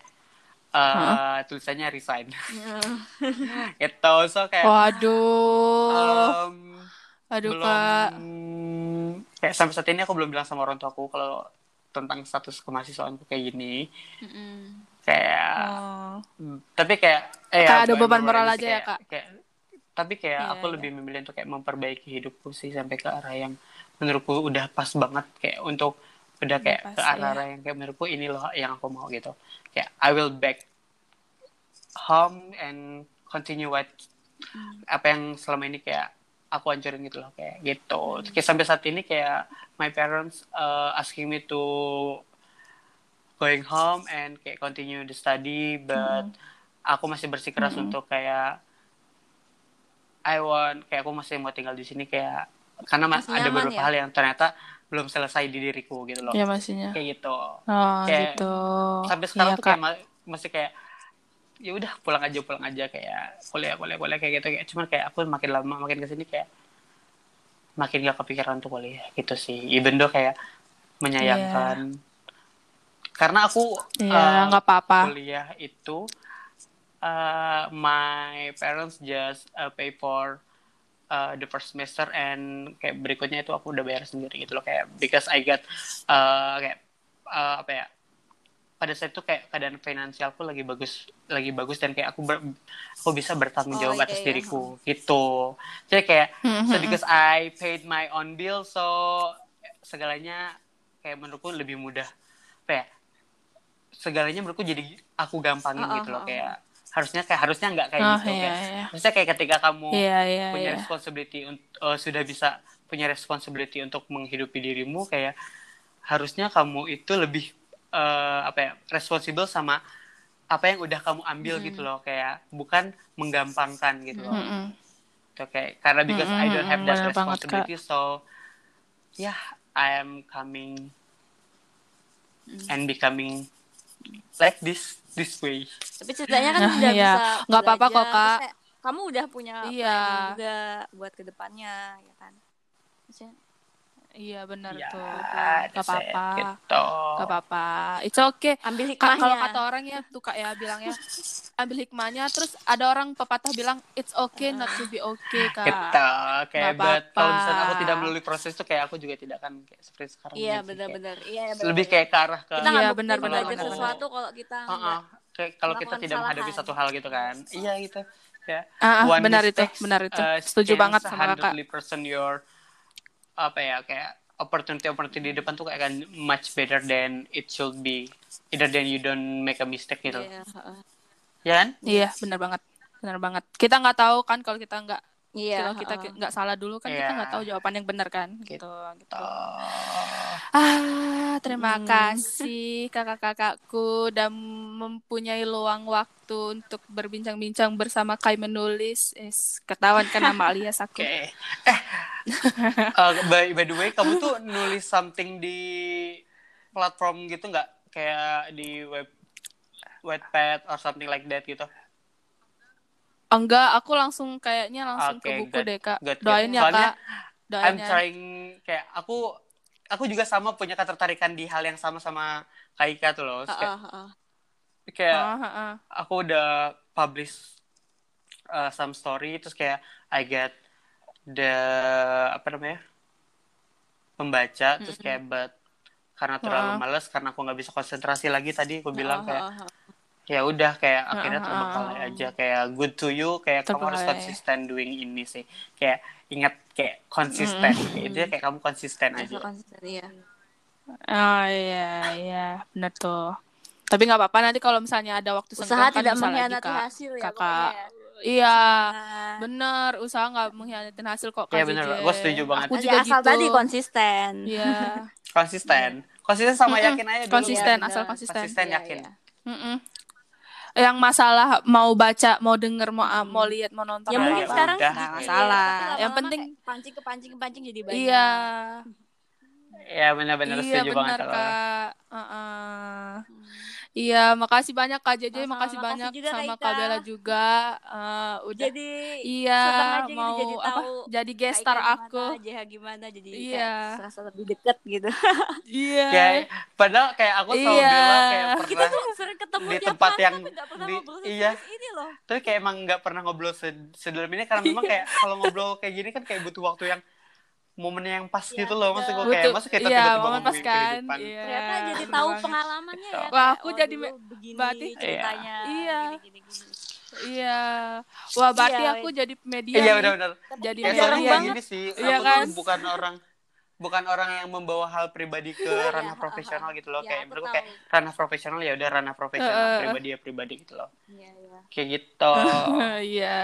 Speaker 3: eh tulisannya resign itu so kayak
Speaker 1: waduh
Speaker 3: em,
Speaker 1: aduh
Speaker 3: belum
Speaker 1: kak
Speaker 3: kayak sampai saat ini aku belum bilang sama orang tuaku kalau tentang status kemahasiswaanku kayak gini
Speaker 2: Mm-mm.
Speaker 3: kayak
Speaker 1: Oh.
Speaker 3: Hmm, tapi kayak eh
Speaker 1: Kayak ada beban moral aja ya,
Speaker 3: kayak-
Speaker 1: Kak?
Speaker 3: kayak tapi kayak
Speaker 1: Iya,
Speaker 3: aku
Speaker 1: iya.
Speaker 3: lebih memilih untuk kayak memperbaiki hidupku sih sampai ke arah yang menurutku udah pas banget kayak untuk udah kayak
Speaker 1: pas,
Speaker 3: ke arah arah yang kayak menurutku ini loh yang aku mau gitu. Kayak I will back home and continue what apa yang selama ini kayak aku hancurin gitu loh kayak gitu. Terus kayak sampai saat ini kayak my parents uh, asking me to going home and kayak continue the study but aku masih bersikeras untuk kayak I want kayak aku masih mau tinggal di sini kayak karena mas,
Speaker 2: Masih
Speaker 3: ada
Speaker 2: nyaman
Speaker 3: beberapa
Speaker 2: ya?
Speaker 3: hal yang ternyata belum selesai di diriku gitu loh.
Speaker 1: Ya maksudnya
Speaker 3: kayak gitu.
Speaker 1: Oh
Speaker 3: Kayak
Speaker 1: gitu.
Speaker 3: sampai sekarang
Speaker 1: Iya,
Speaker 3: tuh kayak ma- masih kayak ya udah pulang aja pulang aja kayak kuliah kuliah kuliah kayak gitu kayak cuman kayak aku makin lama makin ke sini kayak makin gak kepikiran untuk kuliah gitu sih. Even though kayak menyayangkan. Karena aku
Speaker 1: Iya,
Speaker 3: uh,
Speaker 1: nggak apa-apa.
Speaker 3: kuliah itu uh, my parents just uh, pay for uh, the first semester and kayak berikutnya itu aku udah bayar sendiri gitu loh kayak because I got uh, kayak uh, apa ya pada saat itu kayak keadaan finansialku lagi bagus lagi bagus dan kayak aku ber- aku bisa bertanggung
Speaker 2: Oh,
Speaker 3: jawab
Speaker 2: iya,
Speaker 3: atas
Speaker 2: iya.
Speaker 3: diriku gitu jadi kayak so because I paid my own bill so segalanya kayak menurutku lebih mudah apa ya segalanya menurutku jadi aku gampangin
Speaker 2: Oh,
Speaker 3: gitu
Speaker 2: oh,
Speaker 3: loh
Speaker 2: oh.
Speaker 3: kayak harusnya kayak harusnya nggak kayak
Speaker 1: Oh,
Speaker 3: gitu
Speaker 1: iya,
Speaker 3: kayak
Speaker 1: iya.
Speaker 3: harusnya kayak ketika kamu
Speaker 1: iya iya
Speaker 3: punya
Speaker 1: iya
Speaker 3: responsibility eh, sudah bisa punya responsibility untuk menghidupi dirimu kayak harusnya kamu itu lebih eh, apa ya responsible sama apa yang udah kamu ambil gitu loh kayak bukan menggampangkan gitu loh
Speaker 1: Mm-mm.
Speaker 3: Itu kayak karena because I don't have that
Speaker 1: bener banget, Kak.
Speaker 3: responsibility so yeah I am coming and becoming like this this way
Speaker 2: Tapi ceritanya kan udah
Speaker 1: iya.
Speaker 2: bisa
Speaker 1: Nggak apa-apa kok, Kak.
Speaker 2: kamu udah punya
Speaker 1: Iya.
Speaker 2: juga buat ke depannya, ya kan? Maksudnya,
Speaker 1: iya benar
Speaker 3: ya
Speaker 1: tuh nggak apa-apa
Speaker 3: it, gitu
Speaker 1: nggak apa-apa it's okay
Speaker 2: ambil hikmahnya.
Speaker 1: kalau kata orang ya tuh kak ya bilangnya ambil hikmahnya terus ada orang pepatah bilang it's okay not to be okay kak
Speaker 3: gitu kayak but kalau misalnya aku tidak melalui proses itu kayak aku juga tidak akan kayak seperti sekarang
Speaker 2: Iya,
Speaker 3: sih,
Speaker 2: benar-benar. Iya, benar.
Speaker 3: lebih kayak ke arah ke
Speaker 2: kita
Speaker 1: Iya,
Speaker 2: nggak
Speaker 1: benar,
Speaker 2: buktiin
Speaker 1: benar,
Speaker 2: belajar
Speaker 1: benar.
Speaker 2: sesuatu kalau kita
Speaker 3: Heeh.
Speaker 2: nggak
Speaker 3: kayak kalau kita tidak menghadapi
Speaker 2: kesalahan.
Speaker 3: satu hal gitu kan iya gitu ya
Speaker 1: ah,
Speaker 3: one
Speaker 1: benar itu,
Speaker 3: mistakes,
Speaker 1: benar itu.
Speaker 3: uh,
Speaker 1: Setuju banget sama kakak.
Speaker 3: 100% your apa ya kayak opportunity opportunity di depan tuh kayak akan much better than it should be. Either than you don't make a mistake gitu.
Speaker 2: Iya, heeh.
Speaker 3: ya kan?
Speaker 1: Iya benar banget. Benar banget. Kita nggak tahu kan kalau kita nggak
Speaker 2: Iya,
Speaker 1: kalau kita nggak salah dulu kan kita
Speaker 3: Iya.
Speaker 1: nggak tahu jawaban yang benar kan gitu gitu.
Speaker 3: Oh,
Speaker 1: ah terima
Speaker 2: Hmm.
Speaker 1: kasih kakak-kakakku dan mempunyai luang waktu untuk berbincang-bincang bersama Kai menulis. Es ketahuan kan nama alias aku.
Speaker 3: Oke. Eh uh, by, by the way kamu tuh nulis something di platform gitu nggak? Kayak di web Wattpad or something like that gitu
Speaker 1: enggak aku langsung kayaknya langsung
Speaker 3: Oke,
Speaker 1: ke buku
Speaker 3: good,
Speaker 1: deh kak
Speaker 3: good, good.
Speaker 1: doain ya
Speaker 3: Soalnya,
Speaker 1: kak doain
Speaker 3: I'm
Speaker 1: ya
Speaker 3: trying kayak aku aku juga sama punya ketertarikan di hal yang sama sama Kaika tuh loh. Kayak,
Speaker 2: Heeh, heeh.
Speaker 3: kayak
Speaker 1: Ah, ah, ah.
Speaker 3: aku udah publish uh, some story terus kayak I get the apa namanya pembaca terus kayak but karena terlalu
Speaker 1: Ah.
Speaker 3: males karena aku nggak bisa konsentrasi lagi tadi aku bilang
Speaker 2: Heeh,
Speaker 3: kayak
Speaker 2: heeh, heeh.
Speaker 3: Ya udah kayak akhirnya
Speaker 1: ah,
Speaker 3: terbengkalai
Speaker 1: ah.
Speaker 3: aja kayak good to you kayak kamu harus
Speaker 1: Terbengkalai.
Speaker 3: konsisten doing ini sih kayak ingat kayak konsisten itu kayak kamu konsisten aja
Speaker 2: konsisten, iya.
Speaker 1: Ah iya iya bener tuh. Tapi nggak apa-apa nanti kalau misalnya ada waktu
Speaker 2: Usaha
Speaker 1: senggang kan
Speaker 2: tidak
Speaker 1: lagi,
Speaker 2: mengkhianati
Speaker 1: Kak.
Speaker 2: hasil ya
Speaker 1: Kakak.
Speaker 2: pokoknya ya.
Speaker 1: Iya,
Speaker 2: Nah,
Speaker 1: bener. Usaha nggak mengkhianatin hasil kok Kak
Speaker 3: Iya, bener, gue setuju banget.
Speaker 1: Aku
Speaker 2: ya
Speaker 1: juga
Speaker 2: asal
Speaker 1: gitu.
Speaker 2: tadi konsisten.
Speaker 1: Iya.
Speaker 3: konsisten konsisten sama yakin aja dulu
Speaker 1: Konsisten,
Speaker 2: Iya,
Speaker 1: asal konsisten.
Speaker 3: konsisten
Speaker 2: Iya,
Speaker 3: yakin
Speaker 2: iya.
Speaker 1: Mm-mm. Yang masalah mau baca, mau denger, mau mau lihat, mau nonton
Speaker 2: Ya
Speaker 3: Nah,
Speaker 2: mungkin
Speaker 3: ya
Speaker 2: sekarang
Speaker 3: udah.
Speaker 2: sedikit
Speaker 1: Nggak
Speaker 2: ya,
Speaker 1: masalah.
Speaker 2: tapi
Speaker 1: Yang penting
Speaker 2: pancing ke pancing ke pancing jadi banyak.
Speaker 1: iya.
Speaker 3: ya benar-benar
Speaker 1: Iya
Speaker 3: setuju banget
Speaker 1: benar
Speaker 3: kalau
Speaker 1: Kak. Heeh. Iya, makasih banyak Kak Jeje,
Speaker 2: Sama-sama,
Speaker 1: makasih
Speaker 2: makasih
Speaker 1: banyak
Speaker 2: juga,
Speaker 1: sama
Speaker 2: Kak.
Speaker 1: Bella juga. Eh, udah
Speaker 2: Jadi
Speaker 1: iya
Speaker 2: aja gitu
Speaker 1: mau
Speaker 2: jadi
Speaker 1: apa?
Speaker 2: tahu
Speaker 1: Jadi guest star
Speaker 2: gimana,
Speaker 1: aku.
Speaker 2: JH gimana jadi
Speaker 1: Iya.
Speaker 2: kayak serasa lebih deket gitu.
Speaker 1: Iya.
Speaker 3: kayak padahal kayak aku selalu
Speaker 1: Iya.
Speaker 3: bilang kayak
Speaker 2: Kita
Speaker 3: pernah
Speaker 2: tuh sering ketemu
Speaker 3: di tempat
Speaker 2: hari
Speaker 3: yang
Speaker 2: tapi
Speaker 3: di-
Speaker 2: ngobrol
Speaker 3: iya.
Speaker 2: ini loh.
Speaker 3: tapi kayak emang nggak pernah ngobrol se- sedalam ini karena memang kayak kalau ngobrol kayak gini kan kayak butuh waktu yang momen yang pas
Speaker 2: Iya,
Speaker 3: gitu loh maksud gue kayak masa kita
Speaker 1: iya,
Speaker 3: tiba-tiba
Speaker 1: momen
Speaker 3: ngomongin
Speaker 1: pas kan.
Speaker 3: kehidupan
Speaker 1: Iya.
Speaker 2: Ternyata jadi tahu pengalamannya ya.
Speaker 3: Wah,
Speaker 1: aku
Speaker 2: oh,
Speaker 1: jadi
Speaker 2: begini
Speaker 1: berarti-
Speaker 2: ceritanya.
Speaker 1: Iya.
Speaker 2: gini, gini, gini.
Speaker 1: Iya. Wah, berarti
Speaker 2: Iya,
Speaker 1: aku jadi media.
Speaker 3: iya benar-benar
Speaker 1: Jadi
Speaker 3: soalnya kayak
Speaker 2: banget.
Speaker 3: gini sih
Speaker 1: Iya
Speaker 3: aku
Speaker 1: kan?
Speaker 3: tuh bukan orang bukan orang yang membawa hal pribadi ke ranah
Speaker 2: Iya,
Speaker 3: profesional gitu loh
Speaker 2: Iya,
Speaker 3: kayak
Speaker 2: tahu.
Speaker 3: kayak ranah profesional ya udah ranah profesional
Speaker 1: eh.
Speaker 3: pribadi ya pribadi gitu loh
Speaker 2: Iya, iya.
Speaker 3: kayak gitu
Speaker 1: Iya.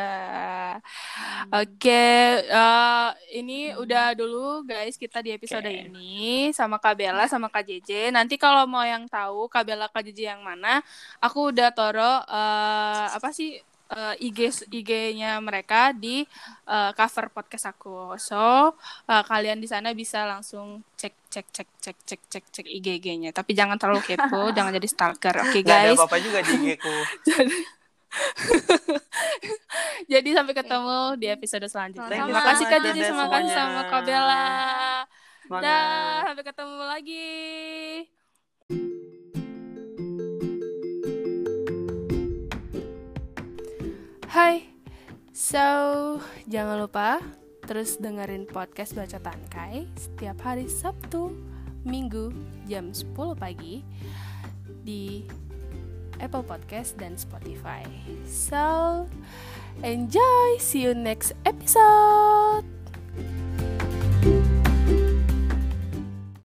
Speaker 1: Oke, eh, ini udah dulu guys kita di episode
Speaker 3: Oke.
Speaker 1: ini sama Kak Bella sama Kak JJ. Nanti kalau mau yang tahu Kak Bella Kak JJ yang mana, aku udah toro eh, apa sih eh, IG IG-nya mereka di eh, cover podcast aku. So, eh, kalian di sana bisa langsung cek cek cek cek cek cek cek IG-nya. Tapi jangan terlalu kepo, jangan jadi stalker. Oke,
Speaker 3: Gak ada
Speaker 1: guys.
Speaker 3: apa-apa juga di IG ku
Speaker 1: Jadi sampai ketemu di episode selanjutnya.
Speaker 2: Thank
Speaker 1: Terima kasih Kak Cici, terima kasih sama Kak Bella. Dah, sampai ketemu lagi. Hai, so jangan lupa terus dengerin podcast Baca Tangkai setiap hari Sabtu, Minggu jam 10 pagi di Apple Podcast dan Spotify. So, enjoy. See you next episode.